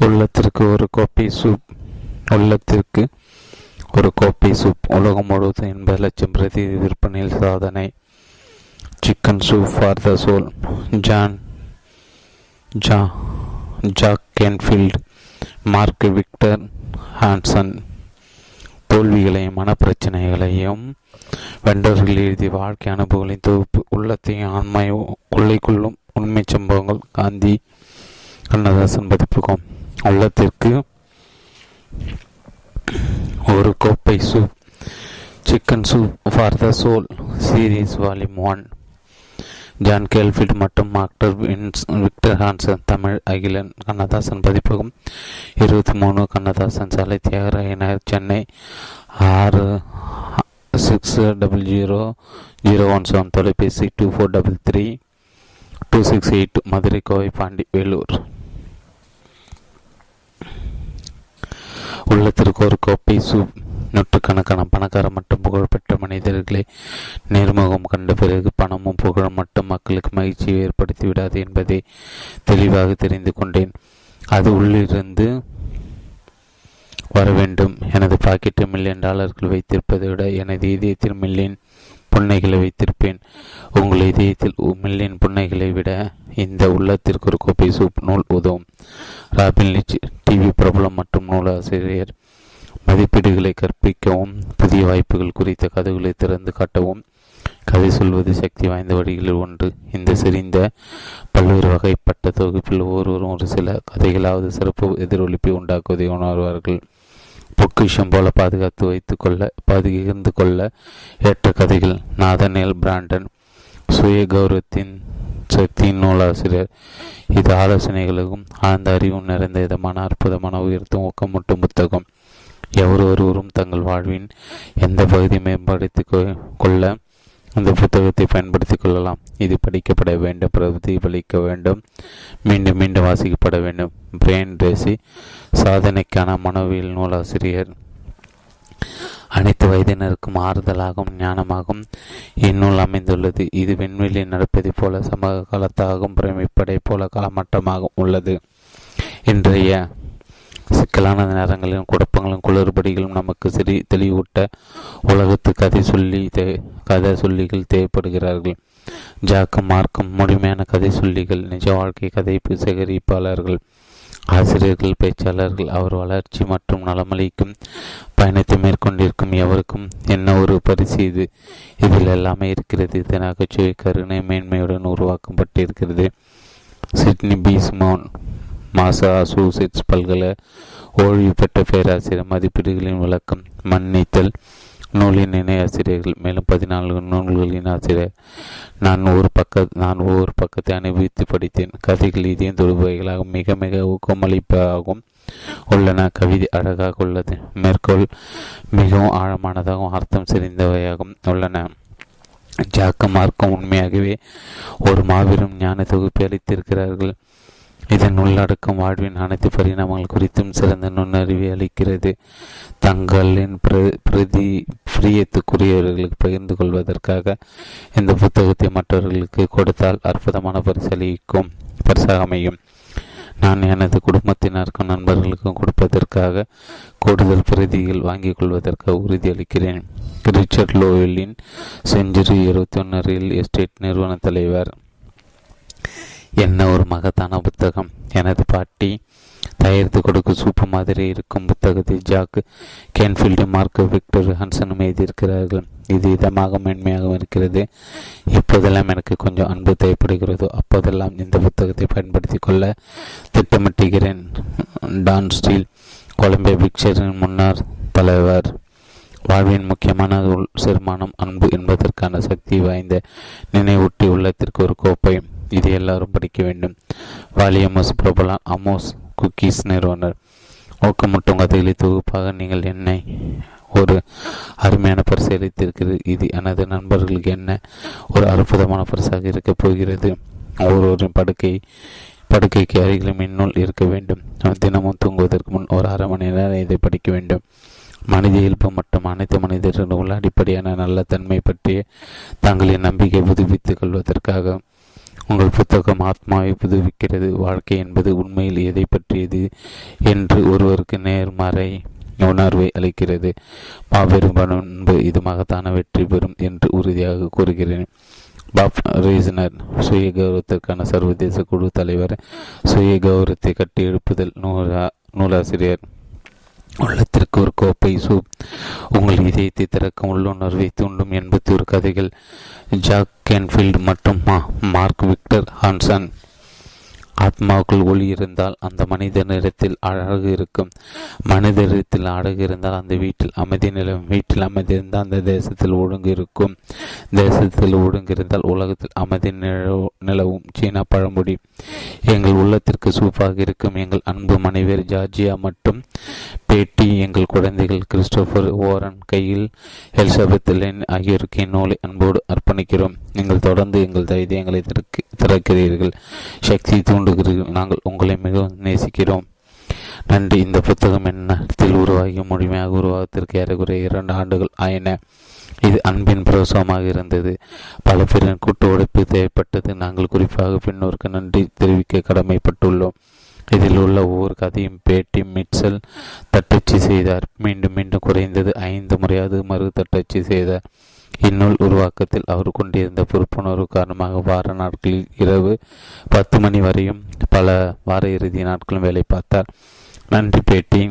உள்ளத்திற்கு ஒரு கோப்பை சூப் உள்ளத்திற்கு ஒரு கோப்பை சூப் உலகம் முழுவதும் எண்பது லட்சம் பிரதி விற்பனையில் சாதனை. Chicken soup for the soul John Jha Jack Canfield Mark Victor Hansen தோல்விகளையும் மனப்பிரச்சனைகளையும் வெண்டர்கள் எழுதிய வாழ்க்கை அனுபவங்களின் தொகுப்பு. உள்ளத்தையும் ஆண்மையோ உள்ளே கொள்ளும் உண்மை சம்பவங்கள். காந்தி கண்ணதாசன் பதிப்புகம் உள்ளத்திற்கு ஒரு கோப்பை soup chicken soup for the soul series volume one John Canfield மற்றும் மாக்டர் விக்டர் ஹான்சன் தமிழ் அகிலன் கண்ணதாசன் பதிப்பகம். இருபத்தி மூணு கண்ணதாசன் சாலை தியாகராயனர் சென்னை. ஆறு six double zero zero one seven தொலைபேசி two four double three two six eight Madurai Kovai Pondy Vellore. உள்ளத்திற்கு ஒரு கோப்பை சூப் நூற்றுக்கணக்கான பணக்கார மற்றும் புகழ்பெற்ற மனிதர்களை நேர்முகம் கண்ட பிறகு பணமும் புகழும் மட்டும் மக்களுக்கு மகிழ்ச்சியை ஏற்படுத்தி விடாது என்பதை தெளிவாக தெரிந்து கொண்டேன். அது உள்ளிருந்து வர வேண்டும் எனது பாக்கெட்டு மில்லியன் டாலர்கள் வைத்திருப்பதை விட எனது இதயத்தில் மில்லியன் புன்னைகளை வைத்திருப்பேன். உங்கள் இதயத்தில் மில்லியன் புன்னைகளை விட இந்த உள்ளத்திற்கு ஒரு கோப்பை சூப் நூல் உதவும். ராபின் லிச் டிவி பிரபலம் மற்றும் நூலாசிரியர். மதிப்பீடுகளை கற்பிக்கவும் புதிய வாய்ப்புகள் குறித்த கதைகளை திறந்து காட்டவும். கதை சொல்வது சக்தி வாய்ந்த வழிகளில் ஒன்று. இந்த சிறிந்த பல்வேறு வகைப்பட்ட தொகுப்பில் ஒவ்வொருவரும் ஒரு சில கதைகளாவது சிறப்பு எதிரொலிப்பை உண்டாக்குவதை உணர்வார்கள். பொக்கிஷம் போல பாதுகாத்து வைத்துக் கொள்ள கொள்ள ஏற்ற கதைகள். நாதனேல் பிராண்டன் சுய கௌரவத்தின் சக்தியின் நூலாசிரியர். இது ஆலோசனைகளுக்கும் ஆழ்ந்த அறிவும் நிறைந்த விதமான அற்புதமான உயர்த்தும் ஊக்கமூட்டும் புத்தகம். எவர் ஒருவரும் தங்கள் வாழ்வின் எந்த பகுதியை மேம்படுத்தி கொள்ள அந்த புத்தகத்தை பயன்படுத்திக் கொள்ளலாம். இது படிக்கப்பட வேண்டும் பிரதிபலிக்க வேண்டும் மீண்டும் மீண்டும் வாசிக்கப்பட வேண்டும். பிரெயின் ரேசி சாதனைக்கான மனோவியல் நூலாசிரியர். அனைத்து வயதினருக்கும் ஆறுதலாகவும் ஞானமாகவும் இந்நூல் அமைந்துள்ளது. இது விண்வெளியில் நடப்பதைப் போல சமக காலத்தாகவும் பிரமிப்படை போல காலமட்டமாகவும் உள்ளது. இன்றைய சிக்கலான நேரங்களிலும் குழப்பங்களும் குளறுபடிகளும் நமக்கு சிறி தெளிவூட்ட உலகத்து கதை சொல்லி தே கதை சொல்லிகள் தேவைப்படுகிறார்கள். ஜாக்கும் மார்க்கும் முழுமையான கதை சொல்லிகள் நிஜ வாழ்க்கை கதை சேகரிப்பாளர்கள் ஆசிரியர்கள் பேச்சாளர்கள் அவர் வளர்ச்சி மற்றும் நலமளிக்கும் பயணத்தை மேற்கொண்டிருக்கும் எவருக்கும் என்ன ஒரு பரிசு இது? இதில் எல்லாமே இருக்கிறது. இது நகைச்சுவை கருணை மேன்மையுடன் உருவாக்கப்பட்டிருக்கிறது. சிட்னி பீஸ்மோன் மாசாசூசெட்ஸ் பல்கலை ஓய்வு பெற்ற பேராசிரியர் மதிப்பீடுகளின் விளக்கம் மன்னித்தல் நூலின் இணை ஆசிரியர்கள் மேலும் பதினான்கு நூல்களின் ஆசிரியர். நான் ஒரு பக்க நான் ஒவ்வொரு பக்கத்தை அனுபவித்து படித்தேன். கதைகள் இதயம் தொடுபவைகளாக மிக மிக ஊக்கமளிப்பாகவும் உள்ளன. கவிதை அழகாக உள்ளது. மேற்கோள் மிகவும் ஆழமானதாகவும் அர்த்தம் செறிந்தவையாகவும் உள்ளன. ஜாக்க மார்க்கம் உண்மையாகவே ஒரு மாபெரும் ஞான தொகுப்பை அளித்திருக்கிறார்கள். இதன் உள்ளடக்கம் வாழ்வின் அனைத்து பரிணாமங்கள் குறித்தும் சிறந்த நுண்ணறிவை அளிக்கிறது. தங்களின் பிரதி பிரியத்துக்குரியவர்களுக்கு பகிர்ந்து கொள்வதற்காக இந்த புத்தகத்தை மற்றவர்களுக்கு கொடுத்தால் அற்புதமான பரிசளிக்கும் பரிசாக அமையும். நான் எனது குடும்பத்தினருக்கும் நண்பர்களுக்கும் கொடுப்பதற்காக கூடுதல் பிரதிகள் வாங்கிக் கொள்வதற்காக உறுதியளிக்கிறேன் ரிச்சர்ட் லோயலின் செஞ்சுரி இருபத்தி ஒன்று ரியல் எஸ்டேட் நிறுவன தலைவர். என்ன ஒரு மகத்தான புத்தகம்? எனது பாட்டி தயாரித்து கொடுக்கும் சூப்பு மாதிரி இருக்கும் புத்தகத்தை ஜாக் கேன்ஃபீல்டு மார்க் விக்டர் ஹன்சனும் எழுதியிருக்கிறார்கள். இது இதமாக மென்மையாகவும் இருக்கிறது. இப்போதெல்லாம் எனக்கு கொஞ்சம் அன்பு தேவைப்படுகிறதோ. அப்போதெல்லாம் இந்த புத்தகத்தை பயன்படுத்தி கொள்ள திட்டமிட்டுகிறேன் டான் ஸ்டீல் கொலம்பியா பிக்சரின் முன்னாள் தலைவர். வாழ்வின் முக்கியமான உள் சிறுமானம் அன்பு என்பதற்கான சக்தி வாய்ந்த நினைவூட்டி உள்ளத்திற்கு ஒரு கோப்பை. இது எல்லாரும் படிக்க வேண்டும். வாலியமோஸ் பிரபலா அமோஸ் குக்கீஸ் நிறுவனர். ஊக்கமூட்டும் கதைகளை தொகுப்பாக நீங்கள் என்னை ஒரு அருமையான பரிசு அளித்திருக்கிறது. இது எனது நண்பர்களுக்கு என்ன ஒரு அற்புதமான பரிசாக இருக்கப் போகிறது. ஒவ்வொருவரின் படுக்கை படுக்கைக்கு அருகிலும் இந்நூல் இருக்க வேண்டும். தினமும் தூங்குவதற்கு முன் ஒரு அரை மணி நேரம் இதை படிக்க வேண்டும். மனித இயல்பு மற்றும் அனைத்து மனிதர்களும் உள்ள அடிப்படையான நல்ல தன்மை பற்றிய தங்களின் நம்பிக்கை புதுப்பித்துக் கொள்வதற்காக உங்கள் புத்தகம் ஆத்மாவை புதுவிக்கிறது வாழ்க்கை என்பது உண்மையில் எதை பற்றியது என்று ஒருவருக்கு நேர்மறை உணர்வை அளிக்கிறது. மாபெரும் பண்பு இது மகத்தான வெற்றி பெறும் என்று உறுதியாக கூறுகிறேன். பாப் ரீசனர் சுய கௌரவத்திற்கான சர்வதேச குழு தலைவர் சுய கௌரவத்தை கட்டியெழுப்புதல் நூலா நூலாசிரியர் உள்ளத்திற்கு ஒரு கோப்பை சூப் உங்கள் இதயத்தை திறக்கும் உள்ளுணர்வை தூண்டும் எண்பத்தி ஒரு கதைகள். ஜாக் கேன்ஃபீல்டு மற்றும் மார்க் விக்டர் ஹான்சன். ஆத்மாவுக்குள் ஒளி இருந்தால் அந்த மனிதனிடத்தில் அழகு இருக்கும். மனிதரிடத்தில் அழகு இருந்தால் அந்த வீட்டில் அமைதி நிலவும். வீட்டில் அமைதி இருந்தால் அந்த தேசத்தில் ஒழுங்கு இருக்கும். தேசத்தில் ஒழுங்கு இருந்தால் உலகத்தில் அமைதி நிலவும். சீனா பழமொழி எங்கள் உள்ளத்திற்கு சூப்பாக இருக்கும். எங்கள் அன்பு மனைவியர் ஜார்ஜியா மற்றும் பேட்டி எங்கள் குழந்தைகள் கிறிஸ்டோபர் ஓரன் கையில் எலிசபெத் லென் ஆகியோருக்கு இந்நூலை அன்போடு அர்ப்பணிக்கிறோம். நீங்கள் தொடர்ந்து எங்கள் தைரியங்களை திறக்கிறீர்கள். சக்தி தூண்டுகிறீர்கள். நாங்கள் உங்களை மிகவும் நேசிக்கிறோம். நன்றி. இந்த புத்தகம் என்னத்தில் உருவாகி முழுமையாக உருவாகத்திற்கு ஏறக்குறைய இரண்டு ஆண்டுகள் ஆயின. இது அன்பின் பிரசவமாக இருந்தது. பல பேரின் கூட்டு உழைப்பு தேவைப்பட்டது. நாங்கள் குறிப்பாக பெண்ணோருக்கு நன்றி தெரிவிக்க கடமைப்பட்டுள்ளோம். இதில் உள்ள ஒவ்வொரு கதையும் பேட்டி மிட்சல் தட்டச்சு செய்தார். மீண்டும் மீண்டும் குறைந்தது ஐந்து முறையாவது மறு தட்டச்சு செய்தார். இந்நூல் உருவாக்கத்தில் அவர் கொண்டிருந்த பொறுப்புணர்வு காரணமாக வார நாட்களில் இரவு பத்து மணி வரையும் பல வார இறுதி நாட்களும் வேலை பார்த்தார். நன்றி பேட்டி.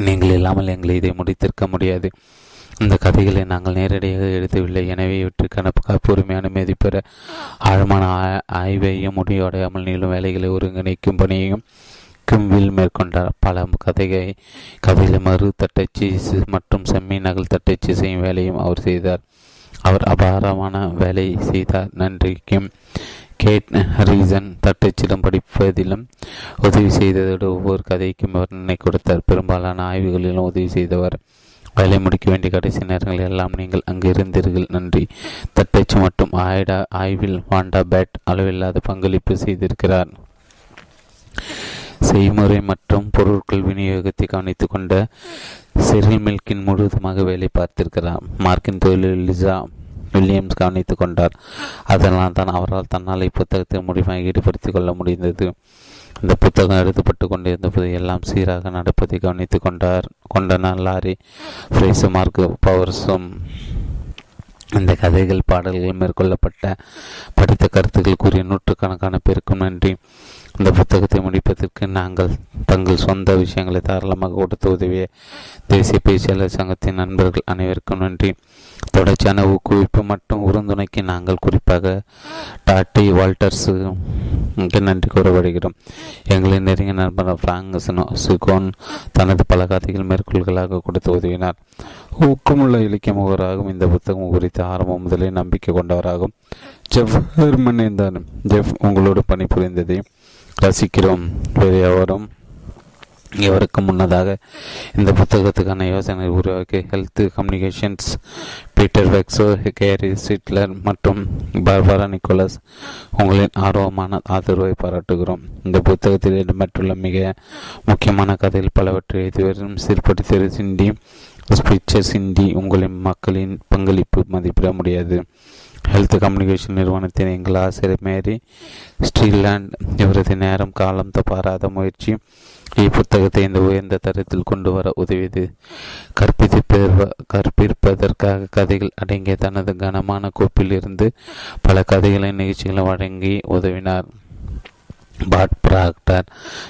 நீங்கள் இல்லாமல் எங்களை இதை முடித்திருக்க முடியாது. இந்த கதைகளை நாங்கள் நேரடியாக எழுதவில்லை எனவே இவற்றுக்கான காப்புரிமையான அனுமதி பெற ஆழமான ஆய்வையும் முடிவடையாமல் நீளும் வேலைகளை ஒருங்கிணைக்கும் பணியையும் கிம்வில் மேற்கொண்டார். பல கதைகளை கதையில் மறு தட்டச்சு மற்றும் செம்மி நகல் தட்டச்சு செய்யும் வேலையும் அவர் செய்தார். அவர் அபாரமான வேலை செய்தார். நன்றி கிம். கேட் ரீசன் தட்டச்சிடம் படிப்பதிலும் உதவி செய்ததோடு ஒவ்வொரு கதைக்கும் வர்ணனை கொடுத்தார். பெரும்பாலான ஆய்வுகளிலும் உதவி செய்தவர் வேலை முடிக்க வேண்டிய கடைசி நேரங்கள் எல்லாம் நீங்கள் அங்கு இருந்தீர்கள். நன்றி. தட்டச்சு மற்றும் ஆயிடா ஆய்வில் வாண்டா பேட் அளவில்லாத பங்களிப்பு செய்திருக்கிறார். செய்முறை மற்றும் பொருட்கள் விநியோகத்தை கவனித்து கொண்ட செரில் மில்கின் முழுவதுமாக வேலை பார்த்திருக்கிறார். மார்க்கின் தொழிலில் லிசா வில்லியம்ஸ் கவனித்துக் கொண்டார். அதனால் தான் அவரால் தன்னால் இப்புத்தகத்தை முடிவாக ஈடுபடுத்திக் கொள்ள முடிந்தது. இந்த புத்தகம் எழுதப்பட்டு கொண்டிருந்த போது எல்லாம் சீராக நடப்பதை கவனித்துக் கொண்டார் கொண்டனர் லாரி ஃப்ரேசு மார்க் பவர்ஸும். இந்த கதைகள் பாடல்கள் மேற்கொள்ளப்பட்ட படித்த கருத்துக்கள் கூறிய நூற்றுக்கணக்கான பேருக்கும் நன்றி. இந்த புத்தகத்தை முடிப்பதற்கு நாங்கள் தங்கள் சொந்த விஷயங்களை தாராளமாக கொடுத்து உதவிய தேசிய பேச்சியாளர் சங்கத்தின் நண்பர்கள் அனைவருக்கும் நன்றி. தொடர்ச்சியான ஊக்குவிப்பு மற்றும் உறுதுணைக்கு நாங்கள் குறிப்பாக டாட்டி வால்டர்ஸு நன்றி கூறப்படுகிறோம். எங்களின் நெருங்கிய நண்பர் பிராங்க் சிகோன் தனது பல கதைகள் மேற்கோள்களாக கொடுத்து உதவினார். ஊக்கமுள்ள இலக்கிய முகராகவும் இந்த புத்தகம் குறித்து ஆரம்பம் முதலே நம்பிக்கை கொண்டவராகும். ஜெஃப் ஹெர்மன் இருந்தார். ஜெஃப் உங்களோடு பணிபுரிந்ததையும் ரசிக்கிறோம். வேறு எவரும் இவருக்கு முன்னதாக இந்த புத்தகத்துக்கான யோசனை உருவாக்கி Health Communications Peter Vegso Gary Seidler மற்றும் பார்பரா நிக்கோலஸ் உங்களின் ஆர்வமான ஆதரவை பாராட்டுகிறோம். இந்த புத்தகத்தில் இடம்பெற்றுள்ள மிக முக்கியமான கதைகள் பலவற்றை எழுதிவரும் சிற்படுத்திய சிண்டி ஸ்பிச்சர் சிண்டி உங்களின் மக்களின் பங்களிப்பு மதிப்பிட முடியாது. ஹெல்த் கம்யூனிகேஷன் நிறுவனத்தின் எங்கள் ஆசிரியர் மேரி ஸ்ரீலாண்ட் இவரது நேரம் காலம் தப்பாராத முயற்சி இப்புத்தகத்தை இந்த உயர்ந்த தரத்தில் கொண்டு வர உதவியது கற்பித்து கற்பிப்பதற்காக கதைகள் அடங்கிய தனது கனமான கோப்பில் இருந்து பல கதைகளை நிகழ்ச்சிகளை வழங்கி உதவினார் பாட் பிராக்டர்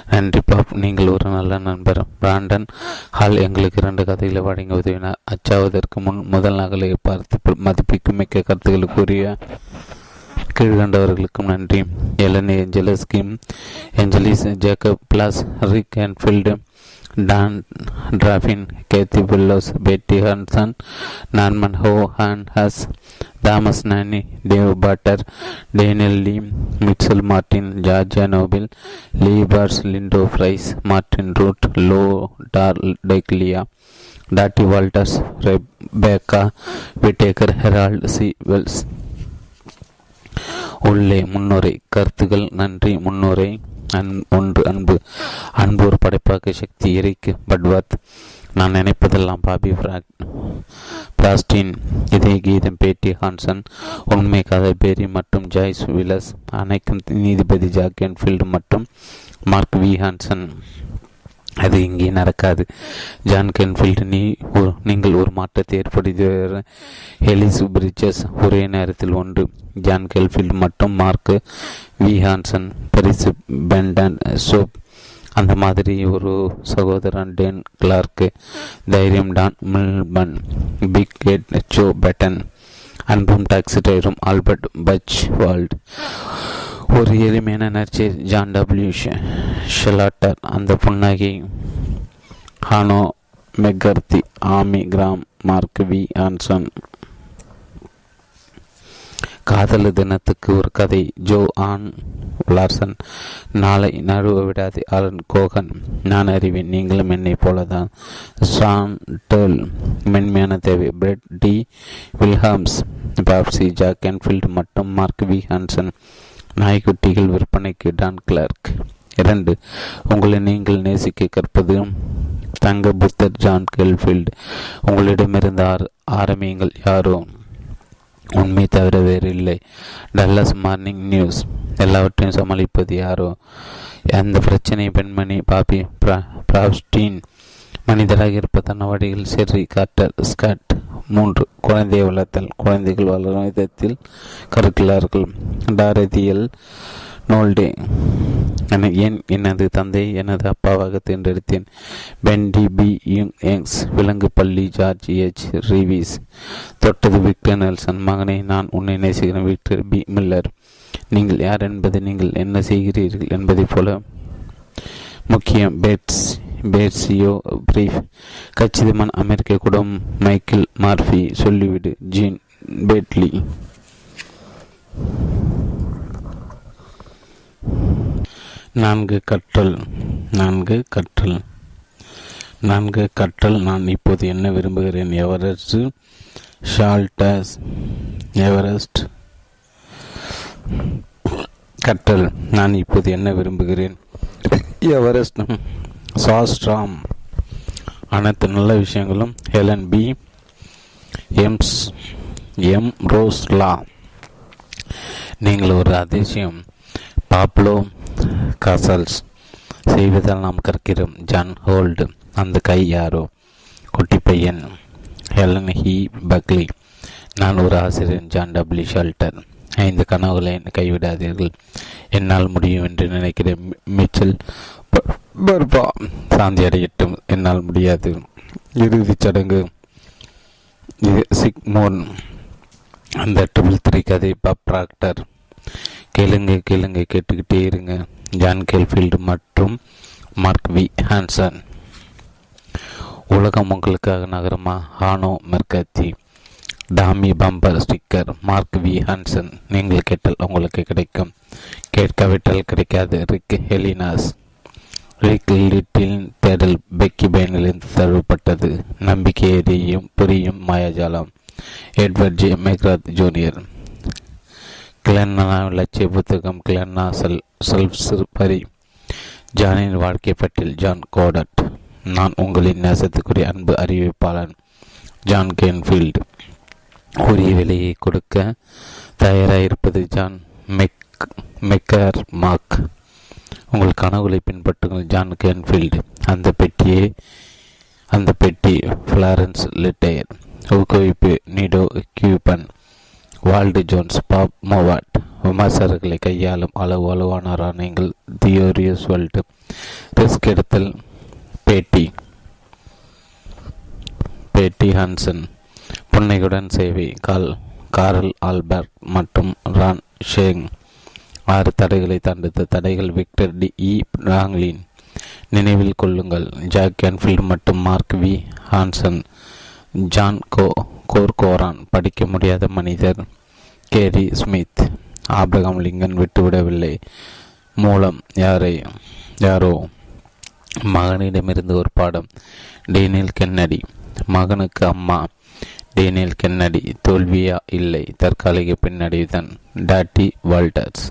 நன்றி பாப் நீங்கள் ஒரு நல்ல நண்பர் பிராண்டன் ஹால் எங்களுக்கு இரண்டு கதைகளை வழங்கி உதவினார் அச்சாவதற்கு முன் முதல் நகலை பார்த்து மதிப்பிக்கும் மிக்க கருத்துக்களை கூறிய கீழ்கண்டவர்களுக்கும் நன்றி. Ellen Angelis Kim Angelis Jacob Blass Rick Anfield Dan டிராஃபின் Ketti pillows Betty Hansen Norman ஹோ ஹான் has Thomas Nani Dave Potter Daniel Lee Mitchell Martin Georgia Noble Lee Pars Linda Fries Martin Rutte Lou Tartaglia Dottie Walters Rebecca Whitaker Harold C Wells. உள்ளே முன்னுரை. கருத்துக்கள் நன்றி முன்னுரை. An ஒன்று அன்பு. அன்பு ஒரு படைப்பாக்க சக்தி எரிக்கு பட்வத் நான் நினைப்பதெல்லாம் பாபி பிளாஸ்டின் இதய கீதம் பேட்டி ஹான்சன் உண்மை கதை பேரி மற்றும் ஜாய்ஸ் விலஸ் அனைக்கும் நீதிபதி ஜாக் என்ஃபீல்டு மற்றும் மார்க் வி ஹான்சன். அது இங்கே நடக்காது. ஜான் கென்ஃபீல்டு நீ நீங்கள் ஒரு மாற்றத்தை ஏற்படுத்த ஹெலிஸ் பிரிட்ஜஸ் ஒரே நேரத்தில் ஒன்று. ஜான் கெல்ஃபீல்டு மற்றும் மார்க் வி ஹான்சன் பரிசு பெண்டன் சோப் அந்த மாதிரி ஒரு சகோதரன் டேன் கிளார்க்கு தைரியம் Dan Millman Big Cat Joe Batten அன்பும் டாக்ஸி டிரைவரும் ஆல்பர்ட் பச் வேர்ல்ட் ஒரு எளிமையான நர்ச்சர் ஜான் டபிள்யூ ஷெலாட்டர் அந்த புன்னகை. Hanoch McCarthy Amy Graham Mark V Hansen காதல் தினத்துக்கு ஒரு கதை. ஜோ ஆன் லார்சன் நாளை நழுவ விடாது. ஆலன் கோகன் நான் அறிவேன் நீங்களும் என்னை போலதான். சாண்டல் மென்மையான தேவை. Fred T Williams Bopsy Jack Canfield மற்றும் மார்க் வி ஹான்சன் நாய்க்குட்டிகள் விற்பனைக்கு டான் கிளார்க். இரண்டு உங்களை நீங்கள் நேசிக்க கற்பது தங்க புத்தர் ஜான் கெல்ஃபீல்டு. உங்களிடமிருந்து ஆர் ஆரம்பியுங்கள். யாரோ உண்மை தவிர வேறு இல்லை. Dallas Morning News. எல்லாவற்றையும் சமாளிப்பது யாரோ? அந்த பிரச்சனை பெண்மணி பாபி பிராப்ஸ்டீன் மனிதராக இருப்பதான வழிகள் செர்ரி கார்டர் ஸ்கட் மூன்று. குழந்தையை வளர்த்தல் குழந்தைகள் வளரும் விதத்தில் கருக்கிறார்கள் டாரதியல் நோல்டே. ஏன் எனது தந்தை எனது அப்பாவாக தேர்ந்தெடுத்தேன். பென்டி பி. யுங் யங்ஸ் விலங்கு பள்ளி ஜார்ஜ் எச். ரிவிஸ். தொட்டது விக்டர் நெல்சன். மகனை நான் உன்னை நேசிக்கிறேன் விக்டர் பி. மில்லர். நீங்கள் யார் என்பதை நீங்கள் என்ன செய்கிறீர்கள் என்பதைப் போல முக்கியம். பேட்ஸ். பேர்சியோ பிரீஃப் கச்சிதமான அமெரிக்க குடம் மைக்கேல் மார்ஃபி சொல்லிவிடு ஜீன் பேட்லி. நான்கு கற்றல் நான்கு கற்றல். நான்கு கற்றல் நான் இப்போது என்ன விரும்புகிறேன்? Everest Shaltus Everest. கற்றல் நான் இப்போது என்ன விரும்புகிறேன்? எவரெஸ்ட் சாஸ்ட்ராம் அனைத்து நல்ல விஷயங்களும் ஹெலன் பி எம்ஸ் எம் ரோஸ்லா நீங்கள் ஒரு அதிசயம். பாப்லோ கசல்ஸ் செய்வதால் நாம் கற்கிறோம். ஜான் ஹோல்டு அந்த கை யாரோ? குட்டி பையன். ஹெலன் ஹி பக்லி நான் ஒரு ஆசிரியர் ஜான் டபிள்யூ ஷெல்டர் ஐந்து கனவுகளை கைவிடாதீர்கள். என்னால் முடியும் என்று நினைக்கிறேன். மிச்சல் பருப்பா சாந்தி அடையட்டும். என்னால் முடியாது. இறுதிச் சடங்கு. சிக்மோன். அந்த ட்ரிபிள் த்ரீ கதை பப்ராக்டர் கேளுங்க கேளுங்க கேட்டுக்கிட்டே இருங்க. ஜான் கேல்ஃபீல்டு மற்றும் மார்க் வி ஹான்சன். உலகம் உங்களுக்காக நகரமா? Hanoch McCarthy. Tommy bumper sticker Mark V Hansen. நீங்கள் கேட்டால் உங்களுக்கு கிடைக்கும். கேட்காவிட்டால் கிடைக்காது. Rick Gelinas. லிட்டில் தேடல் பெக்கி பேனிலிருந்து தழுவப்பட்டது. நம்பிக்கை எரியும் புரியும் மாயாஜாலம். Edward J. McGrath Junior. Glenna லட்சிய புத்தகம் கிளன்னா செல் செல்ஃப்ஸ் பரி ஜானின் வாழ்க்கை பட்டியல் ஜான் கோடட். நான் உங்களின் நேசத்துக்குரிய அன்பு அறிவிப்பாளன் ஜான் கேன்ஃபீல்டு. உரிய விலையை கொடுக்க தயாராக இருப்பது ஜான் மெக் மெக்கர் மார்க் உங்கள் கனவுகளை பின்பற்றுங்கள் ஜான் கேன்ஃபீல்டு. அந்த பெட்டியை அந்த பெட்டி ஃப்ளாரன்ஸ் லிட்டையர். ஊக்குவிப்பு Nido Qubein Walt Jones Bob Moawad. விமர்சகர்களை கையாளும் அளவு அளவானாரா நீங்கள் தியோரியஸ் வேல்டு. ரிஸ்க் எடுத்தல் பேட்டி. பேட்டி ஹன்சன். புன்னையுடன் சேவை கால் காரல் ஆல்பர்ட் மற்றும் ரான் ஷேங். ஆறு தடைகளை தாண்டது தடைகள் விக்டர் டி இ ராங்லின் நினைவில் கொள்ளுங்கள். ஜாக் கேன்ஃபீல்டு மற்றும் மார்க் வி. ஹான்சன் ஜான் கோ கோர்கோரான் படிக்க முடியாத மனிதர் கேரி ஸ்மித் ஆப்ரகாம் லிங்கன் விட்டுவிடவில்லை. மூலம் யாரை யாரோ மகனிடமிருந்து ஒரு பாடம். டேனியல் கென்னடி மகனுக்கு அம்மா. டேனியல் கென்னடி தோல்வியா இல்லை தற்காலிக பின்னடைவுதான் டாட்டி வால்டர்ஸ்.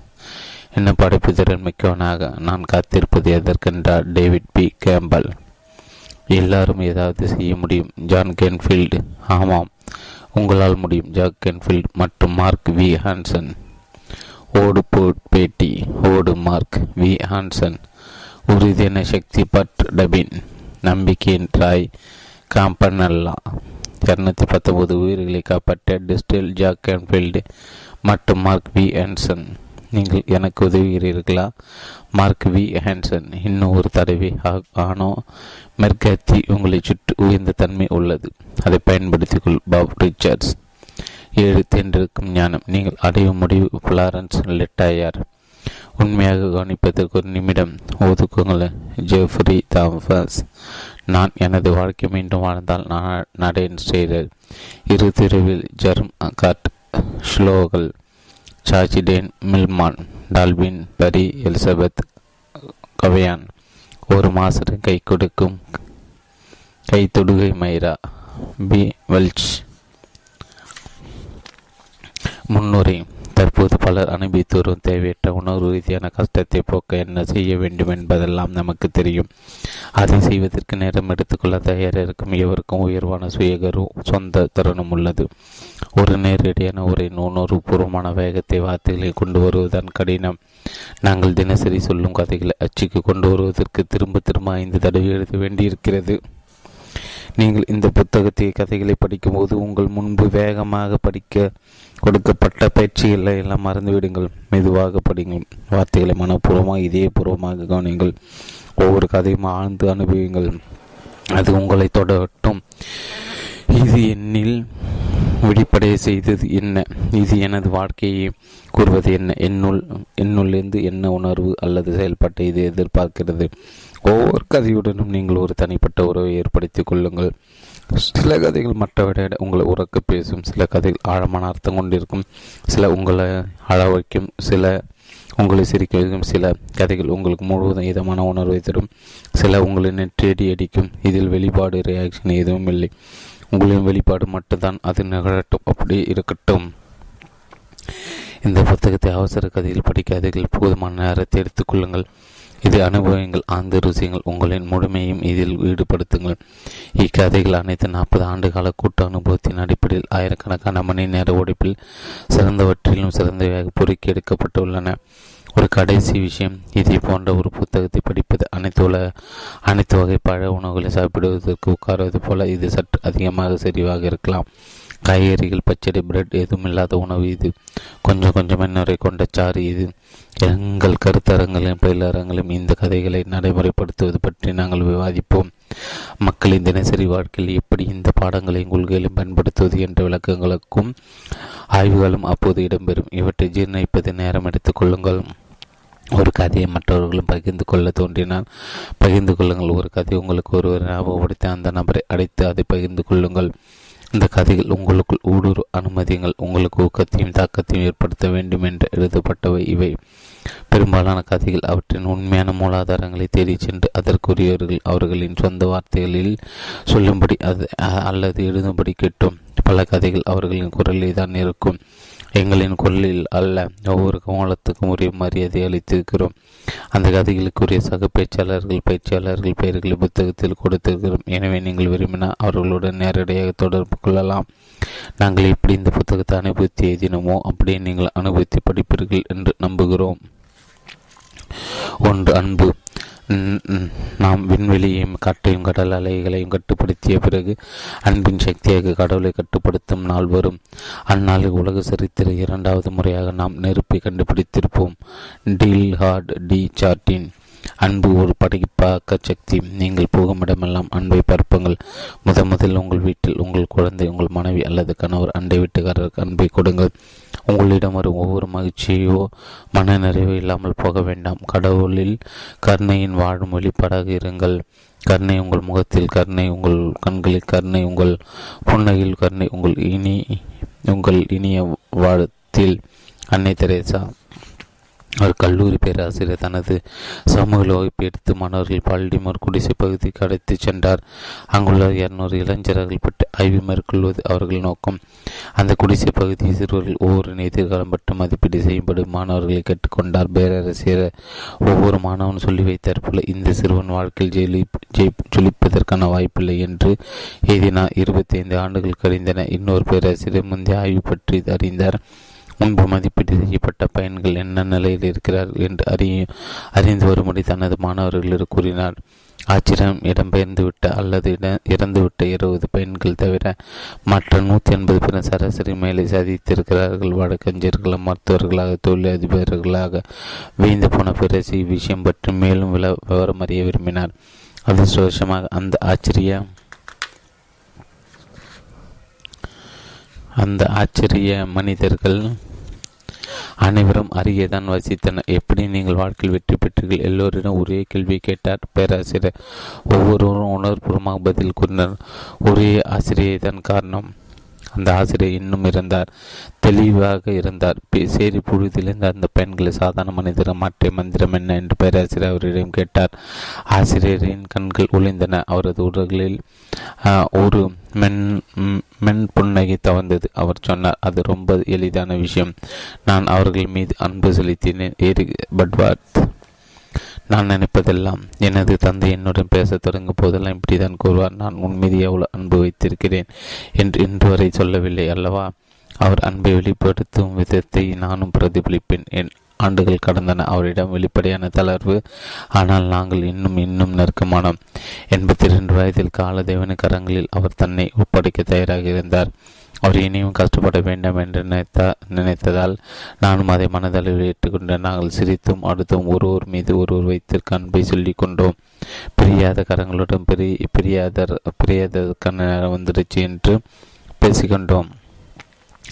என்ன படைப்பு திறன் மிக்கவனாக நான் காத்திருப்பது எதற்கென்றார் டேவிட் பி. கேம்பல். எல்லாரும் ஏதாவது செய்ய முடியும். John Canfield. ஆமாம். உங்களால் முடியும். ஜாக் கென்ஃபீல்ட் மற்றும் மார்க் வி. ஹான்சன். ஓடு பேட்டி. ஓடு மார்க் வி. ஹான்சன். உறுதியான சக்தி பட் டபின். நம்பிக்கையின் ட்ராய் காம்பனல்லா. இரநூத்தி பத்தொன்பது உயிர்களை காப்பாற்ற டிஸ்டில் ஜாக் கேன்ஃபீல்டு மற்றும் மார்க் வி. ஹான்சன். நீங்கள் எனக்கு உதவுகிறீர்களா? Mark we. ஹேன்சன் இன்னும் ஒரு தடவை ஆனோ மெர்கத்தி உங்களை சுற்றி உயர்ந்த தன்மை உள்ளது. அதை பயன்படுத்திக்கொள் பாப் ரிச்சர்ட்ஸ். ஏழு தேர்ந்தெடுக்கும் ஞானம். நீங்கள் அடையும் முடிவு பிளாரன்ஸ் லெட்டாயார். உண்மையாக கவனிப்பதற்கு ஒரு நிமிடம். ஒதுக்குங்கள் ஜெஃப்ரி தாமஸ் நான் எனது வாழ்க்கை மீண்டும் வாழ்ந்தால் நான் நடேன் செய்தேன் இரு தெருவில் ஜெர்ம் காட் ஸ்லோகல் சாச்சிடேன் மில்மான் டால்பின் பரி எலிசபெத் கவையான். ஒரு மாசம் கை கொடுக்கும் கை தொடுகை மைரா பி வெல்ச். முன்னுரை தற்போது பலர் அனுபவித்து வரும் தேவையற்ற உணர்வு ரீதியான கஷ்டத்தை போக்க என்ன செய்ய வேண்டும் என்பதெல்லாம் நமக்கு தெரியும். அதை செய்வதற்கு நேரம் எடுத்துக்கொள்ள தயாராக இருக்கும் எவருக்கும் உயர்வான சுயகரு சொந்த தருணம் உள்ளது. ஒரு நேரடியான ஒரு உணர்வு பூர்வமான வேகத்தை வார்த்தைகளை கொண்டு வருவதன் கடினம். நாங்கள் தினசரி சொல்லும் கதைகளை அச்சுக்கு கொண்டு வருவதற்கு திரும்ப திரும்ப ஐந்து தடவை எழுத வேண்டியிருக்கிறது. நீங்கள் இந்த புத்தகத்தை கதைகளை படிக்கும்போது உங்கள் முன்பு வேகமாக படிக்க கொடுக்கப்பட்ட பயிற்சிகளை எல்லாம் மறந்துவிடுங்கள். மெதுவாக படிங்கள். வார்த்தைகளை மனப்பூர்வமாக இதயபூர்வமாக கவனிங்கள். ஒவ்வொரு கதையும் ஆழ்ந்து அனுபவிங்கள் அது உங்களை தொடரட்டும். இது என்னில் விழிப்படைய செய்தது என்ன? இது எனது வாழ்க்கையை கூறுவது என்ன? என்னுள் என்னுள்ளிருந்து என்ன உணர்வு அல்லது செயல்பாட்டை இது எதிர்பார்க்கிறது? ஒவ்வொரு கதையுடனும் நீங்கள் ஒரு தனிப்பட்ட உறவை ஏற்படுத்திக் கொள்ளுங்கள். சில கதைகள் மற்றவரை உங்களை உறக்க பேசும் சில கதைகள் ஆழமான அர்த்தம் கொண்டிருக்கும் சில உங்களை அழ வைக்கும் சில உங்களை சிரிக்க வைக்கும் சில கதைகள் உங்களுக்கு முழுவதும் இதமான உணர்வை தரும் சில உங்களை நெற்றேடி அடிக்கும் இதில் வெளிப்பாடு ரியாக்ஷன் எதுவும் இல்லை. உங்களின் வெளிப்பாடு மட்டும்தான் அது நிகழட்டும் அப்படி இருக்கட்டும். இந்த புத்தகத்தை அவசர கதையில் படிக்காதீர்கள் போதுமான நேரத்தை எடுத்துக்கொள்ளுங்கள் இது அனுபவங்கள் ஆழ்ந்த ருசியங்கள் உங்களின் முழுமையும் இதில் ஈடுபடுத்துங்கள். இக்கதைகள் அனைத்து நாற்பது ஆண்டு கால கூட்டு அனுபவத்தின் அடிப்படையில் ஆயிரக்கணக்கான மணி நேர உடைப்பில் சிறந்தவற்றிலும் சிறந்தவையாக பொறுக்கி எடுக்கப்பட்டுள்ளன. ஒரு கடைசி விஷயம் இதே போன்ற ஒரு புத்தகத்தை படிப்பது அனைத்து உலக அனைத்து வகை பழ உணவுகளை சாப்பிடுவதற்கு உட்காருவது போல இது சற்று அதிகமாக சரிவாக இருக்கலாம். காய்கறிகள் பச்சடி பிரெட் எதுவும் இல்லாத உணவு இது. கொஞ்சம் கொஞ்சம் மென்னுரை கொண்ட சாறு இது. எங்கள் கருத்தரங்களையும் பயிலரங்களையும் இந்த கதைகளை நடைமுறைப்படுத்துவது பற்றி நாங்கள் விவாதிப்போம். மக்களின் தினசரி வாழ்க்கையில் எப்படி இந்த பாடங்களையும் கொள்கைகளையும் பயன்படுத்துவது என்ற விளக்கங்களுக்கும் ஆய்வுகளும் அப்போது இடம்பெறும். இவற்றை ஜீர்ணிப்பது நேரம் எடுத்துக் கொள்ளுங்கள். ஒரு கதையை மற்றவர்களும் பகிர்ந்து கொள்ள தோன்றினால் பகிர்ந்து கொள்ளுங்கள். ஒரு கதை உங்களுக்கு ஒருவர் ஞாபகப்படுத்தி அந்த நபரை அடைத்து அதை பகிர்ந்து கொள்ளுங்கள். இந்த கதைகள் உங்களுக்குள் ஊடுரு அனுமதியங்கள். உங்களுக்கு ஊக்கத்தையும் தாக்கத்தையும் ஏற்படுத்த வேண்டும் என்று எழுதப்பட்டவை இவை. பெரும்பாலான கதைகள் அவற்றின் உண்மையான மூலாதாரங்களை தேடிச் சென்று அதற்குரியவர்கள் அவர்களின் சொந்த வார்த்தைகளில் சொல்லும்படி அது அல்லது எழுதும்படி கேட்டும். பல கதைகள் அவர்களின் குரலில் தான் இருக்கும். எங்களின் கொள்ளில் அல்ல. ஒவ்வொரு கோலத்துக்கும் உரிய மரியாதை அளித்திருக்கிறோம். அந்த கதைகளுக்குரிய சக பேச்சாளர்கள் பயிற்சியாளர்கள் பெயர்களை புத்தகத்தில் கொடுத்திருக்கிறோம். எனவே நீங்கள் விரும்பினால் அவர்களுடன் நேரடியாக தொடர்பு கொள்ளலாம். நாங்கள் எப்படி இந்த புத்தகத்தை அனுபவித்து எழுதினோமோ அப்படியே நீங்கள் அனுபவித்து படிப்பீர்கள் என்று நம்புகிறோம். ஒன்று அன்பு. நாம் விண்வெளியையும் காற்றையும் கடல் அலைகளையும் கட்டுப்படுத்திய பிறகு அன்பின் சக்தியாக கடவுளை கட்டுப்படுத்தும் நாள் வரும். அந்நாளில் உலக சரித்திர இரண்டாவது முறையாக நாம் நெருப்பை கண்டுபிடித்திருப்போம். டீல் ஹார்ட் டி சார்டின் அன்பு ஒரு படைப்பாக்க சக்தி. நீங்கள் போகும் இடமெல்லாம் அன்பை பரப்புங்கள். முத முதல் உங்கள் வீட்டில் உங்கள் குழந்தை உங்கள் மனைவி அல்லது கணவர் அண்டை வீட்டுக்காரருக்கு அன்பை கொடுங்கள். உங்களிடம் வரும் ஒவ்வொரு மகிழ்ச்சியோ மன நிறைவோ இல்லாமல் போக வேண்டாம். கடவுளில் கருணையின் வாழும் வெளிப்பாடாக இருங்கள். கருணை உங்கள் முகத்தில் கருணை உங்கள் கண்களில் கருணை உங்கள் புன்னகையில் கருணை உங்கள் இனி உங்கள் இனிய வாழ்த்தில். அன்னை தெரேசா ஒரு கல்லூரி பேராசிரியர் தனது சமூக வகுப்பு எடுத்து மாணவர்கள் பால்டிமோர் குடிசை பகுதிக்கு அழைத்து சென்றார். அங்குள்ள இருநூறு இளைஞர்கள் பற்றி ஆய்வு மேற்கொள்வது அவர்கள் நோக்கம். அந்த குடிசை பகுதி சிறுவர்கள் ஒவ்வொரு எதிர்காலம் பற்றி மதிப்பீடு செய்யப்படும் மாணவர்களை கேட்டுக்கொண்டார். பேரரசியர் ஒவ்வொரு மாணவன் சொல்லி வைத்தார் போல இந்த சிறுவன் வாழ்க்கையில் ஜெயிலி ஜெய் ஜொலிப்பதற்கான வாய்ப்பில்லை என்று எழுதினார் இருபத்தி ஐந்து ஆண்டுகள் கழிந்தன. இன்னொரு பேராசிரியர் முந்தைய ஆய்வு பற்றி அறிந்தார். முன்பு மதிப்பீடு செய்யப்பட்ட பயன்கள் என்ன நிலையில் இருக்கிறார்கள் என்று அறிய அறிந்து வரும்படி தனது மாணவர்களிடம் கூறினார். ஆச்சரியம் இடம்பெயர்ந்துவிட்ட அல்லது இட இறந்துவிட்ட இருபது பெண்கள் தவிர மற்ற நூற்றி எண்பது பேர் சராசரி மேலே சாதித்திருக்கிறார்கள். வழக்கறிஞர்கள் மருத்துவர்களாக தொழிலதிபர்களாக வீழ்ந்து போன பிறகு விஷயம் பற்றி மேலும் விவரம் அறிய விரும்பினார். அதிர்ஷ்டவசமாக அந்த ஆச்சரிய அந்த ஆச்சரிய மனிதர்கள் அனைவரும் அருகேதான் வசித்தனர். எப்படி நீங்கள் வாழ்க்கையில் வெற்றி பெற்றீர்கள்? எல்லோரிடம் ஒரே கேள்வி கேட்டார் பேராசிரியர். ஒவ்வொருவரும் உணர்வுபூர்வமாக பதில் கூறினர். ஒரே ஆசிரியை தான் காரணம். அந்த ஆசிரியர் இன்னும் இருந்தார். தெளிவாக இருந்தார். சேரி புழுதிலிருந்து அந்த பெண்களை சாதாரண மனிதர் மாற்றிய மந்திரம் என்ன என்று பேராசிரியர் அவரிடம் கேட்டார். ஆசிரியரின் கண்கள் ஒளிந்தன. அவரது உடல்களில் ஒரு மென் மென் புன்னகை தவந்தது அவர் சொன்னார் அது ரொம்ப எளிதான விஷயம். நான் அவர்கள் மீது அன்பு செலுத்தினேன். ஏரி பட்வார்த் நான் நினைப்பதெல்லாம் எனது தந்தை என்னுடன் பேச தொடங்கும் போதெல்லாம் இப்படிதான் கூறுவார். நான் உன் மீது எவ்வளவு அன்பு வைத்திருக்கிறேன் என்று இன்று வரை சொல்லவில்லை அல்லவா? அவர் அன்பை வெளிப்படுத்தும் விதத்தை நானும் பிரதிபலிப்பேன். என் ஆண்டுகள் கடந்தன. அவரிடம் வெளிப்படையான தளர்வு. ஆனால் நாங்கள் இன்னும் இன்னும் நெருக்கமானோம். எண்பத்தி இரண்டு வயதில் காலதேவன கரங்களில் அவர் தன்னை ஒப்படைக்க தயாராக இருந்தார். அவர் இனியும் கஷ்டப்பட வேண்டாம் என்று நினைத்த நினைத்ததால் நானும் அதை மனதளவில் ஏற்றுக்கொண்டேன். நாங்கள் சிரித்தும் அடுத்தும் ஒருவர் மீது ஒருவர் வைத்திருக்க அன்பை சொல்லிக் கொண்டோம். பிரியாத கரங்களுடன் பிரி பிரியாத பிரியாதற்கான நேரம் வந்துடுச்சு என்று பேசிக்கொண்டோம்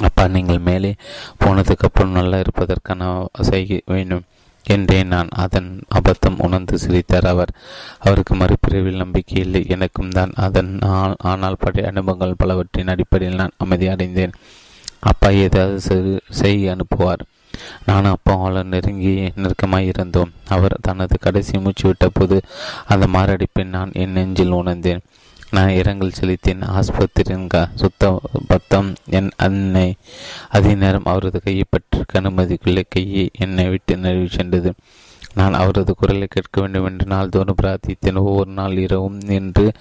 அப்பா நீங்கள் மேலே போனதுக்கு அப்புறம் நல்லா இருப்பதற்கான செய்ய வேண்டும் என்றேன் நான் அதன் அபத்தம் உணர்ந்து சிரித்தார் அவர். அவருக்கு மறுபிரிவில் நம்பிக்கை இல்லை. எனக்கும் தான் அதன் ஆனால் பழைய அனுபவங்கள் பலவற்றின் அடிப்படையில் நான் அமைதி அடைந்தேன். அப்பா ஏதாவது செய்ய அனுப்புவார். நானும் அப்பாவால் நெருங்கி நெருக்கமாய் இருந்தோம். அவர் தனது கடைசி மூச்சு விட்ட போது அந்த மாரடைப்பை நான் என் நெஞ்சில் உணர்ந்தேன். நான் இரங்கல் செலுத்தேன் ஆஸ்பத்திரியின் சுத்த பத்தம் என் அன்னை. அதே நேரம் அவரது கையை பற்றிருக்க அனுமதிக்குள்ளே கையை என்னை விட்டு நழுவி சென்றது. நான் அவரது குரலை கேட்க வேண்டும் என்று நாள்தோறும் பிரார்த்தித்தேன். ஒவ்வொரு நாள் இரவும் என்று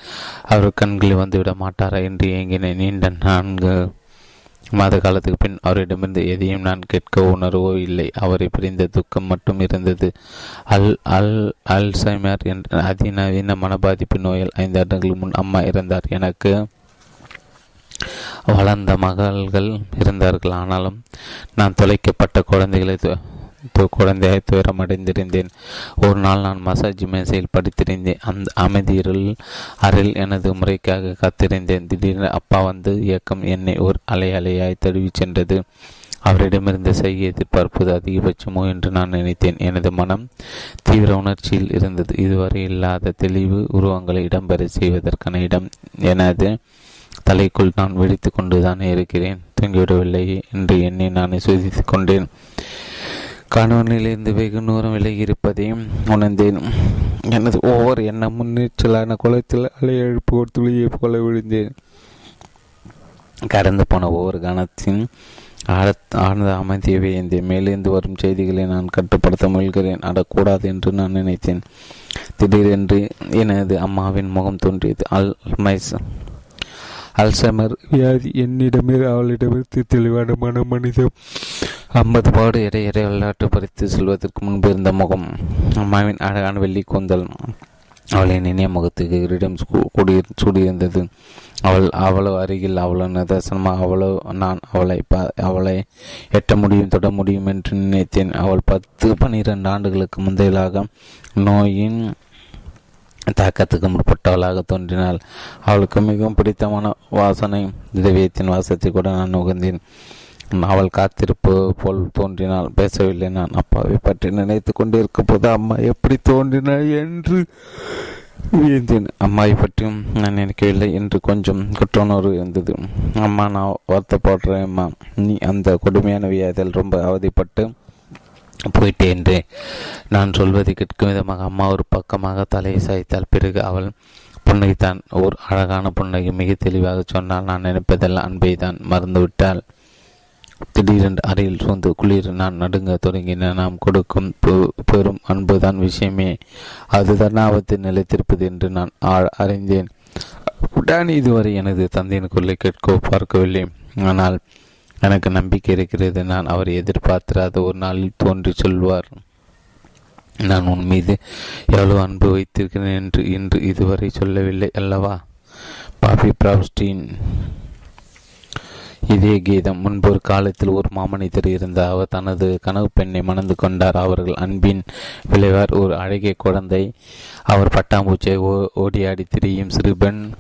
அவர் கண்களில் வந்துவிட மாட்டாரா என்று ஏங்கினேன். நீண்ட நான்கு மாத காலத்துக்கு பின் அவரிடமிருந்து எதையும் நான் கேட்க உணர்வோ இல்லை. அவரை பிரிந்த துக்கம் மட்டும் இருந்தது. அல் அல் அல்சைமர் என்ற அதிநவீன மனபாதிப்பு நோயால் ஐந்து ஆண்டுகள் முன் அம்மா இறந்தார். எனக்கு வளர்ந்த மகள்கள் இருந்தார்கள். ஆனாலும் நான் தொலைக்கப்பட்ட குழந்தைகளை குழந்தையாக துயரமடைந்திருந்தேன். ஒரு நாள் நான் மசாஜ் மேசையில் படித்திருந்தேன். அந்த அமைதியில் அறையில் எனது முறைக்காக காத்திருந்தேன். திடீரென அப்பா வந்து இயக்கம் என்னை ஒரு அலை அலையாய் தழுவி சென்றது. அவரிடமிருந்து செய்ய எதிர்பார்ப்பது அதிகபட்சமோ என்று நான் நினைத்தேன். எனது மனம் தீவிர உணர்ச்சியில் இருந்தது. இதுவரை இல்லாத தெளிவு உருவங்களை இடம்பெற செய்வதற்கான இடம் எனது தலைக்குள் நான் வெடித்து கொண்டுதான் இருக்கிறேன். தூங்கிவிடவில்லை என்று என்னை நான் சுதித்து கொண்டேன். கணவனிலிருந்து வெகு தூரம் விலகி இருப்பதையும் உணர்ந்தேன். எனது ஒவ்வொரு எண்ண முன்னேற்றலான குளத்தில் அலை எழுப்பு ஒரு துளியை போல விழுந்தேன். கடந்து போன ஒவ்வொரு கணத்தின் ஆழ்ந்த அமைதியை இந்த மேலிருந்து வரும் செய்திகளை நான் கட்டுப்படுத்த முயல்கிறேன். அடக்கூடாது என்று நான் நினைத்தேன். திடீரென்று எனது அம்மாவின் முகம் தோன்றியது. அல்மைஸ் அல்சமர் வியாதி என்னிடமே அவளிடமிருந்து தெளிவான மன மனிதம் ஐம்பது பாடு எடை எடை விளையாட்டு பறித்து செல்வதற்கு முன்பு இருந்த முகம். அம்மாவின் அழகான வெள்ளி கூந்தல் அவளின் இனிய முகத்துக்கு கிரீடம் கூடி சூடியிருந்தது. அவள் அவ்வளவு அருகில் அவ்வளவு நிதர்சனமாக அவ்வளவு நான் அவளை அவளை எட்ட முடியும் தொட முடியும் என்று நினைத்தேன். அவள் பத்து பன்னிரண்டு ஆண்டுகளுக்கு முந்தையலாக நோயின் தாக்கத்துக்கு முற்பட்டவளாக தோன்றினாள். அவளுக்கு மிகவும் பிடித்தமான வாசனை திரவியத்தின் வாசத்தை கூட நான் நுகர்ந்தேன் அவள் காத்திருப்பு போல் தோன்றினால் பேசவில்லை நான். அப்பாவை பற்றி நினைத்து கொண்டிருக்கும் போது அம்மா எப்படி தோன்றினாள் என்று வியந்தேன். அம்மாவை பற்றியும் நான் நினைக்கவில்லை என்று கொஞ்சம் குற்றணர்வு இருந்தது. அம்மா நான் வருத்தப்படுறேன் அம்மா. நீ அந்த கொடுமையான வியாதியில் ரொம்ப அவதிப்பட்டு போயிட்டேன் என்று நான் சொல்வதை கேட்கும் விதமாக அம்மா ஒரு பக்கமாக தலையை சாய்த்தால் பிறகு அவள் புன்னகைத்தான். ஓர் அழகான புன்னகை மிக தெளிவாக சொன்னால் நான் நினைப்பதெல்லாம் அன்பை தான் மறந்துவிட்டாள். திடீரென்று அறையில் சூழ்ந்து குளிர் நான் நடுங்க தொடங்கின நாம் கொடுக்கும் பெரும் அன்புதான் விஷயமே. அதுதான் ஆபத்து நிலைத்திருப்பது என்று நான் அறிந்தேன். உடான் இதுவரை எனது தந்தையின் குரலை கேட்கோ பார்க்கவில்லை. ஆனால் எனக்கு நம்பிக்கை இருக்கிறது. நான் அவரை எதிர்பார்த்திராத ஒரு நாளில் தோன்றி சொல்வார். நான் உன் மீது எவ்வளவு அன்பு வைத்திருக்கிறேன் என்று இன்று இதுவரை சொல்லவில்லை அல்லவா? பாபி பிராப்ஸ்டீன் இதே கீதம். முன்பு ஒரு காலத்தில் ஒரு மாமனிதர் இருந்த அவர் தனது கனவு பெண்ணை மணந்து கொண்டார். அவர்கள் அன்பின் விளைவார். ஒரு அழகிய குழந்தை. அவர் பட்டாம்பூச்சியை ஓடியாடி திரியும் சிறுபெண்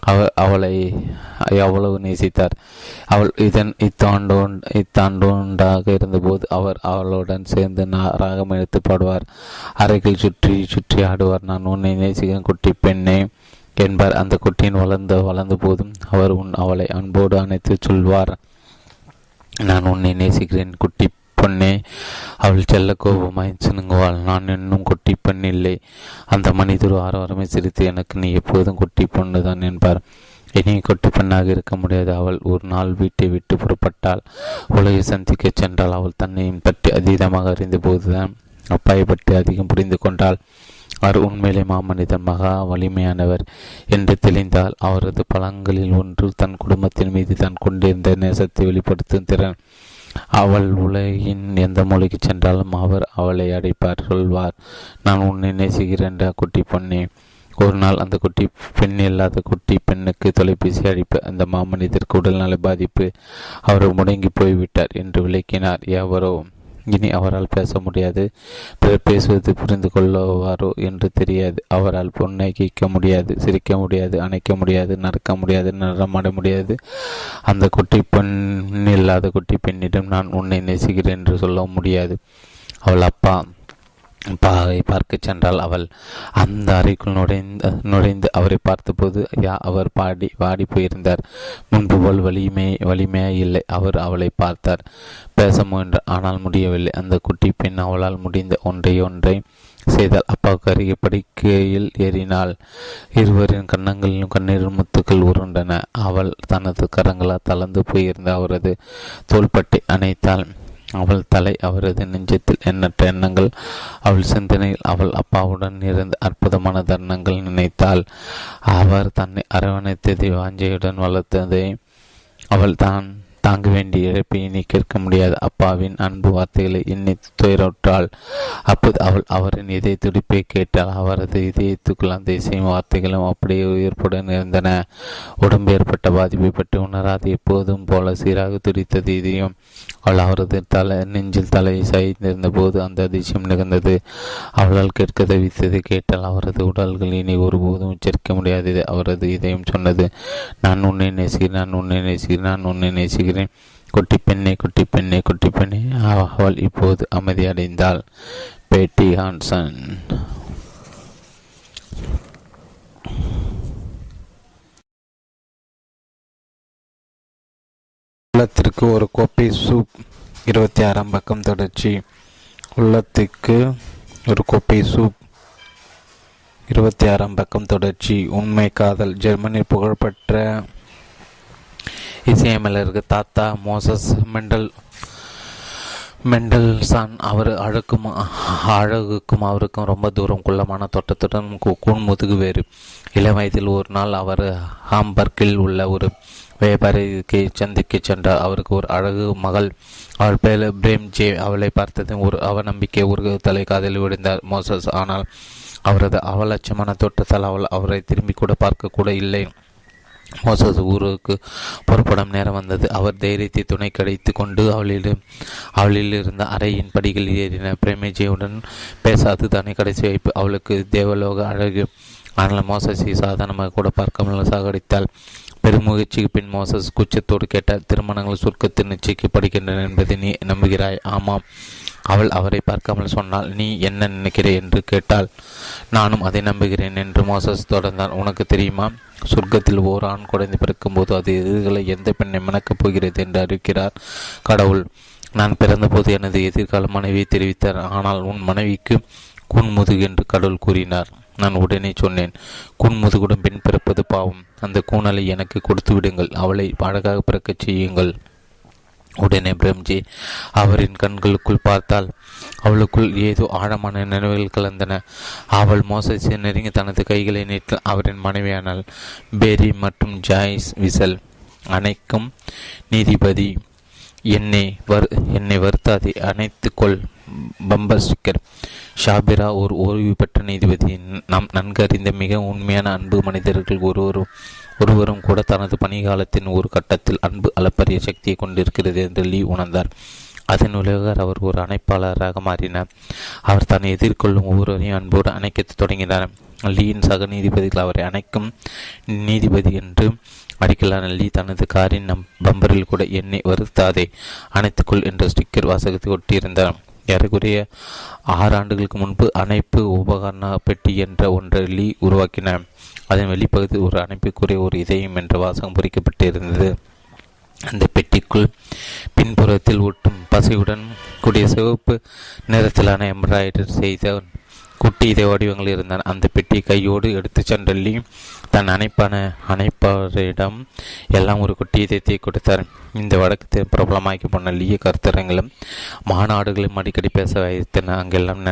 அவ அவளை அவ்வளவு நேசித்தார். அவள் இதன் இத்தாண்டோன் இத்தாண்டோண்டாக இருந்தபோது அவர் அவளுடன் சேர்ந்து ராகம் எடுத்து பாடுவார். அறைகள் சுற்றி சுற்றி ஆடுவார். நான் உன்னை நேசிக்கிறேன் குட்டி பெண்ணை. என்பார். அந்த குட்டியின் வளர்ந்த வளர்ந்த போதும் அவர் உன் அவளை அன்போடு அணைத்து சொல்வார். நான் உன்னை நேசிக்கிறேன் குட்டி பொண்ணே. அவள் செல்ல கோபமாய் சினுங்குவாள். நான் இன்னும் குட்டி பெண் இல்லை. அந்த மனிதர் ஆரவாரமே சிரித்து எனக்கு நீ எப்போதும் குட்டி பொண்ணு தான் என்பார். இனி கொட்டி பெண்ணாக இருக்க முடியாது. அவள் ஒரு நாள் வீட்டை விட்டு புறப்பட்டால் உலகை சந்திக்க சென்றால் அவள் தன்னையும் பற்றி அதீதமாக அறிந்த போதுதான் அப்பாயை பற்றி அதிகம் புரிந்து கொண்டாள். அவர் உண்மையிலே மாமனிதன் மகா வலிமையானவர் என்று தெளிந்தால் அவரது பழங்களில் ஒன்று தன் குடும்பத்தின் மீது தான் கொண்டிருந்த நேசத்தை வெளிப்படுத்தும் திறன். அவள் உலகின் எந்த மொழிக்கு சென்றாலும் அவர் அவளை அடைப்பார் சொல்வார் நான் உன்னை நேசிக்கிறேன் குட்டி பொண்ணே ஒரு நாள் அந்த குட்டி பெண் இல்லாத குட்டி பெண்ணுக்கு தொலைபேசி அழைப்பு அந்த மாமனிதருக்கு உடல்நல பாதிப்பு அவர் முடங்கி போய்விட்டார் என்று விளக்கினார் எவரோ இனி அவரால் பேச முடியாது. பிறர் பேசுவது புரிந்து கொள்ளுவாரோ என்று தெரியாது. அவரால் புன்னகிக்க முடியாது சிரிக்க முடியாது அணைக்க முடியாது நடக்க முடியாது நடமாட முடியாது. அந்த குட்டி பெண் இல்லாத குட்டி பெண்ணிடம் நான் உன்னை நேசிக்கிறேன் என்று சொல்ல முடியாது. அவள் அப்பா பாகை பார்க்கச் சென்றால் அவள் அந்த அறைக்குள் நுழைந்து நுழைந்து அவரை பார்த்தபோது யா அவர் பாடி வாடி போயிருந்தார். முன்பு போல் வலிமை வலிமையா இல்லை. அவர் அவளை பார்த்தார். பேச முயன்றார் ஆனால் முடியவில்லை. அந்த குட்டி பெண் அவளால் முடிந்த ஒன்றை ஒன்றை செய்தால் அப்பாவுக்கு அருகே படிக்கையில் ஏறினாள். இருவரின் கன்னங்களிலும் கண்ணீர் முத்துக்கள் உருண்டன அவள் தனது கரங்களால் தளர்ந்து போயிருந்த அவரது தோள்பட்டை அணைத்தாள். அவள் தலை அவரது நெஞ்சத்தில் எண்ணற்ற எண்ணங்கள். அவள் சிந்தனையில் அவள் அப்பாவுடன் இருந்த அற்புதமான தருணங்கள் நினைத்தாள். அவர் தன்னை அரவணைத்ததை வாஞ்சையுடன் வளர்த்ததை அவள் தான் தாங்க வேண்டிய இழப்பை இனி கேட்க முடியாது. அப்பாவின் அன்பு வார்த்தைகளை எண்ணி துயரற்றாள் அப்போது அவள் அவரின் இதய துடிப்பை கேட்டால் அவரது இதயத்துக்குள் அந்த இசையும் வார்த்தைகளும் அப்படியே உயிர்ப்புடன் இருந்தன. உடம்பு ஏற்பட்ட பாதிப்பை பற்றி உணராது. எப்போதும் போல சீராக துடித்தது இதயம். அவள் அவரது தலை நெஞ்சில் தலையை சாய்ந்திருந்த போது அந்த அதிசயம் நிகழ்ந்தது. அவளால் கேட்க தவித்தது கேட்டால் அவரது உடல்கள் இனி ஒருபோதும் உச்சரிக்க முடியாது அவரது இதயம் சொன்னது நான் உன்னை நேசிக்கிறேன் நான் உன்னை நேசிக்கிறேன் நான் உன்னை நேசிக்கிறேன். சொல்கிறேன் குட்டி பெண்ணே குட்டி பெண்ணே குட்டி பெண்ணே. அவள் இப்போது அமைதியடைந்தாள். பேட்டி ஹான்சன். உள்ளத்திற்கு ஒரு கோப்பை சூப். இருபத்தி ஆறாம் பக்கம் தொடர்ச்சி. உள்ளத்துக்கு ஒரு கோப்பை சூப். இருபத்தி ஆறாம் பக்கம் தொடர்ச்சி. உண்மை காதல். ஜெர்மனி புகழ்பெற்ற இசையமைலருக்கு தாத்தா மோசஸ் மெண்டல் மெண்டல்சான் அவர் அழகும் அழகுக்கும் அவருக்கும் ரொம்ப தூரம் குள்ளமான தோட்டத்துடன் கூண் முதுகு வேறு. இளம் வயதில் ஒரு நாள் அவர் ஹாம்பர்கில் உள்ள ஒரு வியாபாரிக்கு சந்திக்க சென்றார். அவருக்கு ஒரு அழகு மகள் அவள் பேர் பிரேம் ஜே. அவளை பார்த்ததும் ஒரு அவநம்பிக்கை ஒரு தலை காதலில் விழுந்தார். மோசஸ் ஆனால் அவரது அவலட்சமான தோட்டத்தால் அவள் அவரை திரும்பி கூட பார்க்க கூட இல்லை. மோசஸ் ஊருக்கு புறப்படும் நேரம் வந்தது. அவர் தைரியத்தை துணை கிடைத்து கொண்டு அவளிடம் அவளில் இருந்த அறையின் படிகள் ஏறின. பிரேமேஜியுடன் பேசாது தானே கடைசி வைப்பு. அவளுக்கு தேவலோக அழகு. ஆனால் மோசஸை சாதாரணமாக கூட பார்க்காமல் சாகடித்தாள். பெருமுயற்சிக்கு பின் மோசஸ் குச்சத்தோடு கேட்டால் திருமணங்கள் சுருக்கத்தில் நிச்சயிக்கப்படுகின்றன என்பதை நீ நம்புகிறாய்? ஆமாம். அவள் அவரை பார்க்காமல் சொன்னால் நீ என்ன நினைக்கிறே? என்று கேட்டாள். நானும் அதை நம்புகிறேன் என்று மோசஸ் தொடர்ந்தான். உனக்கு தெரியுமா? சொர்க்கத்தில் ஓர் ஆண் குழந்தை பிறக்கும்போது அது எதிர்களை எந்த பெண்ணை மணக்கப் போகிறது? என்று அறிவிக்கிறார் கடவுள். நான் பிறந்தபோது எனது எதிர்கால மனைவியை தெரிவித்தார். ஆனால் உன் மனைவிக்கு கூன்முதுகு என்று கடவுள் கூறினார். நான் உடனே சொன்னேன் கூன்முதுகுடன் பெண் பிறப்பது பாவம். அந்த கூணலை எனக்கு கொடுத்து விடுங்கள். அவளை அழகாக பிறக்கச் செய்யுங்கள். உடனே பிரம்ஜி அவரின் கண்களுக்குள் பார்த்தால் அவளுக்குள் ஏதோ ஆழமான நினைவுகள் கலந்தன. அவள் மோசை நெருங்கி தனது கைகளை நீட்டில் அவரின் மனைவியானால் பேரி மற்றும் ஜாய்ஸ் விசல் அனைக்கும் நீதிபதி. என்னை வர் என்னை வருத்தாதே அனைத்துக்கொள் பம்பர் ஸ்டிக்கர் ஷாபிரா ஒரு ஓய்வு பெற்ற நீதிபதி. நாம் நன்கறிந்த மிக உண்மையான அன்பு மனிதர்கள் ஒருவரும் ஒருவரும் கூட தனது பணிகாலத்தின் ஒரு கட்டத்தில் அன்பு அளப்பரிய சக்தியை கொண்டிருக்கிறது என்று லீ உணர்ந்தார். அதன் உலகர் அவர் ஒரு அணைப்பாளராக மாறினார். அவர் தன்னை எதிர்கொள்ளும் ஒவ்வொருவரையும் அன்போடு அணைக்க தொடங்கினார். லீயின் சக நீதிபதிகள் அவரை அணைக்கும் நீதிபதி என்று அடிக்கலான லீ தனது காரின் நம் பம்பரில் கூட என்னை வருத்தாதே அணைத்துக்குள் என்ற ஸ்டிக்கர் வாசகத்தை ஒட்டியிருந்தார். ஏறக்குறைய ஆறு ஆண்டுகளுக்கு முன்பு அணைப்பு உபகரண பெட்டி என்ற ஒன்றை லீ உருவாக்கினார். அதன் வெளிப்பகுதி ஒரு அணைப்புக்குரிய ஒரு இதயம் என்ற வாசகம் பொறிக்கப்பட்டிருந்தது. அந்த பெட்டிக்குள் பின்புறத்தில் ஒட்டும் பசையுடன் கூடிய சிவப்பு நிறத்திலான எம்ப்ராய்டர் செய்த குட்டி இதை வடிவங்கள் இருந்தன. அந்த பெட்டியை கையோடு எடுத்து சென்றள்ளி தன் அணைப்பான அணைப்பவரிடம் எல்லாம் ஒரு குட்டி இதயத்தை கொடுத்தார். இந்த வடக்கு பிரபலமாக்கி போன லீய கருத்தரங்களும் மாநாடுகளும் அடிக்கடி பேச வைத்தன அங்கெல்லாம்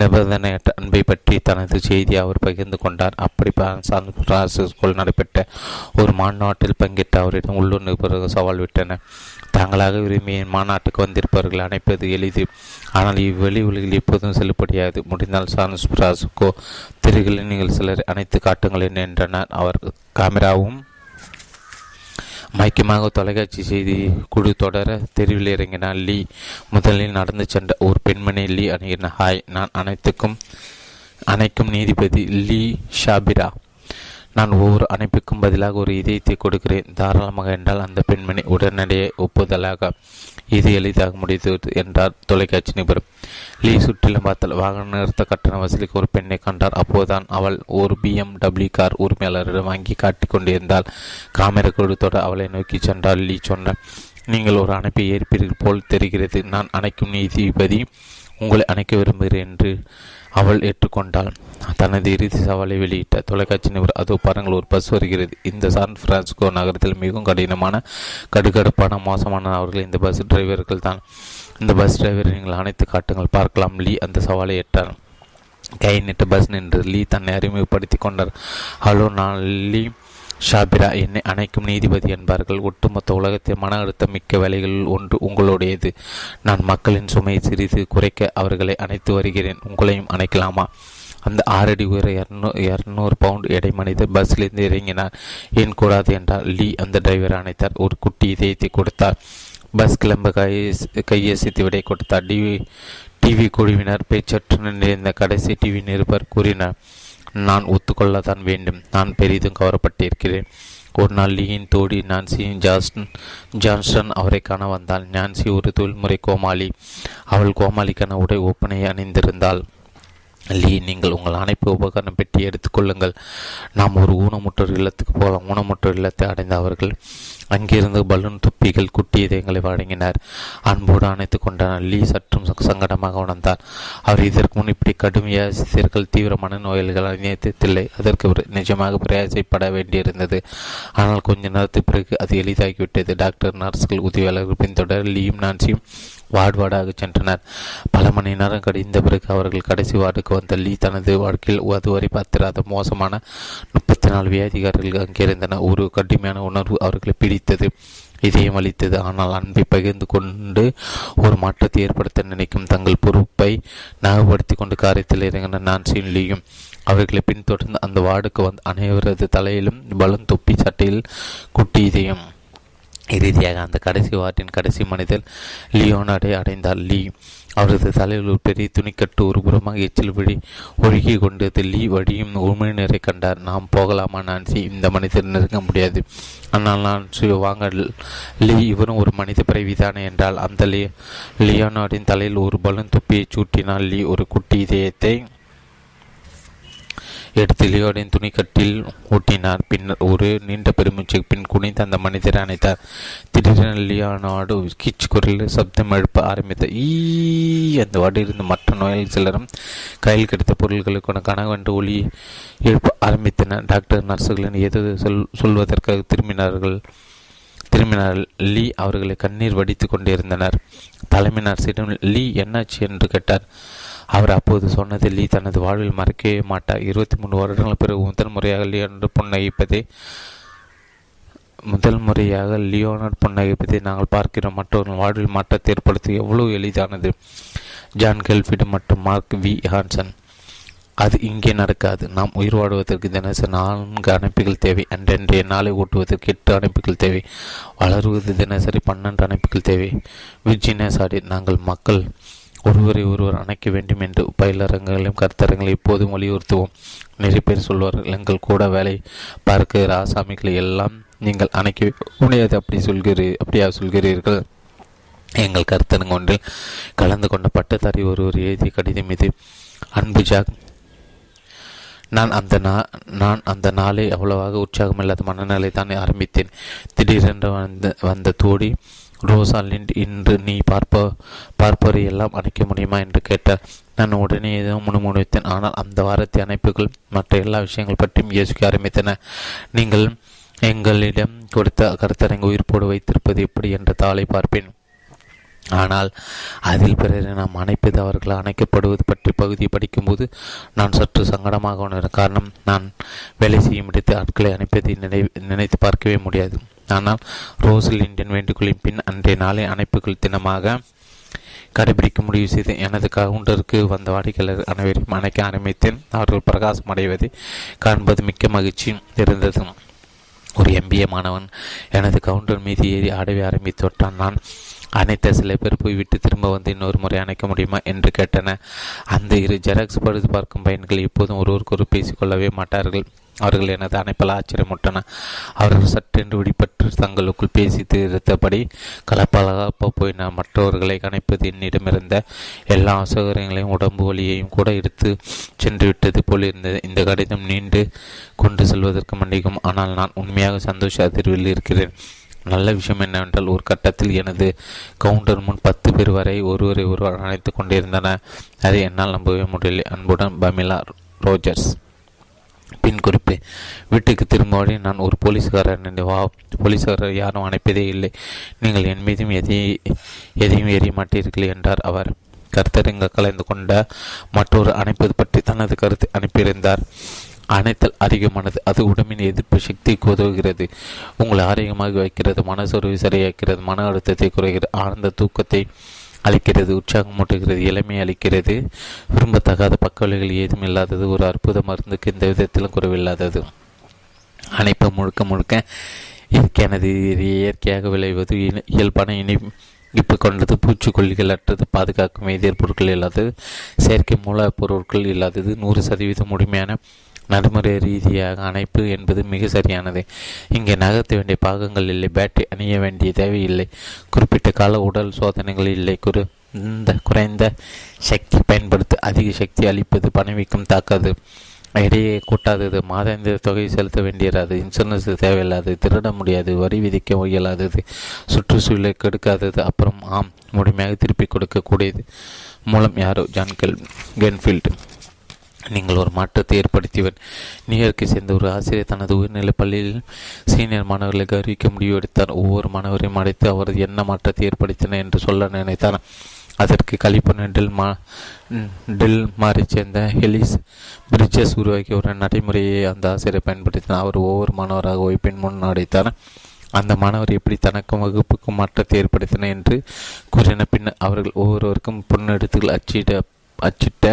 நிபந்தனையற்ற அன்பை பற்றி தனது செய்தியை அவர் பகிர்ந்து கொண்டார். அப்படி சான் பிரான்சிஸ்கோல் நடைபெற்ற ஒரு மாநாட்டில் பங்கேற்ற அவரிடம் உள்ளூர் நிருபர்கள் சவால் விட்டனர் தாங்களாக விரும்பிய மாநாட்டுக்கு வந்திருப்பவர்கள் அணைப்பது எளிது. ஆனால் இவ்வெளி உலகில் எப்போதும் செல்லுபடியாது. முடிந்தால் சான் பிரான்சிஸ்கோ தெருகளில் நீங்கள் சிலர் அனைத்து காட்டுங்கள் என்றனர். அவர் கேமராவும் மைக்கமாக தொலைக்காட்சி செய்தி குழு தொடர தெருவில் இறங்கினார். லீ முதலில் நடந்து சென்ற ஒரு பெண்மணி லீ அணுகின ஹாய் நான் அனைத்துக்கும் அனைக்கும் நீதிபதி லீ ஷாபிரா. நான் ஒவ்வொரு அணைப்புக்கும் பதிலாக ஒரு இதயத்தை கொடுக்கிறேன். தாராளமாக என்றால் அந்த பெண்மணி உடனடியே ஒப்புதலாக இது எளிதாக முடிந்தது என்றார் தொலைக்காட்சி நிபுணர் லீ சுற்றிலும் பார்த்தால் வாகன நிறுத்த கட்டண வசூலிக்கு ஒரு பெண்ணை கண்டார். அப்போதுதான் அவள் ஒரு பிஎம்டபிள்யூ கார் உரிமையாளரிடம் வாங்கி காட்டிக் கொண்டிருந்தால் காமெரா கொடுத்தோட அவளை நோக்கி சென்றார் லீ சொன்னார் நீங்கள் ஒரு அணைப்பை ஏற்பீர்கள் போல் தெரிகிறது. நான் அணைக்கும் நீதிபதி உங்களை அணைக்க விரும்புகிறேன் என்று அவள் ஏற்றுக்கொண்டாள். தனது இறுதி சவாலை வெளியிட்ட தொலைக்காட்சி நிபுணர் அதோ பாருங்கள் ஒரு பஸ் வருகிறது. இந்த சான் பிரான்சிஸ்கோ நகரத்தில் மிகவும் கடினமான கடுகடுப்பான மோசமான அவர்கள் இந்த பஸ் டிரைவர்கள் தான். இந்த பஸ் டிரைவரை நீங்கள் அனைத்து காட்டுங்கள். பார்க்கலாம். லீ அந்த சவாலை ஏற்றார். கை நிட்டு பஸ் நின்று லீ தன்னை அறிமுகப்படுத்தி கொண்டார். ஹலோ நான் லீ ஷாபிரா என்னை அணைக்கும் நீதிபதி என்பார்கள். ஒட்டுமொத்த உலகத்தை மன அழுத்தம் மிக்க வேலைகளில் ஒன்று உங்களுடையது. நான் மக்களின் சுமையை சிறிது குறைக்க அவர்களை அணைத்து வருகிறேன். உங்களையும் அணைக்கலாமா? அந்த ஆறடி உயர இரநூ இரநூறு பவுண்ட் எடை மனிதர் பஸ்ஸிலிருந்து இறங்கினார். ஏன் கூடாது என்றால் லீ அந்த டிரைவர் அணைத்தார். ஒரு குட்டி இதயத்தை கொடுத்தார். பஸ் கிளம்ப கையை கையசித்து விடை கொடுத்தார். டிவி டிவி குழுவினர் பேச்சற்று நிறைந்த கடைசி டிவி நிருபர் கூறினார். நான் ஒத்துக்கொள்ளத்தான் வேண்டும். நான் பெரிதும் கவரப்பட்டிருக்கிறேன். ஒரு நாள் லீயின் தோடி நான்சி ஜாஸ்டன் ஜான்ஸ்டன் அவரை காண வந்தாள். நான்சி ஒரு தொழில்முறை கோமாளி. அவள் கோமாளிக்கான உடை ஒப்பனை அணிந்திருந்தாள். லீ நீங்கள் உங்கள் அனைப்பு உபகரணம் பெட்டி எடுத்துக்கொள்ளுங்கள் நாம் ஒரு ஊனமுற்றோர் இல்லத்துக்கு போகலாம். ஊனமுற்றோர் இல்லத்தை அடைந்த அவர்கள் அங்கிருந்து பலூன் துப்பிகள் குட்டி இதயங்களை வழங்கினார். அன்போடு அணைத்து கொண்டார் லீ சற்றும் சங்கடமாக உணர்ந்தார். அவர் இதற்கு முன் இப்படி கடுமையாக தீவிரமான நோய்கள் நினைத்ததில்லை அதற்கு நிஜமாக பிரயாசைப்பட வேண்டியிருந்தது. ஆனால் கொஞ்ச நேரத்துக்கு பிறகு அது எளிதாகிவிட்டது. டாக்டர் நர்ஸ்கள் உதவியாளர்கள் பின்தொடர் லீயும் நான்சியும் வார்டு வார்டாக சென்றனர். பல மணி நேரம் கடிந்த பிறகு அவர்கள் கடைசி வார்டுக்கு வந்த லீ தனது வாழ்க்கையில் அதுவரை பார்த்திராத மோசமான முப்பத்தி நாலு வியாதிகாரர்கள் அங்கிருந்தனர். ஒரு கடுமையான உணர்வு அவர்களை பிடி பிடித்தது இதயம் அளித்தது. ஆனால் அன்பை பகிர்ந்து கொண்டு ஒரு மாற்றத்தை ஏற்படுத்த நினைக்கும் தங்கள் பொறுப்பை நகப்படுத்தி கொண்டு காரியத்தில் இறங்கின நான்சியும் லீயும். அவர்களை பின்தொடர்ந்து அந்த வார்டுக்கு வந்து அனைவரது தலையிலும் பலம் தொப்பி சட்டையில் குட்டி இதயம். இறுதியாக அந்த கடைசி வார்டின் கடைசி மனிதர் லியோனாடை அடைந்தார். லீ அவரது தலையில் ஒரு பெரிய துணிக்கட்டு ஒரு புறமாக எச்சில் விழி ஒழுகி கொண்டது லீ வழியும் உமிழ்நீரை கண்டார். நாம் போகலாமா நான்சி? இந்த மனிதர் நெருங்க முடியாது. ஆனால் நான் வாங்க லீ இவரும் ஒரு மனித பிறவிதானே என்றால் அந்த லீ லியோனாரின் தலையில் ஒரு பலன் தொப்பியை சூட்டினால் லீ ஒரு குட்டி இதயத்தை எடுத்து லியோடின் துணிக்கட்டில் ஊட்டினார். பின்னர் ஒரு நீண்ட பெருமூச்சு பின் குனிந்து அந்த மனிதரை அணைத்தார். திடீரென லியோனாடு கிச் குரலில் சப்தம் எழுப்ப ஆரம்பித்த ஈ அந்த வாடியிருந்த மற்ற நோயாளி சிலரும் கையில் கிடைத்த பொருள்களுக்கான கனவென்று ஒளி எழுப்ப ஆரம்பித்தனர். டாக்டர் நர்ஸுகளின் ஏதோ சொல் சொல்வதற்காக திரும்பினார்கள். திரும்பினார். லீ அவர்களை கண்ணீர் வடித்து கொண்டிருந்தனர். தலைமை நர்சிடம் லீ என்னாச்சு? என்று கேட்டார். அவர் அப்போது சொன்னது லீ தனது வாழ்வில் மறக்கவே மாட்டார் இருபத்தி மூணு வருடங்கள் பிறகு முதல் முறையாக லியோனர் புன்னகைப்பதே முதல் முறையாக லியோனர் புன்னகைப்பதை நாங்கள் பார்க்கிறோம். மற்றவர்கள் வாழ்வில் மாற்றத்தை ஏற்படுத்த எவ்வளவு எளிதானது. ஜான் கெல்ஃபிட் மற்றும் மார்க் வி. ஹான்சன். அது இங்கே நடக்காது. நாம் உயிர் வாழ்வதற்கு தினசரி நான்கு அணைப்புகள் தேவை. அன்றன்றைய நாளை ஓட்டுவதற்கு எட்டு அணைப்புகள் தேவை. வளருவது தினசரி பன்னெண்டு அணைப்புகள் தேவை. விர்ஜினியா சாடி நாங்கள் மக்கள் ஒருவரை ஒருவர் அணைக்க வேண்டும் என்று பயிலரங்கங்களையும் கருத்தரங்களை எப்போதும் வலியுறுத்துவோம். நிறைய பேர் சொல்வார்கள் எங்கள் கூட வேலை பார்க்கிற ஆசாமிகளை எல்லாம் நீங்கள் அணைக்க முடியாது அப்படி சொல்கிறீ அப்படியா சொல்கிறீர்கள்? எங்கள் கருத்தரங்க ஒன்றில் கலந்து கொண்ட பட்டதாரி ஒருவர் எழுதிய கடிதம் இது. அன்பு ஜாக் நான் அந்த நா நான் அந்த நாளை அவ்வளவாக உற்சாகமில்லாத மனநிலை தான் ஆரம்பித்தேன். திடீரென்று வந்த வந்த தோடி ரோசாலிண்ட் இன்று நீ பார்ப்ப பார்ப்பவரை எல்லாம் அணைக்க முடியுமா என்று கேட்டார் நான் உடனே ஏதோ முணுமுணுத்தேன். ஆனால் அந்த வாரத்தை அணைப்புகள் மற்ற எல்லா விஷயங்கள் பற்றியும் யோசிக்க ஆரம்பித்தன நீங்கள் எங்களிடம் கொடுத்த கருத்தரங்கு உயிர்ப்போடு வைத்திருப்பது எப்படி என்ற தாளை பார்ப்பேன். ஆனால் அதில் பிறரை நாம் அணைப்பது அவர்கள் அணைக்கப்படுவது பற்றி பகுதியை படிக்கும்போது நான் சற்று சங்கடமாக உணர்கிறேன் காரணம் நான் வேலை செய்யும் இடத்து ஆட்களை அணைப்பதை நினை நினைத்து பார்க்கவே முடியாது. ஆனால் ரோசல் இந்தியன் வேண்டுகோளின் பின் அன்றைய நாளை அணைப்புகள் தினமாக கடைபிடிக்க முடிவு செய்து எனது கவுண்டருக்கு வந்த வாடிக்கையாளர் அனைவரையும் அணைக்க ஆரம்பித்தேன் அவர்கள் பிரகாசம் அடைவதை காண்பது மிக்க மகிழ்ச்சி இருந்தது ஒரு எம்பிஏ மாணவன் எனது கவுண்டர் மீது ஏறி ஆடவே ஆரம்பித்து நான் அனைத்த சில பேர் போய்விட்டு திரும்ப வந்து இன்னொரு முறை அணைக்க முடியுமா என்று கேட்டன. அந்த இரு ஜெராக்ஸ் பழுது பார்க்கும் பையன்கள் எப்போதும் ஒருவருக்கொரு பேசிக்கொள்ளவே மாட்டார்கள். அவர்கள் எனது அணைப்பில் ஆச்சரியமுட்டன அவர்கள் சற்றென்று விடிப்பட்டு தங்களுக்குள் பேசி தீர்த்தபடி கலப்பலகப்ப போயின மற்றவர்களை கணைப்பது என்னிடமிருந்த எல்லா அசௌகரியங்களையும் உடம்பு வலியையும் கூட எடுத்து சென்றுவிட்டது போல் இருந்தது. இந்த கடிதம் நீண்டு கொண்டு செல்வதற்கு மன்னிக்கும். ஆனால் நான் உண்மையாக சந்தோஷ அதிர்வில் இருக்கிறேன். நல்ல விஷயம் என்னவென்றால் ஒரு கட்டத்தில் எனது கவுண்டர் முன் பத்து பேர் வரை ஒருவரை ஒருவர் அணைத்துக் கொண்டிருந்தன அதை என்னால் நம்பவே முடியவில்லை. அன்புடன் பமிலா ரோஜர்ஸ். பின் குறிப்பு வீட்டுக்கு திரும்ப வழி நான் ஒரு போலீஸ்காரர் வா போலீஸ்காரர் யாரும் அனுப்பியதே இல்லை. நீங்கள் என் மீதும் எதை எதையும் எறிய மாட்டீர்கள் என்றார் அவர். கருத்தரங்க கலந்து கொண்ட மற்றொரு அணைப்பது பற்றி தனது கருத்து அனுப்பியிருந்தார். அணைத்தல் அதிகமானது அது உடம்பின் எதிர்ப்பு சக்திக்கு உதவுகிறது உங்களை ஆரோக்கியமாக வைக்கிறது மனசொருவி சரியாக்கிறது மன அழுத்தத்தை குறைகிறது ஆனந்த தூக்கத்தை அளிக்கிறது உற்சாகமூட்டுகிறது இளமை அளிக்கிறது. விரும்பத்தகாத பக்கவலைகள் ஏதும் இல்லாதது ஒரு அற்புத மருந்துக்கு இந்த விதத்திலும் குறைவில்லாதது. அணைப்பு முழுக்க முழுக்க இயற்கையானது இயற்கையாக விளைவது இயல்பான இனி இப்பு கொண்டது பூச்சிக்கொல்லிகள் அற்றது பாதுகாக்கும் எதிர்பொருட்கள் இல்லாதது செயற்கை மூலப்பொருட்கள் இல்லாதது நூறு சதவீதம் முழுமையான நடைமுறை ரீதியாக அணைப்பு என்பது மிக சரியானது. இங்கே நகர்த்த வேண்டிய பாகங்கள் இல்லை பேட்டரி அணிய வேண்டிய தேவையில்லை குறிப்பிட்ட கால உடல் சோதனைகள் இல்லை. குறு இந்த குறைந்த சக்தி பயன்படுத்த அதிக சக்தி அளிப்பது பணவீக்கம் தாக்காது. இடையே கூட்டாதது மாதாந்திர தொகை செலுத்த வேண்டியது இன்சூரன்ஸ் தேவையில்லாது திருட முடியாது வரி விதிக்க இயலாதது சுற்றுச்சூழலை கெடுக்காதது அப்புறம் ஆம் முழுமையாக திருப்பி கொடுக்கக்கூடியது மூலம் யாரோ ஜான்கெல் கென்ஃபீல்டு. நீங்கள் ஒரு மாற்றத்தை ஏற்படுத்தியவர். நியூயார்க்கை சேர்ந்த ஒரு ஆசிரியர் தனது உயர்நிலைப் பள்ளியில் சீனியர் மாணவர்களை கௌரவிக்க முடிவு எடுத்தார். ஒவ்வொரு மாணவரையும் அடைத்து அவரது என்ன மாற்றத்தை ஏற்படுத்தின என்று சொல்ல நினைத்தார். அதற்கு கலிபோர்னியா டெல் மா டெல் மாறி சேர்ந்த ஹெலிஸ் பிரிட்ஜஸ் உருவாக்கிய ஒரு நடைமுறையை அந்த ஆசிரியர் பயன்படுத்தினார். அவர் ஒவ்வொரு மாணவராக வைப்பின் முன் அடைத்தார் அந்த மாணவர் எப்படி தனக்கும் வகுப்புக்கும் மாற்றத்தை ஏற்படுத்தின என்று கூறின பின் அவர்கள் ஒவ்வொருவருக்கும் பொன்னெடுத்துகள் அச்சிட அச்சிட்ட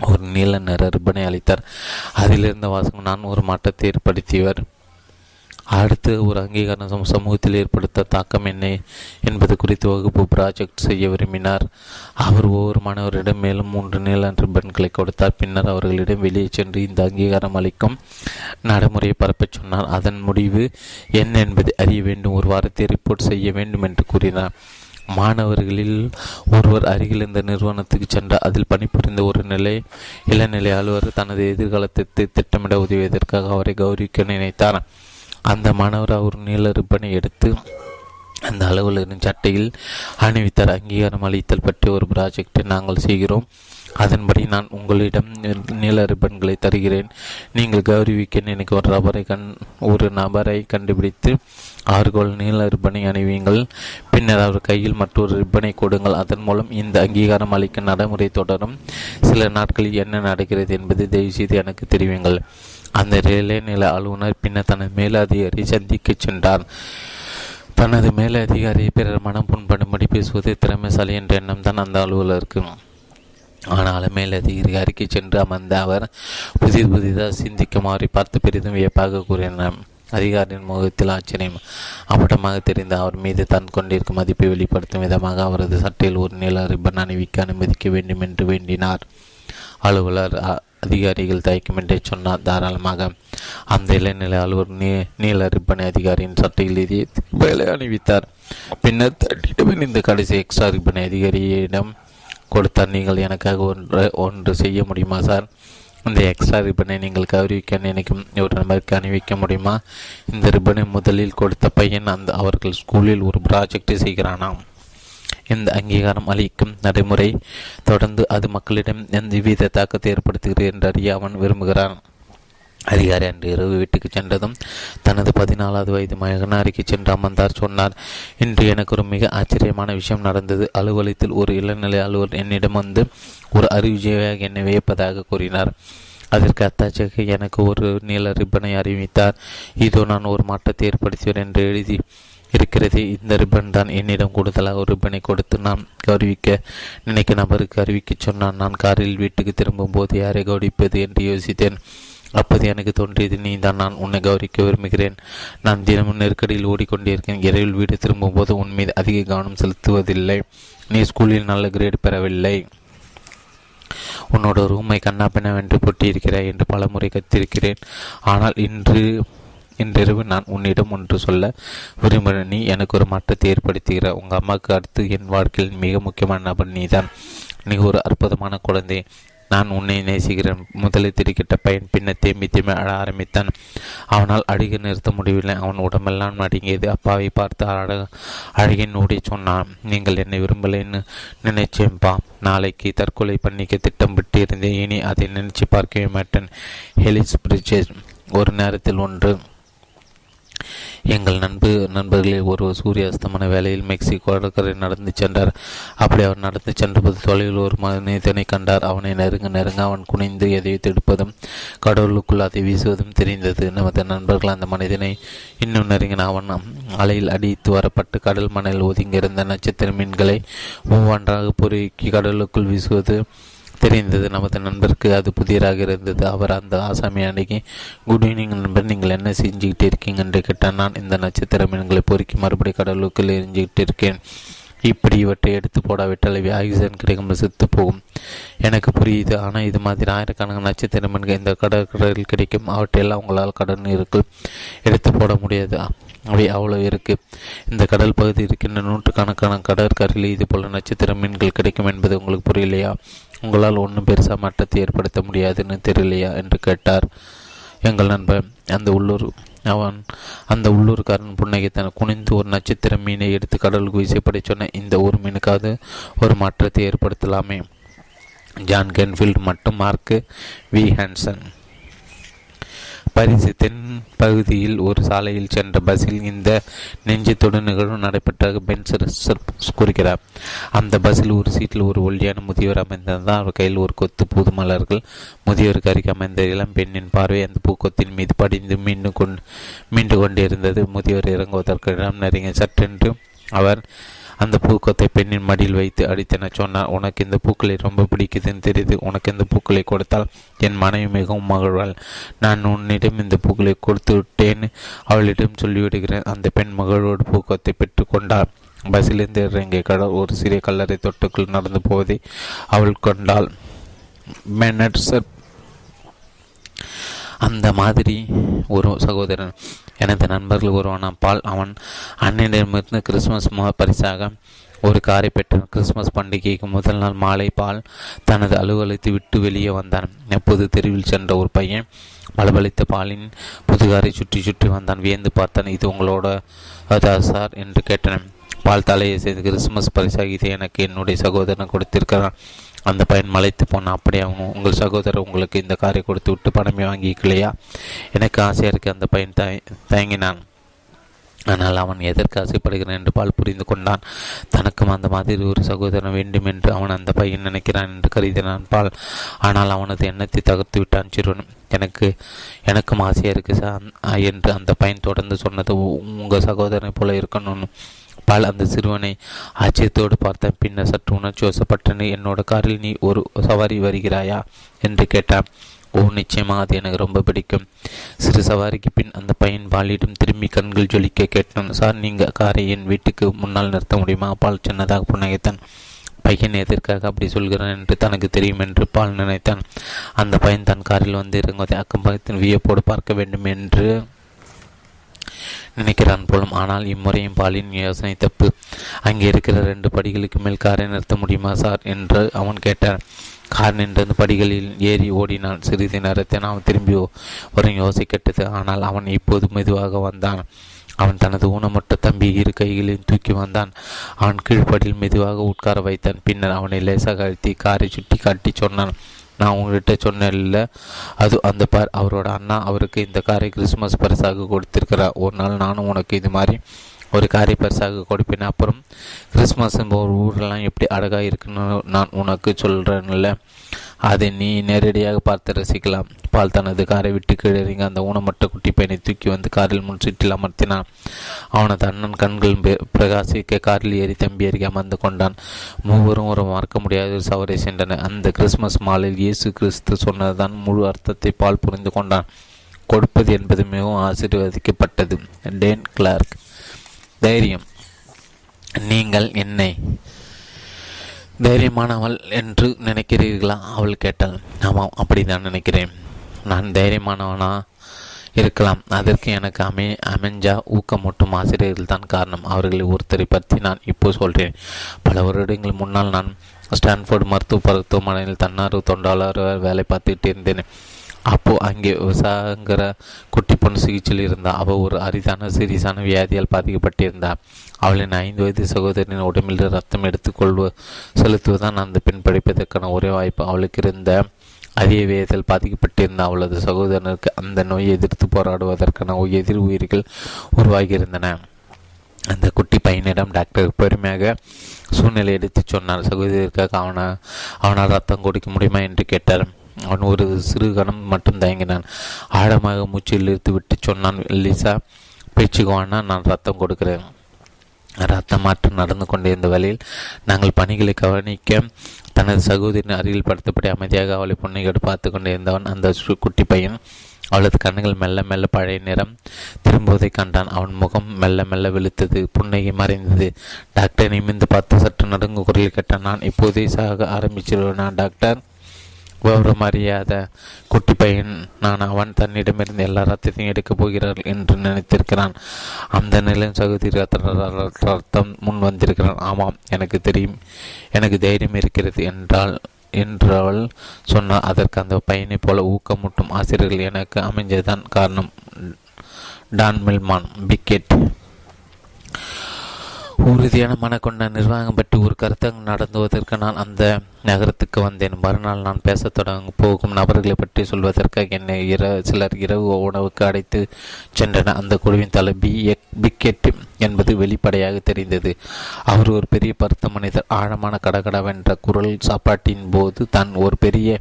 ஒரு நீல நிற ரிப்பனை அளித்தார். அதிலிருந்த வாசகம் நான் ஒரு மாற்றத்தை ஏற்படுத்தியவர். அடுத்து ஒரு அங்கீகாரம் சமூகத்தில் ஏற்படுத்த தாக்கம் என்ன என்பது குறித்து வகுப்பு ப்ராஜெக்ட் செய்ய விரும்பினார். அவர் ஒவ்வொரு மாணவரிடம் மேலும் மூன்று நீல ரிப்பன்களை கொடுத்தார். பின்னர் அவர்களிடம் வெளியே சென்று இந்த அங்கீகாரம் அளிக்கும் நடைமுறையை பரப்பச் சொன்னார். அதன் முடிவு என்ன என்பதை அறிய வேண்டும். ஒரு வாரத்தை ரிப்போர்ட் செய்ய வேண்டும் என்று கூறினார். மாணவர்களில் ஒருவர் அருகில் இந்த நிறுவனத்துக்கு சென்றார் அதில் பணிபுரிந்த ஒரு நிலை இளநிலை அலுவலர் தனது எதிர்காலத்தை திட்டமிட உதவியதற்காக அவரை கௌரவிக்க நினைத்தார். அந்த மாணவர் அவர் நீல ரிப்பனை எடுத்து அந்த அலுவலரின் சட்டையில் அணிவித்தார். அங்கீகாரம் அளித்தல் பற்றி ஒரு ப்ராஜெக்டை நாங்கள் செய்கிறோம். அதன்படி நான் உங்களிடம் நீல ரிப்பன்களை தருகிறேன். நீங்கள் கௌரவிக்க எனக்கு ஒரு நபரை கண் ஒரு நபரை கண்டுபிடித்து அவர்கள் நீல ரிப்பனை அணிவியுங்கள். பின்னர் அவர் கையில் மற்றொரு ரிப்பனை கொடுங்கள். அதன் மூலம் இந்த அங்கீகாரம் அளிக்கும் நடைமுறை தொடரும். சில நாட்களில் என்ன நடக்கிறது என்பதை தயவுசெய்து எனக்கு தெரிவிங்கள் அந்த ரயில்வே நில அலுவலர் பின்னர் தனது மேலதிகாரி சந்திக்க சென்றார். தனது மேலதிகாரியை பிறர் மனம் புண்படும்படி பேசுவது திறமைசாலி என்ற எண்ணம் தான் அந்த அலுவலருக்கு. ஆனால் மேலதிகாரி அறிக்கை சென்று அமர்ந்த அவர் புதிது புதிதாக சிந்திக்குமாறு பார்த்து பெரிதும் வியப்பாக கூறினார். அதிகாரியின் முகத்தில் ஆச்சரியம். அப்பட்டமாக தெரிந்த அவர் மீது தன் கொண்டிருக்கும் மதிப்பை வெளிப்படுத்தும் விதமாக அவரது சட்டையில் ஒரு நில ரிப்பன் அணிவிக்க அனுமதிக்க வேண்டும் என்று வேண்டினார். அலுவலர் அதிகாரிகள் தயக்கமின்றி சொன்னார். தாராளமாக அந்த இளைநிலை அலுவலர் நீ நீல ரிப்பனை அதிகாரியின் சட்டையில் வேலை அணிவித்தார். பின்னர் தட்டிடம் இந்த கடைசி எக்ஸ்ட்ரா ரிப்பனை அதிகாரியிடம் கொடுத்தார் நீங்கள் எனக்காக ஒன்று ஒன்று செய்ய முடியுமா சார்? இந்த எக்ஸ்ட்ரா ரிப்பனை நீங்கள் கௌரவிக்க நினைக்கும் ஒரு நபருக்கு அணிவிக்க முடியுமா? இந்த ரிப்பனை முதலில் கொடுத்த பையன் அந்த அவர்கள் ஸ்கூலில் ஒரு ப்ராஜெக்டை செய்கிறானாம். இந்த அங்கீகாரம் அளிக்கும் நடைமுறை தொடர்ந்து அது மக்களிடம் எந்தவித தாக்கத்தை ஏற்படுத்துகிறது என்று அறிய அவன் விரும்புகிறான். அதிகாரி அன்று இரவு வீட்டுக்கு சென்றதும் தனது பதினாலாவது வயது மகனாரிக்கு சென்று அமர்ந்தார். சொன்னார் இன்று எனக்கு ஒரு மிக ஆச்சரியமான விஷயம் நடந்தது. அலுவலகத்தில் ஒரு இளநிலை அலுவலர் என்னிடம் வந்து ஒரு அறிவிஜயாக என்னை வியப்பதாக கூறினார். அதற்கு அத்தாச்சிக்கு எனக்கு ஒரு நீல ரிப்பனை அறிவித்தார். இதோ நான் ஒரு மாற்றத்தை ஏற்படுத்துவேன் என்று எழுதி இருக்கிறது. இந்த ரிப்பன் தான் என்னிடம் கூடுதலாக ஒரு ரிப்பனை கொடுத்து நான் கௌரவிக்க நினைக்க நபருக்கு அறிவிக்க சொன்னான். நான் காரில் வீட்டுக்கு திரும்பும் போது யாரை கௌரவிப்பது என்று யோசித்தேன். அப்போது எனக்கு தோன்றியது நீ தான் நான் உன்னை கௌரிக்க விரும்புகிறேன். நான் தினமும் நெருக்கடியில் ஓடிக்கொண்டிருக்கேன். இரவில் வீடு திரும்பும் போது உன் மீது அதிக கவனம் செலுத்துவதில்லை. நீ ஸ்கூலில் நல்ல கிரேட் பெறவில்லை. உன்னோட ரூமை கண்ணாப்பினவென்று பொட்டியிருக்கிறாய் என்று பலமுறை கத்திருக்கிறேன். ஆனால் இன்று இன்றிரவு நான் உன்னிடம் ஒன்று சொல்ல விரும்புகிறேன். நீ எனக்கு ஒரு மாற்றத்தை ஏற்படுத்துகிற உங்கள் அம்மாவுக்கு அடுத்து என் வாழ்க்கையில் மிக முக்கியமான நபர் நீதான். நீ ஒரு அற்புதமான குழந்தை. நான் உன்னை நேசிக்கிறேன். முதலில் திருக்கிட்ட பையன் பின்ன தேம்பி தேம்பி அழ ஆரம்பித்தான். அவனால் அழுக நிறுத்த முடியவில்லை. அவன் உடம்பெல்லாம் நடுங்கியது. அப்பாவை பார்த்து அழக அழகின் ஓடி சொன்னான். நீங்கள் என்னை விரும்பலைன்னு நினைச்சேன்பா. நாளைக்கு தற்கொலை பண்ணிக்க திட்டம் விட்டு இருந்தேன் இனி அதை நினைச்சு பார்க்கவே மாட்டேன். ஹெலிஸ் பிரிட்ஜஸ் ஒரு நேரத்தில் ஒன்று. எங்கள் நண்பு நண்பர்களில் ஒரு சூரிய அஸ்தமன வேலையில் மெக்சிகோ கடற்கரை நடந்து சென்றார். அப்படி அவர் நடந்து சென்றபோது தொலைவில் ஒரு மனிதனை கண்டார். அவனை நெருங்க நெருங்க அவன் குனிந்து எதையை தடுப்பதும் கடவுளுக்குள் அதை வீசுவதும் தெரிந்தது. நமது நண்பர்கள் அந்த மனிதனை இன்னும் நெருங்கின அவன் அலையில் அடித்து வரப்பட்டு கடல் மணல் ஒதுங்கியிருந்த நட்சத்திர மீன்களை ஒவ்வொன்றாக பொறுக்கி கடலுக்குள் வீசுவது தெரிந்தது. நமது நண்பருக்கு அது புதியராக இருந்தது. அவர் அந்த ஆசாமி அணுகி குட் ஈவினிங் நண்பர். நீங்கள் என்ன செஞ்சுக்கிட்டு இருக்கீங்க? என்று கேட்டால் நான் இந்த நட்சத்திர மீன்களை பொறுக்கி மறுபடி கடலுக்குள் எரிஞ்சுக்கிட்டு இருக்கேன். இப்படி இவற்றை எடுத்து போடாவிட்டால் ஆக்சிஜன் கிடைக்கும் செத்து போகும். எனக்கு புரியுது. ஆனால் இது மாதிரி ஆயிரக்கணக்கான நட்சத்திர மீன்கள் இந்த கடற்கரையில் கிடைக்கும். அவற்றையெல்லாம் உங்களால் கடன் இருக்கு எடுத்து போட முடியாது. அவை அவ்வளோ இருக்கு. இந்த கடல் பகுதி இருக்கின்ற நூற்றுக்கணக்கான கடற்கரையில் இது போல நட்சத்திர மீன்கள் கிடைக்கும் என்பது உங்களுக்கு புரியலையா? உங்களால் ஒன்றும் பெருசாக மாற்றத்தை ஏற்படுத்த முடியாதுன்னு தெரியலையா என்று கேட்டார். எங்கள் நண்பன் அந்த உள்ளூர் அவன் அந்த உள்ளூர்காரன் புன்னகைத்தன குனிந்து ஒரு நட்சத்திர மீனை எடுத்து கடலுக்கு வீசப்படி சொன்ன இந்த ஒரு மீனுக்காவது ஒரு மாற்றத்தை ஏற்படுத்தலாமே. ஜான் கென்ஃபீல்டு மற்றும் மார்க்கு வி ஹான்சன். பரிசு தென் பகுதியில் ஒரு சாலையில் சென்ற பஸ்ஸில் இந்த நெஞ்சத்தோடு நிகழ்வு நடைபெற்றதாக பென்சர் கூறுகிறார். அந்த பஸ்ஸில் ஒரு சீட்டில் ஒரு ஒல்லியான முதியவர் அமைந்திருந்தால் அவர் கையில் ஒரு கொத்து புது மலர்கள் முதியவருக்கு அருகே அமைந்த இளம் பெண்ணின் பார்வை அந்த பூக்கொத்தின் மீது படிந்து மீண்டும் கொண்டு மீண்டு கொண்டிருந்தது. முதியவர் இறங்குவதற்கு இடம் நெருங்கிய சற்றென்று அவர் அந்த பூக்கத்தை பெண்ணின் மடியில் வைத்து அடித்தென. சொன்னார் உனக்கு இந்த பூக்களை ரொம்ப பிடிக்குதுன்னு தெரியுது. உனக்கு இந்த பூக்களை கொடுத்தால் என் மனைவி மிகவும் மகிழ்வாள். நான் உன்னிடம் இந்த பூக்களை கொடுத்து விட்டேன்னு அவளிடம் சொல்லிவிடுகிறேன். அந்த பெண் மகளோடு பூக்கத்தை பெற்றுக்கொண்டார் பஸ்ஸிலிருந்து இறங்கிய கடல் ஒரு சிறிய கல்லறை தொட்டுக்குள் நடந்து போவதை அவள் கொண்டாள். மெனட்சர் அந்த மாதிரி ஒரு சகோதரன் எனது நண்பர்கள் ஒருவன பால். அவன் அண்ணனிடமிருந்து கிறிஸ்துமஸ் பரிசாக ஒரு காரை பெற்றான் கிறிஸ்துமஸ் பண்டிகைக்கு முதல் நாள் மாலை பால் தனது அலுவலகத்தை விட்டு வெளியே வந்தான். எப்போது தெருவில் சென்ற ஒரு பையன் பளபளித்த பாலின் புதுகாரை சுற்றி சுற்றி வந்தான். வியந்து பார்த்தான் இது உங்களோட அதா சார்? என்று கேட்டனன் பால் தலையை செய்து கிறிஸ்துமஸ் பரிசாக இதை எனக்கு என்னுடைய சகோதரன் கொடுத்திருக்கிறான் அந்த பையன் மலைத்து போனான். அப்படி அவன் உங்கள் சகோதரர் உங்களுக்கு இந்த காரை கொடுத்து விட்டு பணமே வாங்கிக்கலையா? எனக்கு ஆசையாக இருக்கு அந்த பையன் தயங்கினான். ஆனால் அவன் எதற்கு ஆசைப்படுகிறான்? என்று பால் புரிந்து கொண்டான். தனக்கும் அந்த மாதிரி ஒரு சகோதரன் வேண்டும் என்று அவன் அந்த பையன் நினைக்கிறான் என்று கருதினான் பால். ஆனால் அவனது எண்ணத்தை தகர்த்து விட்டான் சிறுவன். எனக்கு எனக்கும் ஆசையாக இருக்கு சார் என்று அந்த பையன் தொடர்ந்து சொன்னது உங்கள் சகோதரனை போல இருக்கணும்னு. பால் அந்த சிறுவனை ஆச்சரியத்தோடு பார்த்த பின்னர் சற்று உணர்ச்சி வசப்பட்டன என்னோட காரில் நீ ஒரு சவாரி வருகிறாயா? என்று கேட்டான். ஓ நிச்சயமா அது எனக்கு ரொம்ப பிடிக்கும். சிறு சவாரிக்கு பின் அந்த பையன் பாலிடம் திரும்பி கண்கள் ஜொலிக்க கேட்டான். சார் நீங்கள் காரை என் வீட்டுக்கு முன்னால் நிறுத்த முடியுமா? பால் சின்னதாக புன்னகைத்தான். பையன் எதற்காக அப்படி சொல்கிறான் என்று தனக்கு தெரியும் என்று பால் நினைத்தான். அந்த பையன் தன் காரில் வந்து இறங்குவதை அக்கம் பக்கத்தின் வியப்போடு பார்க்க வேண்டும் என்று நினைக்கிறான் போலும். ஆனால் இம்முறையும் பாலின் யோசனை தப்பு. அங்கே இருக்கிற ரெண்டு படிகளுக்கு மேல் காரை நிறுத்த முடியுமா சார்? என்று அவன் கேட்டான். கார் நின்றது படிகளில் ஏறி ஓடினான் சிறிது நேரத்தை நாம் திரும்பி வரும் யோசிக்கட்டது. ஆனால் அவன் இப்போது மெதுவாக வந்தான். அவன் தனது ஊனமற்ற தம்பி இரு கைகளையும் தூக்கி வந்தான். அவன் கீழ்ப்படியில் மெதுவாக உட்கார வைத்தான். பின்னர் அவனை லேசாக அழுத்தி காரை சுட்டி காட்டி சொன்னான். நான் உங்கள்கிட்ட சொன்னேன்ல. அது அந்த பார் அவரோட அண்ணா அவருக்கு இந்த காரை கிறிஸ்மஸ் பரிசாக கொடுத்திருக்கிறார். ஒரு நாள் நானும் உனக்கு இது மாதிரி ஒரு காரை பரிசாக கொடுப்பேன் அப்புறம் கிறிஸ்மஸ் ஒரு ஊரெல்லாம் எப்படி அழகாக இருக்குன்னு நான் உனக்கு சொல்கிறேன்ல அதை நீ நேரடியாக பார்த்து ரசிக்கலாம். பால் தனது காரை விட்டு கீழறிங்க அந்த ஊனமற்ற குட்டி பையனை தூக்கி வந்து காரில் முன் சுற்றில் அமர்த்தினான். அவனது அண்ணன் கண்கள் பிரகாசிக்க காரில் ஏறி தம்பி அருகே அமர்ந்து கொண்டான். மூவரும் ஒரு மறக்க முடியாத சவரை சென்றனர். அந்த கிறிஸ்துமஸ் மாலில் இயேசு கிறிஸ்து சொன்னதுதான் முழு அர்த்தத்தை பால் புரிந்து கொண்டான். கொடுப்பது என்பது மிகவும் ஆசீர்வதிக்கப்பட்டது. Dan Clark. தைரியம். நீங்கள் என்னை தைரியமானவள் என்று நினைக்கிறீர்களா? அவள் கேட்டாள். ஆமாம் அப்படி தான் நினைக்கிறேன். நான் தைரியமானவனா இருக்கலாம். அதற்கு எனக்கு அமை அமைஞ்சா ஊக்கமூட்டும் ஆசிரியர்கள் தான் காரணம். அவர்களை ஒருத்தரை பற்றி நான் இப்போ சொல்கிறேன் பல வருடங்கள் முன்னால் நான் ஸ்டான்ஃபோர்டு மருத்துவ மருத்துவமனையில் தன்னார்வ தொண்டாளர் வேலை பார்த்துக்கிட்டு இருந்தேன். அப்போது அங்கே விவசாயங்கிற குட்டி பொண்ணு சிகிச்சையில் இருந்தாள் அவள் ஒரு அரிதான சீரியஸான வியாதியால் பாதிக்கப்பட்டிருந்தாள் அவளின் ஐந்து வயது சகோதரின் உடம்பில் ரத்தம் எடுத்துக்கொள்வ செலுத்துவதுதான் அந்த பெண் படிப்பதற்கான ஒரே வாய்ப்பு. அவளுக்கு இருந்த அதிக வேதத்தில் பாதிக்கப்பட்டிருந்த. அவளது சகோதரனுக்கு அந்த நோயை எதிர்த்து போராடுவதற்கான எதிர் உயிர்கள் உருவாகியிருந்தன. அந்த குட்டி பையனிடம் டாக்டர் பெருமையாக சூழ்நிலை எடுத்து சொன்னார். சகோதரிக்காக அவனை அவனால் ரத்தம் கொடுக்க முடியுமா என்று கேட்டார். அவன் ஒரு சிறு கணம் மட்டும் தயங்கினான். ஆழமாக மூச்சில் இழுத்து விட்டு சொன்னான் லிசா பேச்சுக்குவானா நான் ரத்தம் கொடுக்கிறேன். ரத்த மாற்றம் நடந்து கொண்டிருந்த வழியில் நாங்கள் பணிகளை கவனிக்க தனது சகோதரின் அருகில் படுத்தபடி அமைதியாக அவளை புன்னையோடு பார்த்து கொண்டிருந்தவன் அந்த குட்டி பையன். அவளது கண்ணுகள் மெல்ல மெல்ல பழைய நிறம் திரும்புவதை கண்டான். அவன் முகம் மெல்ல மெல்ல வெளுத்தது புன்னகை மறைந்தது. டாக்டர் நிமிந்து பார்த்து சற்று நடுங்கு குரலில் கேட்டான் நான் இப்போதே சாக ஆரம்பிச்சிருவேனா டாக்டர்? விவரம் அறியாத குட்டி பையன் நான் அவன் தன்னிடமிருந்து எல்லா ரத்தத்தையும் எடுக்கப் போகிறார் என்று நினைத்திருக்கிறான். அந்த நிலையும் சகோதரி ரத்தம் முன் வந்திருக்கிறான். ஆமாம் எனக்கு தெரியும். எனக்கு தைரியம் இருக்கிறது என்றால் என்றவள் சொன்னால் அதற்கு அந்த பையனை போல ஊக்கமூட்டும் ஆசிரியர்கள் எனக்கு அமைஞ்சதுதான் காரணம். டான் மில்மான் பிக்கெட். உறுதியான மனக்கொண்ட நிர்வாகம் பற்றி ஒரு கருத்தங்க நடத்துவதற்கு நான் அந்த நகரத்துக்கு வந்தேன். மறுநாள் நான் பேசத் தொடங்க போகும் நபர்களை பற்றி சொல்வதற்காக என்னை இர சிலர் இரவு உணவுக்கு அடைத்து சென்றனர். அந்த குழுவின் தலை பி பிக்கெட் என்பது வெளிப்படையாக தெரிந்தது. அவர் ஒரு பெரிய பருத்த மனிதர். ஆழமான கடகடவென்ற குரல் சாப்பாட்டின் போது தான் ஒரு பெரிய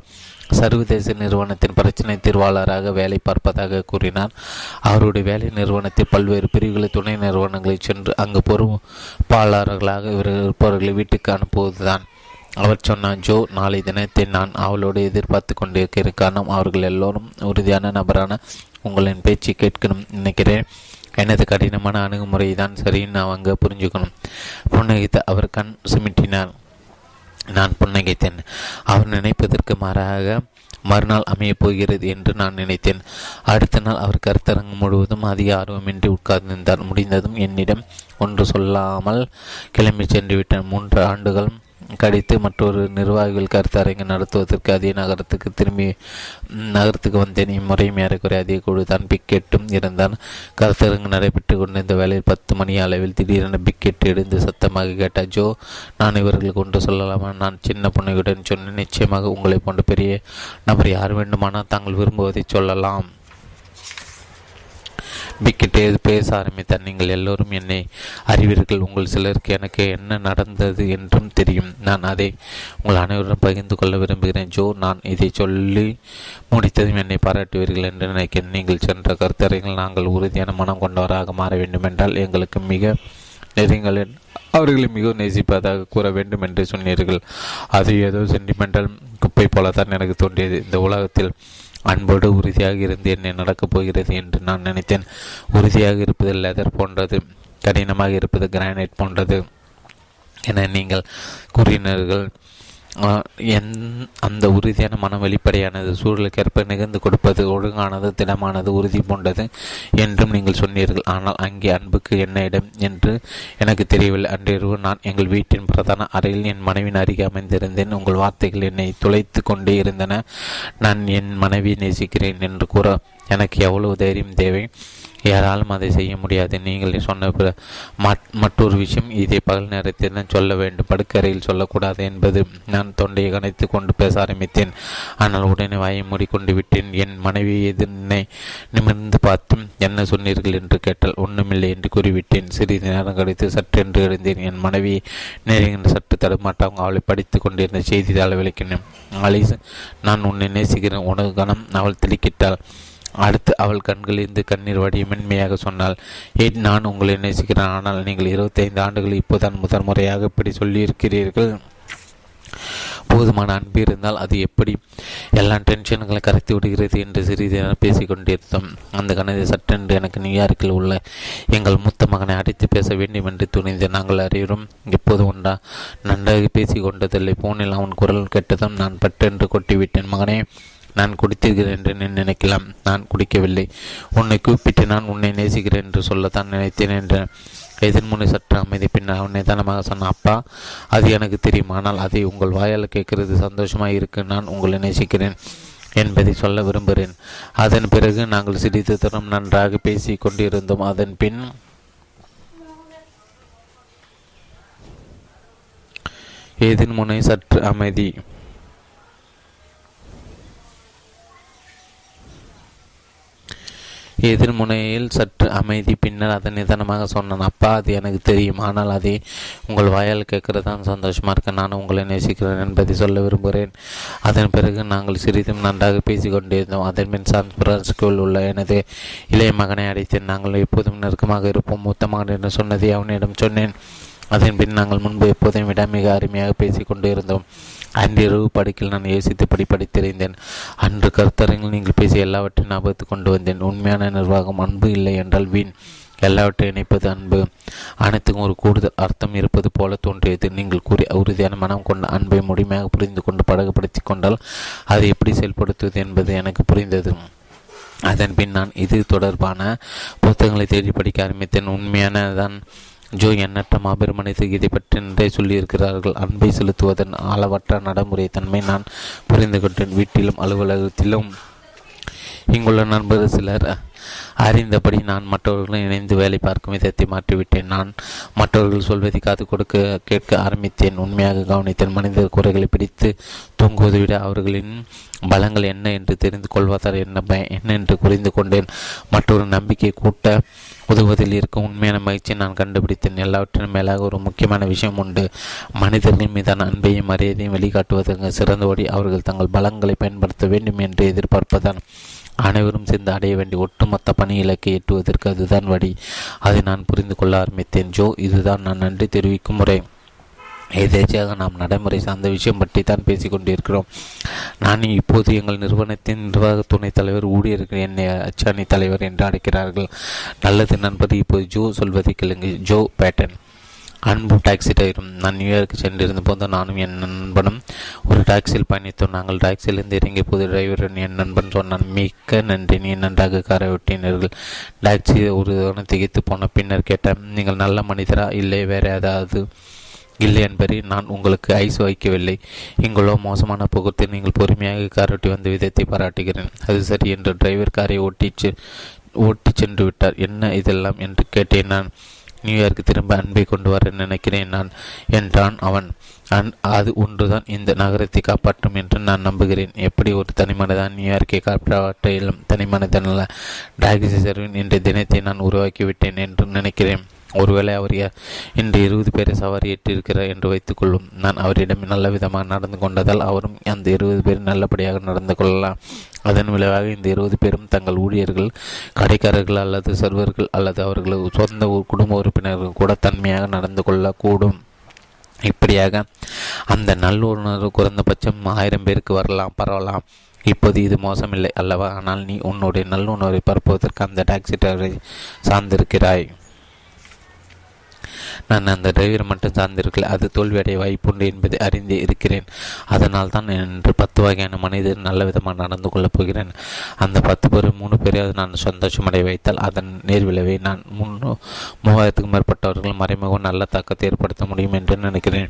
சர்வதேச நிறுவனத்தின் பிரச்சினை தீர்வாளராக வேலை பார்ப்பதாக கூறினார். அவருடைய வேலை நிறுவனத்தில் பல்வேறு பிரிவுகளை துணை நிறுவனங்களை சென்று அங்கு பொறுப்பாளர்களாக இருப்பவர்களை வீட்டுக்கு அனுப்புவதுதான். அவர் சொன்னார் ஜோ நாளை தினத்தை நான் அவளோடு எதிர்பார்த்து கொண்டிருக்கிற காரணம் அவர்கள் எல்லோரும் உறுதியான நபரான உங்களின் பேச்சு கேட்கணும் நினைக்கிறேன். எனது கடினமான அணுகுமுறை தான் சரின்னு அவங்க புரிஞ்சுக்கணும். புன்னகித்து அவர் கண் சுமிட்டினார். நான் புன்னகைத்தேன். அவர் நினைப்பதற்கு மாறாக மறுநாள் அமையப் போகிறது என்று நான் நினைத்தேன். அடுத்த நாள் அவர் கருத்தரங்கு முழுவதும் அதிக ஆர்வமின்றி உட்கார்ந்திருந்தார். முடிந்ததும் என்னிடம் ஒன்று சொல்லாமல் கிளம்பி சென்றுவிட்டார் மூன்று ஆண்டுகள் கடித்து மற்றொரு நிர்வாகிகள் கருத்தரங்கு நடத்துவதற்கு அதே நகரத்துக்கு திரும்பி நகரத்துக்கு வந்தேன் இம்முறையும் ஏறக்குறைய அதே குழு தான் பிக்கெட்டும் இருந்தான். கருத்தரங்கு நடைபெற்று கொண்டிருந்த வேலையில் பத்து மணி அளவில் திடீரென பிக்கெட் எடுத்து சத்தமாக கேட்டார். ஜோ நான் இவர்களுக்கு ஒன்று சொல்லலாமா? நான் சின்ன புண்ணையுடன் சொன்னேன். நிச்சயமாக உங்களை போன்ற பெரிய நபர் யார் வேண்டுமானால் தாங்கள் விரும்புவதை சொல்லலாம். பிக்கிட்டே பேச ஆரம்பித்தார். நீங்கள் எல்லோரும் என்னை அறிவீர்கள். உங்கள் சிலருக்கு எனக்கு என்ன நடந்தது என்றும் தெரியும். நான் அதை உங்கள் அனைவருடன் பகிர்ந்து கொள்ள விரும்புகிறேன். ஜோ நான் இதை சொல்லி முடித்ததும் என்னை பாராட்டுவீர்கள் என்று நினைக்கிறேன். நீங்கள் சென்ற கருத்தரைகள் நாங்கள் உறுதியான மனம் கொண்டவராக மாற வேண்டுமென்றால் எங்களுக்கு மிக நெறிங்கள் அவர்களை மிகவும் நேசிப்பதாக கூற வேண்டும் என்று சொன்னீர்கள். அது ஏதோ சென்டிமெண்டல் குப்பை போலத்தான் எனக்கு தோன்றியது. இந்த உலகத்தில் அன்போடு உறுதியாக இருந்து என்னை நடக்கப் போகிறது என்று நான் நினைத்தேன். உறுதியாக இருப்பது லெதர் போன்றது கடினமாக இருப்பது கிரானைட் போன்றது என நீங்கள் கூறினீர்கள். என் அந்த உறுதியான மனம் வெளிப்படையானது சூழலுக்கேற்ப நிகழ்ந்து கொடுப்பது ஒழுங்கானது திடமானது உறுதி போன்றது என்றும் நீங்கள் சொன்னீர்கள். ஆனால் அங்கே அன்புக்கு என்ன இடம் என்று எனக்கு தெரியவில்லை. அன்றிரவு நான் எங்கள் வீட்டின் பிரதான அறையில் என் மனைவின் அருகே அமைந்திருந்தேன். உங்கள் வார்த்தைகள் என்னை துளைத்து கொண்டே இருந்தன. நான் என் மனைவியை நேசிக்கிறேன் என்று கூற எனக்கு எவ்வளவு தைரியம் தேவை? யாராலும் அதை செய்ய முடியாது. நீங்கள் சொன்ன மற்றொரு விஷயம் இதை பகல் நேரத்தில் தான் சொல்ல வேண்டும். படுக்கறையில் சொல்லக்கூடாது என்பது நான் தொண்டையை கணைத்து கொண்டு பேச ஆரம்பித்தேன். ஆனால் உடனே வாயை மூடிக்கொண்டு விட்டேன். என் மனைவி எதிர்னை நிமிர்ந்து பார்த்து என்ன சொன்னீர்கள் என்று கேட்டால் ஒன்றுமில்லை என்று கூறிவிட்டேன். சிறிது நேரம் கழித்து சற்றென்று எழுந்தேன். என் மனைவி நெருங்கின சற்று தடுமாட்டாங்க அவளை படித்து கொண்டிருந்த செய்தித்தாளை விளக்கினேன். அலிஸ் நான் உன்னை நேசிக்கிறேன். உனக்கு கணம் அவள் திடுக்கிட்டாள். அடுத்து அவள் கண்களிலிருந்து கண்ணீர் வடிய மென்மையாக சொன்னாள் ஏன் நான் உங்களை நேசிக்கிறேன் ஆனால் நீங்கள் இருபத்தைந்து ஆண்டுகள் இப்போதான் முதன் முறையாக இப்படி சொல்லியிருக்கிறீர்கள். போதுமான அன்பு இருந்தால் அது எப்படி? எல்லா டென்ஷன்களை கரைத்து விடுகிறது என்று சிறிது நேரம் அந்த கணதை சட்டென்று எனக்கு நியூயார்க்கில் உள்ள எங்கள் மூத்த மகனை அடித்து பேச வேண்டும் என்று துணிந்து நாங்கள் அறிவுறும் எப்போது உண்டா? நன்றாக பேசி கொண்டதில்லை. போனில் அவன் குரல் கேட்டதும் நான் பட்டென்று கொட்டிவிட்டேன். மகனே நான் குடித்திருக்கிறேன் என்று நினைக்கலாம். நான் குடிக்கவில்லை. உன்னை கூப்பிட்டு நான் உன்னை நேசிக்கிறேன் என்று சொல்லத்தான் நினைத்தேன் என்று எதிர்முனை சற்று அமைதி. பின்னர் அவன் நிதானமாக சொன்னான் அப்பா அது எனக்கு தெரியும். ஆனால் அதை உங்கள் வாயால் கேட்கிறது சந்தோஷமாக இருக்கு. நான் உங்களை நேசிக்கிறேன் என்பதை சொல்ல விரும்புகிறேன். அதன் பிறகு நாங்கள் சிறிது தரம் நன்றாக பேசி கொண்டிருந்தோம். அதன் பின் எதிர்முனை சற்று அமைதி. எதிர்முனையில் சற்று அமைதி. பின்னர் அதை நிதானமாக சொன்னான் அப்பா அது எனக்கு தெரியும். ஆனால் அதை உங்கள் வாயால் கேட்கறது தான் சந்தோஷமா இருக்க. நான் உங்களை நேசிக்கிறேன் என்பதை சொல்ல விரும்புகிறேன். அதன் பிறகு நாங்கள் சிறிதும் நன்றாக பேசிக்கொண்டிருந்தோம். அதன் பின் சான் பிரான்சிஸ்கோவில் உள்ள எனது இளைய மகனை அடைத்தேன் நாங்கள் எப்போதும் நெருக்கமாக இருப்போம். மூத்த மகன் என்று சொன்னதை அவனிடம் சொன்னேன். அதன் பின் நாங்கள் முன்பு எப்போதும் விட மிக அருமையாக பேசிக் இருந்தோம் அன்றிரவு படுக்கையில் நான் யோசித்தபடி படித்திருந்தேன். அன்று கருத்தரங்கில் நீங்கள் பேசிய எல்லாவற்றையும் ஞாபகத்துக்கு கொண்டு வந்தேன். உண்மையான நிர்வாகம் அன்பு இல்லை என்றால் வீண். எல்லாவற்றையும் இணைப்பது அன்பு. அனைத்துக்கும் ஒரு கூடுதல் அர்த்தம் இருப்பது போல தோன்றியது. நீங்கள் கூறி உறுதியான மனம் கொண்ட அன்பை முழுமையாக புரிந்து கொண்டு படகுபடுத்தி கொண்டால் அதை எப்படி செயல்படுத்துவது என்பது எனக்கு புரிந்தது. அதன் பின் நான் இது தொடர்பான புத்தகங்களை தேடி படிக்க ஆரம்பித்தேன். உண்மையானதான். ஜோ எண்ணற்ற மாபெரும் மனிதருக்கு இதை பற்றி நிறைய சொல்லியிருக்கிறார்கள். அன்பை செலுத்துவதன் அளவற்ற நடைமுறை தன்மை நான் புரிந்து கொண்டேன். வீட்டிலும் அலுவலகத்திலும் இங்குள்ள நண்பர் சிலர் அறிந்தபடி நான் மற்றவர்களும் இணைந்து வேலை பார்க்கும் விதத்தை மாற்றிவிட்டேன். நான் மற்றவர்கள் சொல்வதை காது கொடுக்க கேட்க ஆரம்பித்தேன். உண்மையாக கவனித்தேன். மனித குறைகளை பிடித்து தூங்குவதை விட அவர்களின் பலங்கள் என்ன என்று தெரிந்து கொள்வதால் என்ன பய என்ன என்று புரிந்து கொண்டேன். மற்றொரு நம்பிக்கை கூட்ட உதவுவதில் இருக்கும் உண்மையான மகிழ்ச்சியை நான் கண்டுபிடித்தேன். எல்லாவற்றிനും மேலாக ஒரு முக்கியமான விஷயம் உண்டு. மனிதர்கள் மீதான அன்பையும் மரியாதையும் வெளிக்காட்டுவதற்கு சிறந்த ஓடி அவர்கள் தங்கள் பலங்களை பயன்படுத்த வேண்டும் என்று எதிர்பார்ப்பதான் அனைவரும் சேர்ந்து அடைய வேண்டிய ஒட்டுமொத்த பணி இலக்கை எட்டுவதற்கு அதுதான் வழி. அதை நான் புரிந்து கொள்ள ஆரம்பித்தேன். ஜோ இதுதான் நான் நன்றி தெரிவிக்கும் முறை. எதேச்சியாக நாம் நடைமுறை சார்ந்த விஷயம் பற்றி தான் பேசிக்கொண்டிருக்கிறோம். நான் இப்போது எங்கள் நிறுவனத்தின் நிர்வாக துணைத் தலைவர் ஊழியர்கள் என்னை அச்சாணி தலைவர் என்று அழைக்கிறார்கள். நல்லது நண்பது இப்போது ஜோ சொல்வதை கேளுங்க ஜோ பேட்டன். அன்பு டாக்ஸி டிரைவரும். நான் நியூயார்க்கு சென்றிருந்த போது நானும் என் நண்பனும் ஒரு டாக்ஸியில் பயணித்தோம். நாங்கள் டாக்ஸியிலிருந்து இறங்கிய போது டிரைவருடன் என் நண்பன் சொன்னான் மிக்க நன்றி. நீ நன்றாக காரை விட்டினீர்கள் டாக்ஸி ஒரு திகைத்து போன பின்னர் கேட்டேன் நீங்கள் நல்ல மனிதரா? இல்லை வேற ஏதாவது இல்லை என்பதை நான் உங்களுக்கு ஐஸ் வைக்கவில்லை. இங்குள்ள மோசமான புகத்தில் நீங்கள் பொறுமையாக காரோட்டி வந்த விதத்தை பாராட்டுகிறேன். அது சரி என்று டிரைவர் காரை ஓட்டி ஓட்டி சென்று விட்டார். என்ன இதெல்லாம் என்று கேட்டேன் நான். நியூயார்க்கு திரும்ப அன்பை கொண்டு வர நினைக்கிறேன் நான் என்றான் அவன். அன் அது ஒன்றுதான் இந்த நகரத்தை காப்பாற்றும் என்று நான் நம்புகிறேன். எப்படி ஒரு தனிமனிதான் நியூயார்க்கை காப்பாற்ற இயலும்? தனிமனிதனல்ல டாக்ஸி சர்வின் இன்றைய தினத்தை நான் உருவாக்கிவிட்டேன் என்று நினைக்கிறேன். ஒருவேளை அவர் இன்று இருபது பேரை சவாரி ஏற்றிருக்கிறார் என்று வைத்துக்கொள்ளும். நான் அவரிடம் நல்ல விதமாக நடந்து கொண்டதால் அவரும் அந்த இருபது பேர் நல்லபடியாக நடந்து கொள்ளலாம். அதன் விளைவாக இந்த இருபது பேரும் தங்கள் ஊழியர்கள் கடைக்காரர்கள் அல்லது சர்வர்கள் அல்லது அவர்களது சொந்த குடும்ப உறுப்பினர்கள் கூட தன்மையாக நடந்து கொள்ளக்கூடும். இப்படியாக அந்த நல்லுணர்வு குறைந்தபட்சம் ஆயிரம் பேருக்கு வரலாம் பரவலாம். இப்போது இது மோசமில்லை அல்லவா? ஆனால் நீ உன்னுடைய நல்லுணர்வை பரப்புவதற்கு அந்த டாக்ஸி டிரைவரை சார்ந்திருக்கிறாய். நான் அந்த டிரைவர் மட்டும் சார்ந்திருக்கல. அது தோல்வியடைய வாய்ப்புண்டு என்பதை அறிந்து இருக்கிறேன். அதனால் தான் என்று பத்து வகையான மனிதர் நல்ல விதமாக நடந்து கொள்ளப் போகிறேன். அந்த பத்து பேர் மூணு பேரையாவது நான் சந்தோஷமடைய வைத்தால் அதன் நேர்விளைவை நான் முன்னூ மூவாயிரத்துக்கும் மேற்பட்டவர்கள் மறைமுகம் நல்ல தாக்கத்தை ஏற்படுத்த முடியும் என்று நினைக்கிறேன்.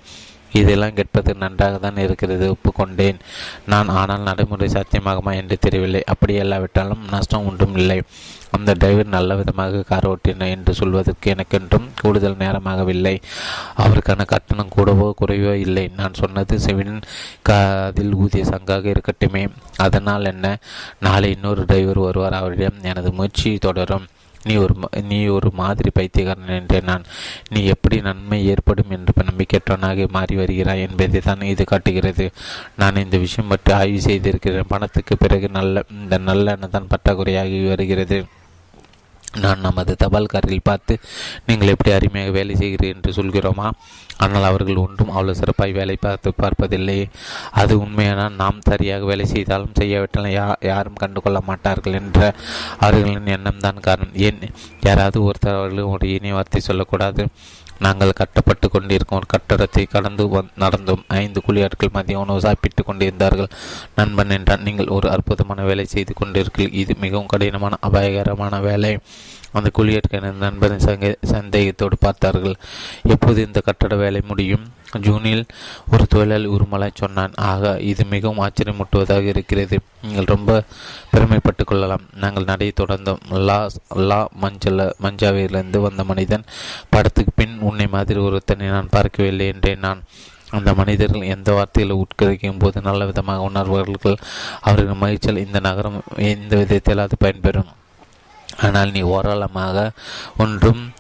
இதெல்லாம் கேட்பது நன்றாக தான் இருக்கிறது ஒப்புக்கொண்டேன். நான் ஆனால் நடைமுறை சாத்தியமாகுமா என்று தெரியவில்லை. அப்படி எல்லாவிட்டாலும் நஷ்டம் ஒன்றும் இல்லை. அந்த டிரைவர் நல்ல விதமாக கார் ஓட்டினார் என்று சொல்வதற்கு எனக்கென்றும் கூடுதல் நேரமாகவில்லை. அவருக்கான கட்டணம் கூடவோ குறைவோ இல்லை. நான் சொன்னது செவின் அதில் ஊதிய சங்காக இருக்கட்டுமே. அதனால் என்ன? நாளை இன்னொரு டிரைவர் வருவார். அவரிடம் எனது முயற்சி தொடரும். நீ ஒரு நீ ஒரு மாதிரி பைத்தியக்காரன் என்றேன் நான். நீ எப்படி நன்மை ஏற்படும் என்று நம்பிக்கையற்றவனாக மாறி வருகிறாய் என்பதை தான் இது காட்டுகிறது. நான் இந்த விஷயம் பற்றி ஆய்வு செய்திருக்கிறேன். பணத்துக்கு பிறகு நல்ல இந்த நல்ல தான் பற்றாக்குறையாகி வருகிறது. நான் நமது தபால்காரில் பார்த்து நீங்கள் எப்படி அருமையாக வேலை செய்கிறீர்கள் என்று சொல்கிறோமா? ஆனால் அவர்கள் ஒன்றும் அவ்வளோ சிறப்பாய் வேலை பார்த்து பார்ப்பதில்லை. அது உண்மையான? நாம் சரியாக வேலை செய்தாலும் செய்யாவிட்டாலும் யா யாரும் கண்டுகொள்ள மாட்டார்கள் என்ற அவர்களின் எண்ணம் தான் காரணம். ஏன்? யாராவது ஒருத்தர் அவர்களும் ஒரு இணைய வார்த்தை சொல்லக்கூடாது. நாங்கள் கட்டப்பட்டு கொண்டிருக்கும். ஒரு கட்டடத்தை கடந்து நடந்தோம் ஐந்து குழியாட்கள் மதிய உணவு சாப்பிட்டு கொண்டிருந்தார்கள். நண்பன் என்றான் நீங்கள் ஒரு அற்புதமான வேலை செய்து கொண்டிருக்கீர்கள் இது மிகவும் கடினமான அபாயகரமான வேலை. அந்த குழியற்கான நண்பரின் சந்தேகத்தோடு பார்த்தார்கள். எப்போது இந்த கட்டட வேலை முடியும்? ஜூனில் ஒரு தொழிலாளி உருமலை சொன்னான். ஆக இது மிகவும் ஆச்சரியமூட்டுவதாக இருக்கிறது. நீங்கள் ரொம்ப பெருமைப்பட்டு கொள்ளலாம். நாங்கள் நடை தொடர்ந்தோம். லா லா மஞ்சள் மஞ்சாவிலிருந்து வந்த மனிதன் படத்துக்கு பின் உன்னை மாதிரி ஒருத்தனை நான் பார்க்கவில்லை என்றேன். நான் அந்த மனிதர்கள் எந்த வார்த்தையில் உட்கரிக்கும் போது நல்ல விதமாக உணர்வார்கள். அவர்கள் மகிழ்ச்சியில் இந்த நகரம் எந்த விதத்தில் அது பயன்பெறும். ஆனால் நீ ஓரளமாக ஒன்றும்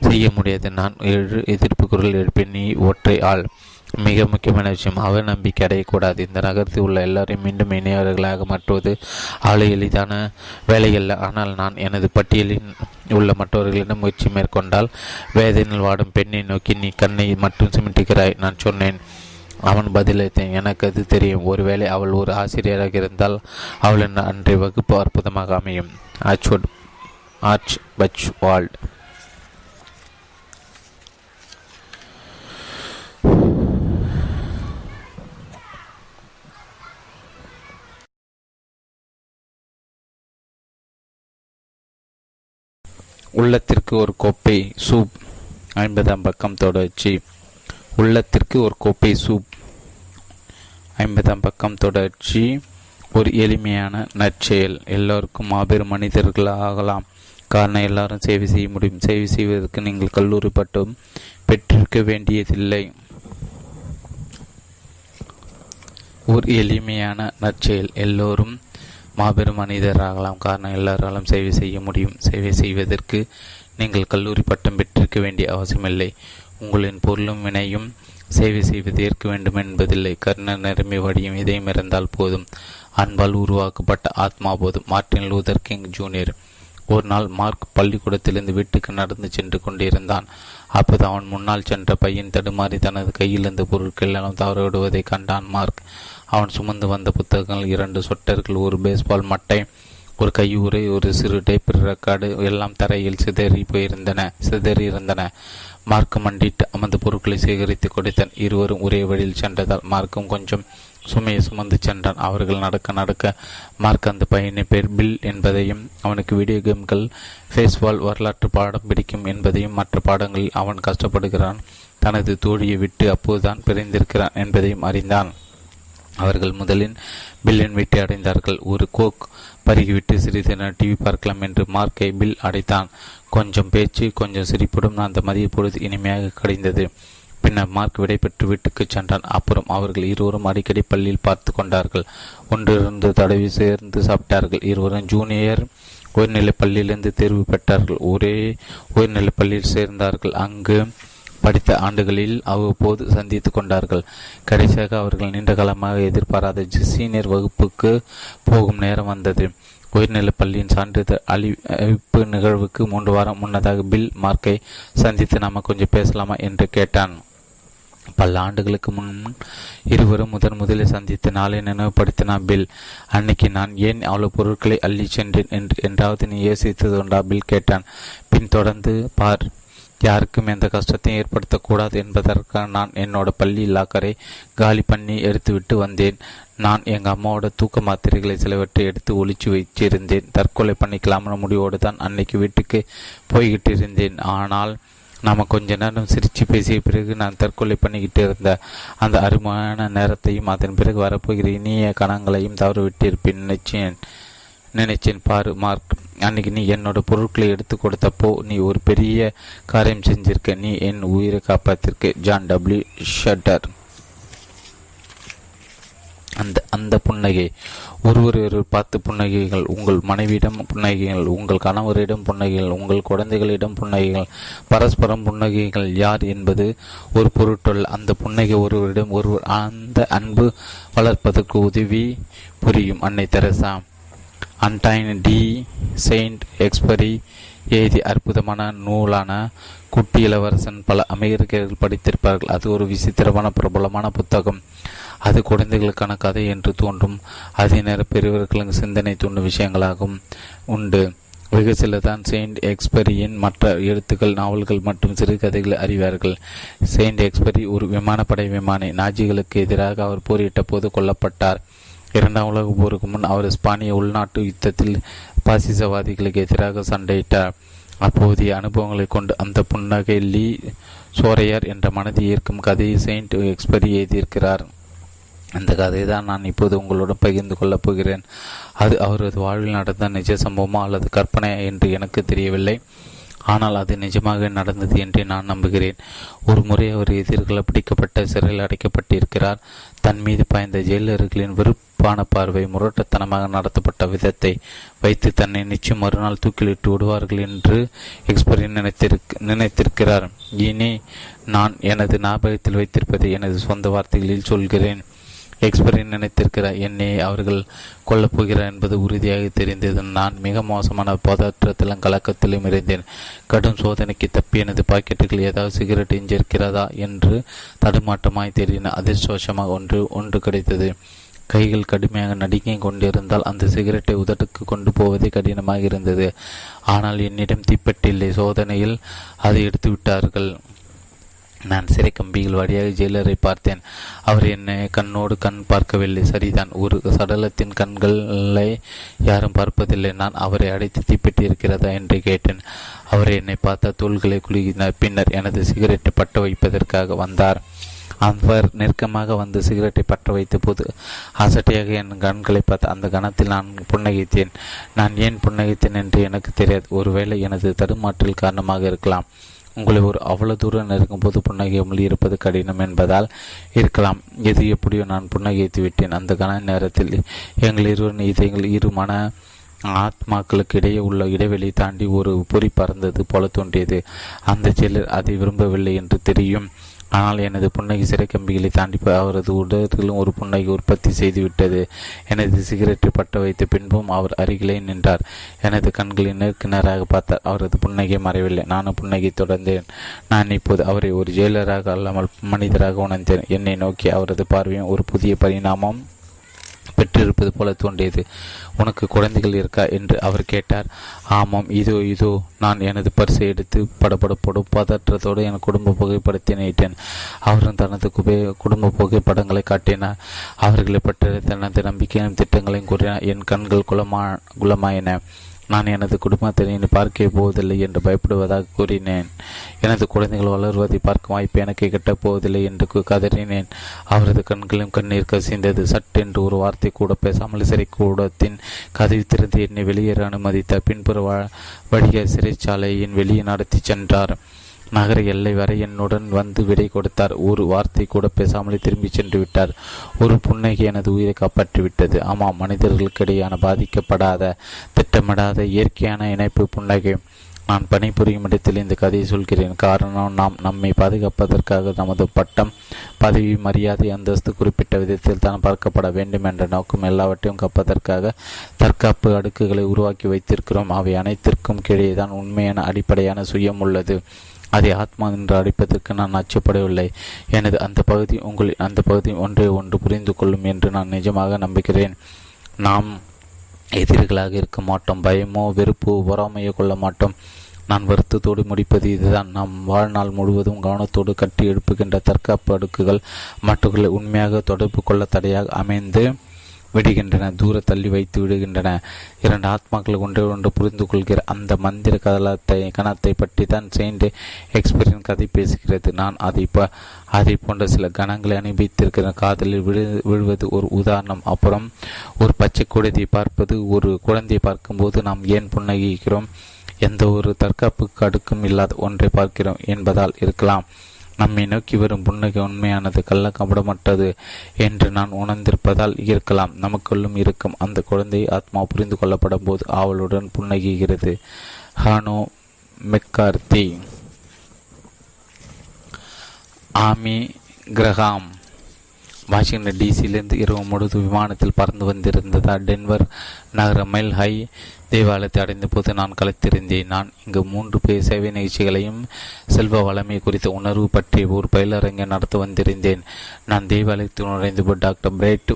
செய்ய முடியாது. நான் எழு எதிர்ப்பு குரல் எழுப்பேன் நீ ஒற்றை ஆள். மிக முக்கியமான விஷயம் அவர் நம்பிக்கை அடையக்கூடாது. இந்த நகரத்தில் உள்ள எல்லாரையும் மீண்டும் இணையவர்களாக மாற்றுவது அவ்வளோ எளிதான வேலையல்ல. ஆனால் நான் எனது பட்டியலில் உள்ள மற்றவர்களிடம் முயற்சி மேற்கொண்டால் வேதனையில் வாடும் பெண்ணை நோக்கி நீ கண்ணை மட்டும் சிமிட்டுகிறாய் நான் சொன்னேன். அவன் பதிலளித்தேன். எனக்கு அது தெரியும். ஒருவேளை அவள் ஒரு ஆசிரியராக இருந்தால் அவளின் அன்றைய வகுப்பு அற்புதமாக அமையும். ஆச்வட் ஆர்ச் பச் வால்ட். உள்ளத்திற்கு ஒரு கோப்பை சூப். ஐம்பதாம் பக்கம் தொடர்ச்சி. உள்ளத்திற்கு ஒரு கோப்பை சூப். ஐம்பதாம் பக்கம் தொடர்ச்சி. ஒரு எளிமையான நற்செயல். எல்லோருக்கும் மாபெரும் மனிதர்கள் ஆகலாம் காரணம் எல்லாரும் சேவை செய்ய முடியும். சேவை செய்வதற்கு நீங்கள் கல்லூரி பட்டம் பெற்றிருக்க வேண்டியதில்லை. ஒரு எளிமையான நற்செயல். எல்லோரும் மாபெரும் மனிதராகலாம் காரணம் எல்லாராலும் சேவை செய்ய முடியும். சேவை செய்வதற்கு நீங்கள் கல்லூரி பட்டம் பெற்றிருக்க வேண்டிய அவசியமில்லை. உங்களின் பொருளும் வினையும் சேவை செய்வது ஏற்க வேண்டும் என்பதில்லை. கர்ண நிரம்பி வடியும் இதயம் இருந்தால் போதும். அன்பால் உருவாக்கப்பட்ட ஆத்மா போதும். மார்டின் லூதர் கிங் ஜூனியர் ஒரு நாள் மார்க் பள்ளிக்கூடத்திலிருந்து வீட்டுக்கு நடந்து சென்று கொண்டிருந்தான். அப்போது அவன் முன்னால் சென்ற பையன் தடுமாறி தனது கையிலிருந்த பொருட்கள் எல்லாம் தவறவிடுவதை கண்டான் மார்க். அவன் சுமந்து வந்த புத்தகங்கள் இரண்டு சொட்டர்கள் ஒரு பேஸ்பால் மட்டை ஒரு கையுறை ஒரு சிறு டைப் ரெக்கார்டு எல்லாம் தரையில் சிதறி போயிருந்தன சிதறி இருந்தன. மார்க் மண்டிட்டு அமர்ந்து பொருட்களை சேகரித்து கொடுத்தான். இருவரும் ஒரே வழியில் சென்றதால் மார்க்கும் கொஞ்சம் சுமையை சுமந்து சென்றான். அவர்கள் நடக்க நடக்க மார்க் அந்த பையனை பேர் பில் என்பதையும் அவனுக்கு வீடியோ கேம்கள் ஃபேஸ்வால் வரலாற்று பாடம் பிடிக்கும் என்பதையும் மற்ற பாடங்களில் அவன் கஷ்டப்படுகிறான். தனது தோழியை விட்டு அப்போதுதான் பிரிந்திருக்கிறான் என்பதையும் அறிந்தான். அவர்கள் முதலில் பில்லின் வீட்டை அடைந்தார்கள். ஒரு கோக் பருகிவிட்டு சிறிது நேரம் டிவி பார்க்கலாம் என்று மார்க்கை பில் அடைத்தான். கொஞ்சம் பேச்சு கொஞ்சம் சிரிப்புடன் அந்த மதிய பொழுது இனிமையாக கடைந்தது. பின்னர் மார்க் விடைபெற்று வீட்டுக்கு சென்றான். அப்புறம் அவர்கள் இருவரும் அடிக்கடி பள்ளியில் பார்த்து கொண்டார்கள். ஒன்றிருந்து தடவி சேர்ந்து சாப்பிட்டார்கள். இருவரும் ஜூனியர் உயர்நிலைப் பள்ளியிலிருந்து தேர்வு பெற்றார்கள். ஒரே உயர்நிலைப் பள்ளியில் சேர்ந்தார்கள். அங்கு படித்த ஆண்டுகளில் அவ்வப்போது சந்தித்து கொண்டார்கள். கடைசியாக அவர்கள் நீண்ட காலமாக எதிர்பாராத சீனியர் வகுப்புக்கு போகும் நேரம் வந்தது. உயர்நிலைப் பள்ளியின் சான்றிதழ் அழிப்பு நிகழ்வுக்கு மூன்று வாரம் முன்னதாக பில் மார்க்கை சந்தித்து நாம கொஞ்சம் பேசலாமா என்று கேட்டான். பல ஆண்டுகளுக்கு முன் இருவரும் முதன் முதலில் சந்தித்த நாளை நினைவுபடுத்தினான் பில். அன்னைக்கு நான் ஏன் அவ்வளவு பொருட்களை அள்ளி சென்றேன்? என்று என்றாவது நீ யோசித்ததுண்டா? பில் கேட்டான். பின் தொடர்ந்து பார் யாருக்கும் எந்த கஷ்டத்தையும் ஏற்படுத்தக்கூடாது என்பதற்காக நான் என்னோட பள்ளி லாக்கரை காலி பண்ணி எடுத்துவிட்டு வந்தேன். நான் எங்கள் அம்மாவோட தூக்க மாத்திரைகளை சிலவற்றை எடுத்து ஒழிச்சு வச்சிருந்தேன் தற்கொலை பண்ணிக்கலாம்னு முடிவோடு தான் அன்னைக்கு வீட்டுக்கு போய்கிட்டு இருந்தேன். ஆனால் நாம் கொஞ்ச நேரம் சிரித்து பேசிய பிறகு நான் தற்கொலை பண்ணிக்கிட்டு இருந்த அந்த அருமையான நேரத்தையும் அதன் பிறகு வரப்போகிற இனிய கணங்களையும் தவறவிட்டிருப்பேன். நினைச்சேன் நினைச்சேன். பாரு மார்க் அன்னைக்கு நீ என்னோட பொருட்களை எடுத்து கொடுத்தப்போ நீ ஒரு பெரிய காரியம் செஞ்சிருக்க. நீ என் உயிரை காப்பாத்திருக்க. John W shutter. அந்த அந்த புன்னகை. ஒருவர் பார்த்து புன்னகைகள். உங்கள் மனைவியிடம் புன்னகைகள். உங்கள் கணவரிடம் புன்னகைகள். உங்கள் குழந்தைகளிடம் புன்னகைகள். பரஸ்பரம் புன்னகைகள். யார் என்பது ஒரு பொருட்டல். அந்த புன்னகை ஒருவரிடம் ஒருவர் அந்த அன்பு வளர்ப்பதற்கு உதவி புரியும். அன்னை Teresa Antoine de Saint Exupery எழுதி அற்புதமான நூலான குட்டி இளவரசன் பல அமெரிக்கர்கள் படித்திருப்பார்கள். அது ஒரு விசித்திரமான பிரபலமான புத்தகம். அது குழந்தைகளுக்கான கதை என்று தோன்றும். அதே நேரம் பெரியவர்களுக்கு சிந்தனை தூண்டும் விஷயங்களாகவும் உண்டு. வெகு சிலதான் செயின்ட் எக்ஸ்பரியின் மற்ற எழுத்துக்கள் நாவல்கள் மற்றும் சிறுகதைகளை அறிவார்கள். செயின்ட் எக்ஸ்பரி ஒரு விமானப்படை விமானி. நாஜிகளுக்கு எதிராக அவர் போரிட்ட போது கொல்லப்பட்டார். இரண்டாம் உலக போருக்கு முன் அவர் ஸ்பானிய உள்நாட்டு யுத்தத்தில் பாசிசவாதிகளுக்கு எதிராக சண்டையிட்டார். அப்போதைய அனுபவங்களை கொண்டு அந்த புன்னகை லீ சோரையர் என்ற மனதை ஈர்க்கும் கதையை செயின்ட் எக்ஸ்பரி எழுதியிருக்கிறார். அந்த கதையை தான் நான் இப்போது உங்களுடன் பகிர்ந்து கொள்ளப் போகிறேன். அது அவரது வாழ்வில் நடந்த நிஜ சம்பவமா அல்லது கற்பனை என்று எனக்கு தெரியவில்லை. ஆனால் அது நிஜமாக நடந்தது என்றே நான் நம்புகிறேன். ஒரு முறை அவர் எதிர்களை பிடிக்கப்பட்ட சிறையில் அடைக்கப்பட்டிருக்கிறார். தன் மீது பாய்ந்த ஜெயிலர்களின் வெறுப்பான பார்வை முரட்டத்தனமாக நடத்தப்பட்ட விதத்தை வைத்து தன்னை நிச்சயம் மறுநாள் தூக்கிலிட்டு விடுவார்கள் என்று எக்ஸ்பரின் நினைத்திருக்க நினைத்திருக்கிறார். இனி நான் எனது ஞாபகத்தில் வைத்திருப்பதை எனது சொந்த வார்த்தைகளில் சொல்கிறேன். எக்ஸ்பரி நினைத்திருக்கிறார் என்னை அவர்கள் கொல்லப் போகிறார் என்பது உறுதியாக தெரிந்தது நான் மிக மோசமான பதற்றத்திலும் கலக்கத்திலும் இருந்தேன். கடும் சோதனைக்கு தப்பி எனது பாக்கெட்டுகள் ஏதாவது சிகரெட் எஞ்சிருக்கிறதா என்று தடுமாட்டமாய் தெரியின அதிர்சோஷமாக ஒன்று ஒன்று கிடைத்தது. கைகள் கடுமையாக நடுங்கிக் கொண்டிருந்தால் அந்த சிகரெட்டை உதட்டுக்கு கொண்டு போவதே கடினமாக இருந்தது. ஆனால் என்னிடம் தீப்பெட்டில்லை. சோதனையில் அதை எடுத்து விட்டார்கள் நான் சிறை கம்பிகள் வழியாக ஜெயிலரை பார்த்தேன். அவர் என்னை கண்ணோடு கண் பார்க்கவில்லை. சரிதான் ஒரு சடலத்தின் கண்களை யாரும் பார்ப்பதில்லை. நான் அவரை அடைத்து தீப்பிட்டு இருக்கிறதா என்று கேட்டேன். அவர் என்னை பார்த்த தோள்களை குலுகினார் பின்னர் எனது சிகரெட்டை பட்ட வைப்பதற்காக வந்தார். அவர் நெருக்கமாக வந்து சிகரெட்டை பற்ற வைத்த போது அசட்டையாக என் கண்களை பார்த்து அந்த கணத்தில் நான் புன்னகைத்தேன். நான் ஏன் புன்னகைத்தேன் என்று எனக்கு தெரியாது. ஒருவேளை எனது தடுமாற்றில் காரணமாக இருக்கலாம். உங்களை ஒரு அவ்வளவு தூரம் நெருங்கும் போது புன்னகையாமல் இருப்பது கடினம் என்பதால் இருக்கலாம். எது எப்படியோ நான் புன்னகைத்து விட்டேன். அந்த கன நேரத்தில் எங்கள் இருவரின் இதயங்கள் இருமன ஆத்மாக்களுக்கு இடையே உள்ள இடைவெளி தாண்டி ஒரு பொறி பறந்தது போல தோன்றியது. அந்த சிலர் அதை விரும்பவில்லை என்று தெரியும். ஆனால் எனது புன்னகை சிறை கம்பிகளை தாண்டி அவரது உடலிலும் ஒரு புன்னகை உற்பத்தி செய்துவிட்டது. எனது சிகரெட்டை பட்ட வைத்த பின்பும் அவர் அருகிலே நின்றார். எனது கண்களை நேருக்கு பார்த்தார். அவரது புன்னகை மறைவில்லை நானும் புன்னகை தொடர்ந்தேன். நான் இப்போது அவரை ஒரு ஜெயிலராக அல்லாமல் மனிதராக உணர்ந்தேன். என்னை நோக்கி அவரது பார்வையும் ஒரு புதிய பரிணாமம் பெற்றிருப்பது போல தோன்றியது. உனக்கு குழந்தைகள் இருக்கா? என்று அவர் கேட்டார். ஆமாம் இதோ இதோ நான் எனது பரிசை எடுத்து படப்படப்படும் பதற்றத்தோடு என் குடும்ப புகைப்படத்தை நீட்டேன் அவரும் தனது குபே குடும்ப புகைப்படங்களை காட்டினார். அவர்களை பற்றிய தனது நம்பிக்கையும் திட்டங்களையும் கூறினார். என் கண்கள் குலமா குலமாயின நான் எனது குடும்பத்தை இனி பார்க்க போவதில்லை என்று பயப்படுவதாக கூறினேன். எனது குழந்தைகள் வளர்வதை பார்க்கும் வாய்ப்பு எனக்கு கிட்டப் போவதில்லை என்று கதறினேன். அவரது கண்களும் கண்ணீர் கசிந்தது. சட்டென்று ஒரு வார்த்தை கூட பேசாமல் சிறைக்கூடத்தின் கதவி திறந்து என்னை வெளியேற அனுமதித்த பின்புற வழிய சிறைச்சாலையின் வெளியே நடத்தி சென்றார். நகர எல்லை வரை என்னுடன் வந்து விடை கொடுத்தார். ஒரு வார்த்தை கூட பேசாமலே திரும்பி சென்று விட்டார். ஒரு புன்னகை எனது உயிரை காப்பாற்றிவிட்டது ஆமாம் மனிதர்களுக்கிடையான பாதிக்கப்படாத திட்டமிடாத இயற்கையான இணைப்பு புன்னகை. நான் பணிபுரியும் இடத்தில் இந்த கதையை சொல்கிறேன். காரணம் நாம் நம்மை பாதுகாப்பதற்காக நமது பட்டம் பதவி மரியாதை அந்தஸ்து குறிப்பிட்ட விதத்தில் தான் பார்க்கப்பட வேண்டும் என்ற நோக்கம் எல்லாவற்றையும் கப்பதற்காக தற்காப்பு அடுக்குகளை உருவாக்கி வைத்திருக்கிறோம். அவை அனைத்திற்கும் கீழே தான் உண்மையான அடிப்படையான சுயம் உள்ளது. அதை ஆத்மா என்று அழைப்பதற்கு நான் அச்சப்படவில்லை. எனது அந்த பகுதி உங்களின் அந்த பகுதி ஒன்றை ஒன்று புரிந்து கொள்ளும் என்று நான் நிஜமாக நம்புகிறேன். நாம் எதிரிகளாக இருக்க மாட்டோம். பயமோ வெறுப்போ பொறாமையோ கொள்ள மாட்டோம். நான் வருத்தத்தோடு முடிப்பது இதுதான். நாம் வாழ்நாள் முழுவதும் கவனத்தோடு கட்டி எழுப்புகின்ற தற்காப்பு அடுக்குகள் மட்டுகளை உண்மையாக தொடர்பு கொள்ள தடையாக அமைந்து விடுகின்றன தூர தள்ளி வைத்து விடுகின்றன. இரண்டு ஆத்மாக்கள் ஒன்றை ஒன்று புரிந்து கொள்கிற அந்த மந்திர கதலத்தை கணத்தை பற்றி தான் செயின்ட் எக்ஸ்பீரியன் கதை பேசுகிறது. நான் அதை அதை போன்ற சில கணங்களை அனுபவித்திருக்கிற காதலில் விழு விழுவது ஒரு உதாரணம். அப்புறம் ஒரு பச்சை குழந்தையை பார்ப்பது ஒரு குழந்தையை பார்க்கும்போது நாம் ஏன் புன்னகிக்கிறோம்? எந்த ஒரு தற்காப்பு அடுக்கும் இல்லாத ஒன்றை பார்க்கிறோம் என்பதால் இருக்கலாம். நம்மை நோக்கி வரும் புன்னகை உண்மையானது கள்ளக்கப்படமற்றது என்று நான் உணர்ந்திருப்பதால் இருக்கலாம். நமக்குள்ளும் இருக்கும். அந்த குழந்தை ஆத்மா புரிந்து கொள்ளப்படும் போது ஆவலுடன் புன்னகிகிறது. ஹானோ மெக்கார்த்தி. Amy Graham. வாஷிங்டன் டிசியிலிருந்து இரவு முழுது விமானத்தில் பறந்து வந்திருந்ததா? டென்வர் நகர மைல் ஹை தேவாலயத்தை அடைந்த போது நான் கலைத்திருந்தேன் நான் இங்கு மூன்று பேர் சேவை நிகழ்ச்சிகளையும் செல்வ வளமை குறித்த உணர்வு பற்றி ஒரு பயிலரங்கை நடத்த வந்திருந்தேன். நான் தேவாலயத்தில் நுழைந்தபோது டாக்டர் பிரைட்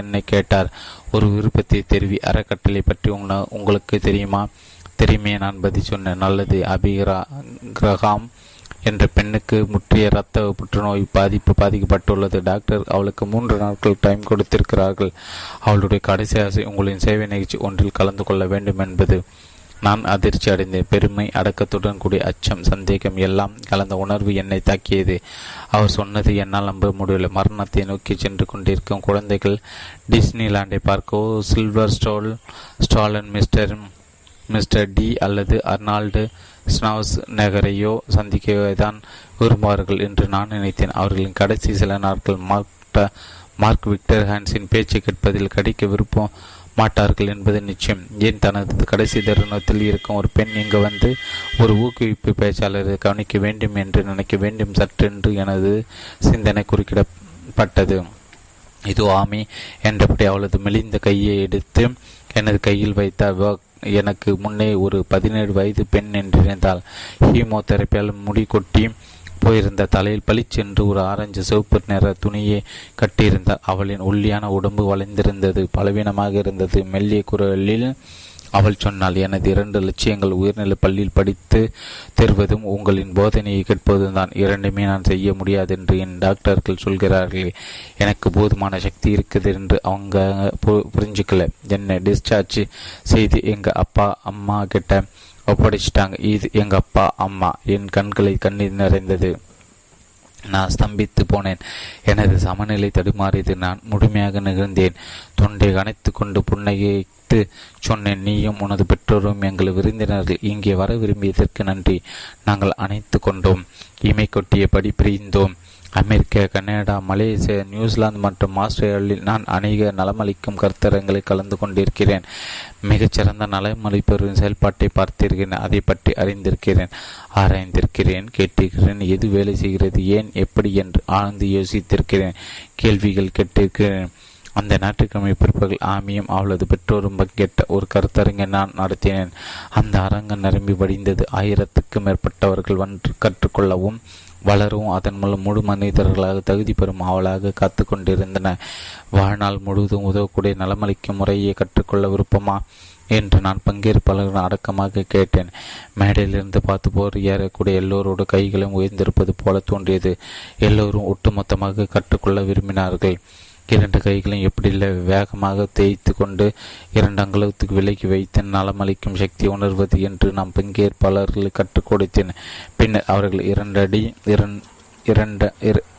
என்னை கேட்டார். ஒரு விருப்பத்தை தெரிவி அறக்கட்டளை பற்றி உங்களுக்கு தெரியுமா? தெரியுமே நான் பதில் சொன்னேன். நல்லது அபிகிரா கிரகாம் என்ற பெண்ணுக்கு முற்றிய இரத்த புற்றுநோய் பாதிப்பு பாதிக்கப்பட்டுள்ளது. டாக்டர் அவளுக்கு மூன்று நாட்கள் டைம் கொடுத்திருக்கிறார்கள். அவளுடைய கடைசி ஆசை உங்களின் சேவை நிகழ்ச்சி ஒன்றில் கலந்து கொள்ள வேண்டும் என்பது. நான் அதிர்ச்சி அடைந்தேன். பெருமை அடக்கத்துடன் கூடிய அச்சம் சந்தேகம் எல்லாம் கலந்த உணர்வு என்னை தாக்கியது. அவர் சொன்னது என்னால் நம்ப முடியவில்லை. மரணத்தை நோக்கி சென்று கொண்டிருக்கும் குழந்தைகள் டிஸ்னிலாண்டை பார்க்கோ சில்வர் ஸ்டோல் ஸ்டாலன் மிஸ்டர் மிஸ்டர் டி அல்லது அர்னால்டு ஸ்னாவ்ஸ் நகரையோ சந்திக்கவே தான் விரும்புவார்கள் என்று நான் நினைத்தேன். அவர்களின் கடைசி சில நாட்கள் மார்க்ட மார்க் விக்டர் ஹான்ஸின் பேச்சை கேட்பதில் கடிக்க விருப்பம் மாட்டார்கள் என்பது நிச்சயம். ஏன் தனது கடைசி தருணத்தில் இருக்கும் ஒரு பெண் இங்கு வந்து ஒரு ஊக்குவிப்பு பேச்சாளரை கவனிக்க வேண்டும் என்று நினைக்க வேண்டும் சற்றென்று எனது சிந்தனை குறுக்கிடப்பட்டது. இது ஆமி என்றபடி அவளது மெலிந்த கையை எடுத்து எனது கையில் வைத்த எனக்கு முன்னே ஒரு பதினேழு வயது பெண் என்றிருந்தால் ஹீமோதெரப்பியால் முடி கொட்டி போயிருந்த தலையில் பளிச்சென்று ஒரு ஆரஞ்சு சிவப்பு நிற துணியை கட்டியிருந்தார் அவளின் ஒல்லியான உடம்பு வளைந்திருந்தது பலவீனமாக இருந்தது. மெல்லிய குரலில் அவள் சொன்னால் எனது இரண்டு லட்சியங்கள் உயர்நிலை பள்ளியில் படித்து தருவதும் உங்களின் போதனையை கேட்பதும் தான் இரண்டுமே நான் செய்ய முடியாது என்று என் டாக்டர்கள் சொல்கிறார்கள். எனக்கு போதுமான சக்தி இருக்குது என்று அவங்க புரிஞ்சுக்கல. என்னை டிஸ்சார்ஜ் செய்து எங்கள் அப்பா அம்மா கிட்ட ஒப்படைச்சிட்டாங்க. இது எங்கள் அப்பா அம்மா. என் கண்களை கண்ணீர் நிறைந்தது. நான் ஸ்தம்பித்து போனேன். எனது சமநிலை தடுமாறியது. நான் முழுமையாக நிகழ்ந்தேன். தொண்டை கனைத்து கொண்டு புன்னகைத்து சொன்னேன் நீயும் உனது பெற்றோரும் எங்கள் விருந்தினர்கள் இங்கே வர விரும்பியதற்கு நன்றி. நாங்கள் அணைத்து கொண்டோம். இமை கொட்டியபடி பிரிந்தோம். America Canada Malaysia New Zealand மற்றும் ஆஸ்திரேலியாவில் நான் அநேக நலமளிக்கும் கருத்தரங்களை கலந்து கொண்டிருக்கிறேன். மிகச்சிறந்த நலமளிப்பவரின் செயல்பாட்டை பார்த்திருக்கிறேன் அதை பற்றி அறிந்திருக்கிறேன் ஆராய்ந்திருக்கிறேன் கேட்டிருக்கிறேன் எது வேலை செய்கிறது ஏன் எப்படி என்று ஆழ்ந்து யோசித்திருக்கிறேன் கேள்விகள் கேட்டிருக்கிறேன். அந்த ஞாயிற்றுக்கிழமை பிற்பகல் ஆமியும் அவளது பெற்றோரும் பங்கேற்ற ஒரு கருத்தரங்கை நான் நடத்தினேன். அந்த அரங்கம் நிரம்பி வடிந்தது ஆயிரத்துக்கும் மேற்பட்டவர்கள் வந்து கற்றுக்கொள்ளவும் வளரும். அதன் மூலம் முழு மனிதர்களாக தகுதி பெறும் ஆவலாக காத்து கொண்டிருந்தன வாழ்நாள் முழுவதும் உதவக்கூடிய நலமளிக்கும் முறையை கற்றுக்கொள்ள விருப்பமா? என்று நான் பங்கேற்பாளர்கள் அடக்கமாக கேட்டேன். மேடையிலிருந்து பார்த்து போர் ஏறக்கூடிய எல்லோரோட கைகளும் உயர்ந்திருப்பது போல தோன்றியது. எல்லோரும் ஒட்டுமொத்தமாக கற்றுக்கொள்ள விரும்பினார்கள். இரண்டு கைகளையும் எப்படி வேகமாக தேய்த்து கொண்டு இரண்டு அங்குலத்துக்கு விலக்கி வைத்து நலமளிக்கும் சக்தி உணர்வது என்று நாம் பங்கேற்பாளர்களுக்கு கற்றுக் கொடுத்தேன். பின்னர் அவர்கள் இரண்டு அடி இரண்டு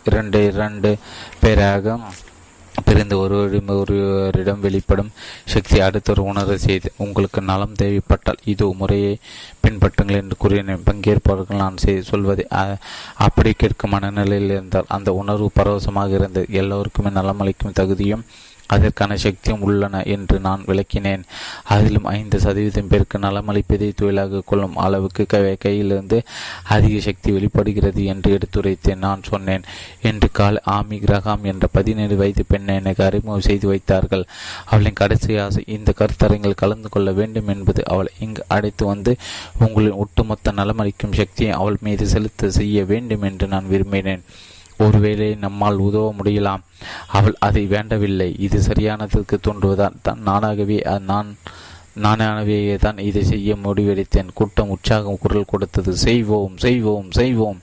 இரண்டு இரண்டு பேராக பிறந்து ஒருவரிடம் ஒருவரிடம் வெளிப்படும் சக்தி அடுத்தவர் உணர செய்து உங்களுக்கு நலம் தேவைப்பட்டால் இது முறையை பின்பற்றுங்கள் என்று கூறினேன் பங்கேற்பவர்கள் நான் சொல்வதை அப்படி கேட்கும் மனநிலையில் இருந்தால் அந்த உணர்வு பரவசமாக இருந்தது. எல்லோருக்குமே நலமளிக்கும் தகுதியும் அதற்கான சக்தியும் உள்ளன என்று நான் விளக்கினேன். அதிலும் ஐந்து சதவீதம் பேருக்கு நலமளிப்பதை தொழிலாக கொள்ளும் அளவுக்கு கையிலிருந்து அதிக சக்தி வெளிப்படுகிறது என்று எடுத்துரைத்தேன் நான் சொன்னேன். என்று கால் ஆமி கிரகாம் என்ற பதினேழு வயது பெண்ணை எனக்கு அறிமுகம் செய்து வைத்தார்கள். அவளின் கடைசி ஆசை இந்த கருத்தரங்கில் கலந்து கொள்ள வேண்டும் என்பது. அவளை இங்கு அழைத்து வந்து உங்களின் ஒட்டுமொத்த நலமளிக்கும் சக்தியை அவள் மீது செலுத்த செய்ய வேண்டும் என்று நான் விரும்பினேன். ஒருவேளை நம்மால் உதவ முடியலாம். அவள் அதை வேண்டவில்லை. இது சரியானதற்கு தோன்றுவதால் தான் நானாகவே நான் நானாகவே தான் இதை செய்ய முடிவெடுத்தேன். கூட்டம் உற்சாகம் குரல் கொடுத்தது. செய்வோம் செய்வோம் செய்வோம்.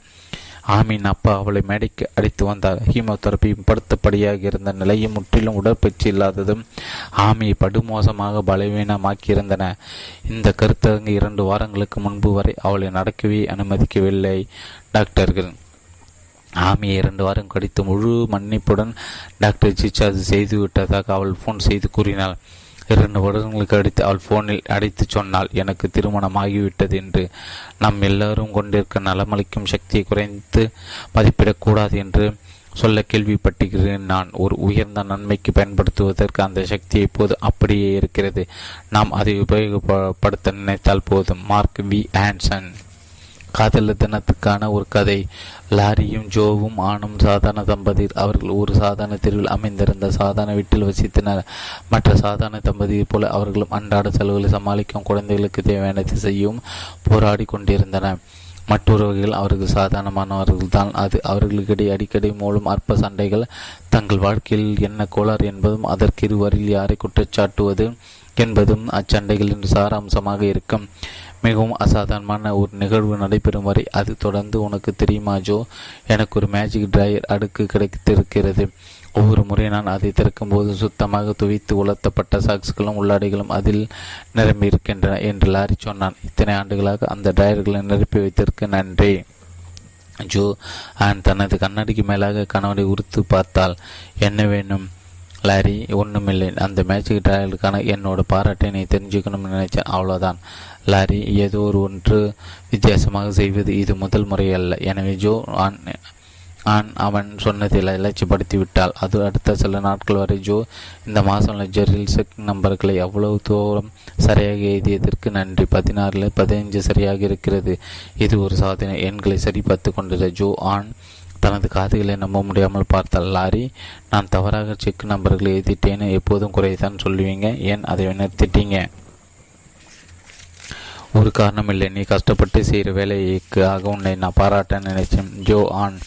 ஆமீன். அப்பா அவளை மேடைக்கு அடித்து வந்தார். ஹீமோதெரப்பி படுத்தபடியாக இருந்த நிலையும் முற்றிலும் உடற்பயிற்சி இல்லாததும் ஆமியை படுமோசமாக பலவீனமாக்கியிருந்தன. இந்த கருத்தரங்கு இரண்டு வாரங்களுக்கு முன்பு வரை அவளை நடக்கவே அனுமதிக்கவில்லை. டாக்டர்கள் ஆமியை இரண்டு வாரம் கடித்து முழு மன்னிப்புடன் டாக்டர் சிச்சார்ஜ் செய்துவிட்டதாக அவள் ஃபோன் செய்து கூறினாள். இரண்டு வருடங்களுக்கு அடித்து அவள் போனில் அடித்து சொன்னாள் எனக்கு திருமணம் ஆகிவிட்டது என்று. நம் எல்லாரும் கொண்டிருக்க நலமளிக்கும் சக்தியை குறைந்து மதிப்பிடக்கூடாது என்று சொல்ல கேள்விப்பட்டுகிறேன் நான் ஒரு உயர்ந்த நன்மைக்கு பயன்படுத்துவதற்கு அந்த சக்தி இப்போது அப்படியே இருக்கிறது. நாம் அதை உபயோகப்படுத்த நினைத்தால் போதும். மார்க் வி ஆன்சன் காதலர் தினத்துக்கான ஒரு கதை. லாரியும் ஜோவும் ஆணும் சாதாரண தம்பதியர். அவர்கள் ஒரு சாதாரண தெருவில் அமைந்திருந்த சாதாரண வீட்டில் வசித்தனர். மற்ற சாதாரண தம்பதியைப் போல அவர்களும் அன்றாட செலவுகளை சமாளிக்கும் குழந்தைகளுக்கு தேவையான செய்யவும் போராடி கொண்டிருந்தனர் மற்றொருவர்கள் அவர்கள் சாதாரணமானவர்கள் தான் அது அவர்களுக்கிடையே அடிக்கடி மூலம் அற்ப சண்டைகள். தங்கள் வாழ்க்கையில் என்ன கோளாறு என்பதும் அதற்கு இருவரில் யாரை குற்றச்சாட்டுவது என்பதும் அச்சண்டைகளின் சாராம்சமாக இருக்கும். மிகவும் அசாதாரணமான ஒரு நிகழ்வு நடைபெறும் வரை அது தொடர்ந்து உனக்கு தெரியுமா ஜோ? எனக்கு ஒரு மேஜிக் டிரையர் அடுக்கு கிடைத்திருக்கிறது. ஒவ்வொரு முறை நான் அதை திறக்கும் போது சுத்தமாக துவைத்து உலர்த்தப்பட்ட சாக்ஸ்களும் உள்ளாடைகளும் அதில் நிரம்பியிருக்கின்றன என்று லாரி சொன்னான். இத்தனை ஆண்டுகளாக அந்த டிரையர்களை நிரப்பி வைத்திருக்க நன்றி. ஜோ அவன் தனது கண்ணாடிக்கு மேலாக கணவனை உறுத்து பார்த்தால் என்ன வேணும் லாரி ஒன்றுமில்லை அந்த மேஜிக் டிராயலுக்கான என்னோட பாராட்டை நீ தெரிஞ்சுக்கணும்னு நினைச்சேன். அவ்வளோதான் லாரி ஏதோ ஒரு ஒன்று வித்தியாசமாக செய்வது இது முதல் முறை அல்ல. எனவே ஜோ ஆன் ஆன் அவன் சொன்னதில் இலட்சிப்படுத்தி விட்டால் அது அடுத்த சில நாட்கள் வரை ஜோ இந்த மாதம் லெஜரில் செக் நம்பர்களை அவ்வளவு தூரம் சரியாக எழுதியதற்கு நன்றி. பதினாறில் பதினைஞ்சு சரியாக இருக்கிறது. இது ஒரு சாதனை. எண்களை சரி பார்த்து கொண்டிருந்த ஜோ ஆன் தனது காதுகளை நம்ப முடியாமல் பார்த்தால் லாரி நான் தவறாக செக் நம்பர்கள் எழுதிட்டேன்னு எப்போதும் குறைதான் சொல்லுவீங்க ஏன் அதை நிறுத்திட்டீங்க ஒரு காரணம் இல்லை நீ கஷ்டப்பட்டு செய்கிற வேலைக்காக உன்னை நான் பாராட்ட நினைச்சேன் ஜோ ஆன்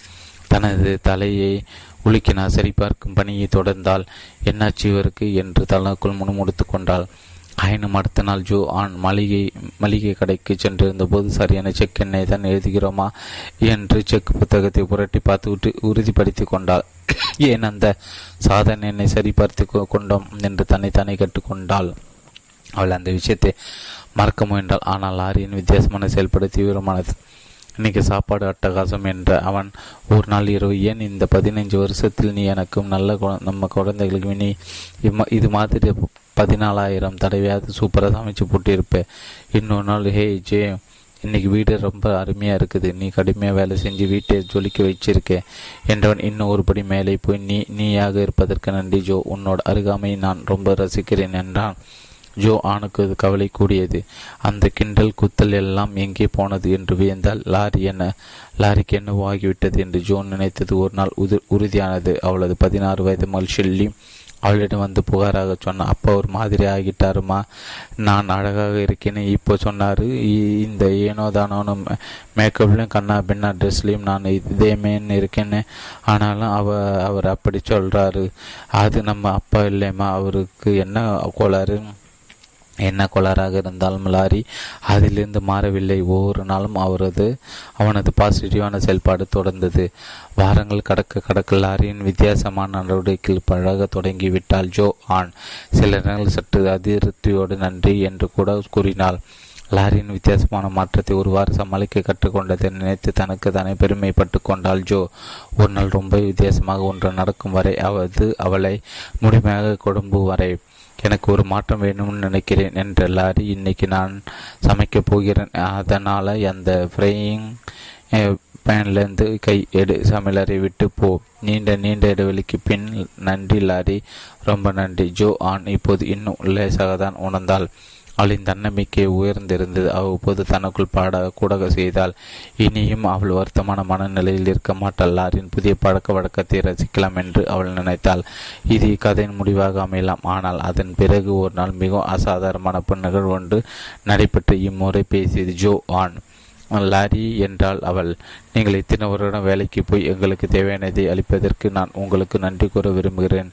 தனது தலையை உலுக்கினார் சரிபார்க்கும் பணியை தொடர்ந்தால் என்னாச்சு இவருக்கு? என்று தனக்குள் முணுமுடுத்து கொண்டாள். ஆயினும் அடுத்த நாள் ஜோ ஆன் மளிகை மளிகை கடைக்கு சென்றிருந்த போது சரியான செக் எண்ணை தான் எழுதுகிறோமா? என்று செக் புத்தகத்தை புரட்டி பார்த்துவிட்டு உறுதிப்படுத்தி கொண்டாள். ஏன் அந்த சாதனை எண்ணை சரிபார்த்து கொண்டோம்? என்று தன்னைத்தானே கற்றுக்கொண்டாள் அவள் அந்த விஷயத்தை மறக்க முயன்றாள். ஆனால் லாரியின் வித்தியாசமான செயல்பட தீவிரமானது. இன்னைக்கு சாப்பாடு அட்டகாசம் என்ற அவன் ஒரு நாள் இரவு ஏன் இந்த பதினைஞ்சு வருஷத்தில் நீ எனக்கும் நல்ல நம்ம குழந்தைகளுக்கு நீ இது மாதிரி பதினாலாயிரம் தடவையாவது சூப்பராக சமைச்சு போட்டிருப்பேன் இன்னொரு நாள் ஹே ஜே இன்னைக்கு வீடு ரொம்ப அருமையாக இருக்குது. நீ கடுமையாக வேலை செஞ்சு வீட்டை ஜொலிக்க வச்சிருக்க. என்றவன் இன்னும் ஒருபடி மேலே போய் நீ நீயாக இருப்பதற்கு நன்றி ஜோ. உன்னோட அருகாமை நான் ரொம்ப ரசிக்கிறேன் என்றான். ஜோ ஆணுக்கு கவலை கூடியது. அந்த கிண்டல் குத்தல் எல்லாம் எங்கே போனது என்று வியந்தால் லாரி என்ன? லாரிக்கு என்னவோ ஆகிவிட்டது என்று ஜோ நினைத்தது. ஒரு நாள் உது உறுதியானது. அவளது பதினாறு வயது மகிழ்ச்சியல்லி அவளிடம் வந்து புகாராக சொன்னான் அப்பா ஒரு மாதிரி ஆகிட்டாருமா? நான் அழகாக இருக்கேன்னு இப்போ சொன்னார் இந்த ஏனோ தானோன்னு மேக்கப்லையும் கண்ணா பின்னா ட்ரெஸ்லையும் நான் இதேமேன்னு இருக்கேன்னு ஆனாலும் அவ அவர் அப்படி சொல்கிறாரு அது நம்ம அப்பா இல்லைம்மா அவருக்கு என்ன கோளாறு? என்ன கோளாறாக இருந்தாலும் லாரி அதிலிருந்து மாறவில்லை. ஒவ்வொரு நாளும் அவரது அவனது பாசிட்டிவான செயல்பாடு தொடர்ந்தது. வாரங்கள் கடக்க கடக்க லாரியின் வித்தியாசமான நடவடிக்கையில் பழக தொடங்கிவிட்டால் ஜோ ஆன். சில நேரங்கள் சற்று அதிருப்தியோடு நன்றி என்று கூட கூறினாள். லாரியின் வித்தியாசமான மாற்றத்தை ஒருவாறு சமாளிக்க கற்றுக்கொண்டதை நினைத்து தனக்கு தானே பெருமைப்பட்டு கொண்டாள் ஜோ. ஒரு நாள் ரொம்ப வித்தியாசமாக ஒன்று நடக்கும் வரை அவது அவளை முழுமையாக கொடும்பு வரை எனக்கு ஒரு மாற்றம் வேணும்னு நினைக்கிறேன் என்ற லாரி இன்னைக்கு நான் சமைக்கப் போகிறேன். அதனால் அந்த ஃப்ரையிங் பேன்லேருந்து கை எடு சமையலறை விட்டு போ. நீண்ட நீண்ட இடைவெளிக்கு பின் நன்றி லாரி. ரொம்ப நன்றி. ஜோ ஆன் இப்போது இன்னும் லேசாக தான் உணர்ந்தாள். அவளின் தன்னம்பிக்கை உயர்ந்திருந்தது. அவ்வப்போது தனக்குள் பாட கூட செய்தாள். இனியும் அவள் வருத்தமான மனநிலையில் இருக்க மாட்டாள். லாரின் புதிய பழக்க வழக்கத்தை ரசிக்கலாம் என்று அவள் நினைத்தாள். இது கதையின் முடிவாக அமையலாம். ஆனால் அதன் பிறகு ஒரு நாள் மிகவும் அசாதாரணமான நிகழ்வு ஒன்று நடைபெற்று இம்முறை பேசியது ஜோ ஆன். லாரி என்றால் அவள். நீங்கள் இத்தனை வருடம் வேலைக்கு போய் எங்களுக்கு தேவையானதை அளிப்பதற்கு நான் உங்களுக்கு நன்றி கூற விரும்புகிறேன்.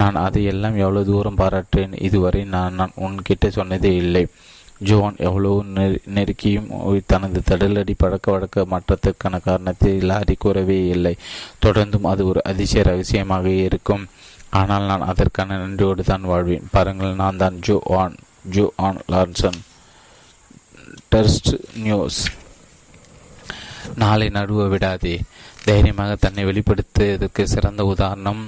நான் அதையெல்லாம் எவ்வளவு தூரம் பாராட்டேன் இதுவரை நான் நான் உன்கிட்ட சொன்னதே இல்லை. ஜோன் எவ்வளவு நெருக்கியும் தனது தடலடி பழக்க வழக்க மாற்றத்திற்கான காரணத்தை லாரி கூறவே இல்லை. தொடர்ந்தும் அது ஒரு அதிசய ரகசியமாக இருக்கும். ஆனால் நான் அதற்கான நன்றியோடு தான் வாழ்வேன். பாருங்கள் நான் தான் Jo Ann Jo Ann Larsen Deseret News. நாளை நடுவ விடாதே. தைரியமாக தன்னை வெளிப்படுத்துவதற்கு சிறந்த உதாரணம்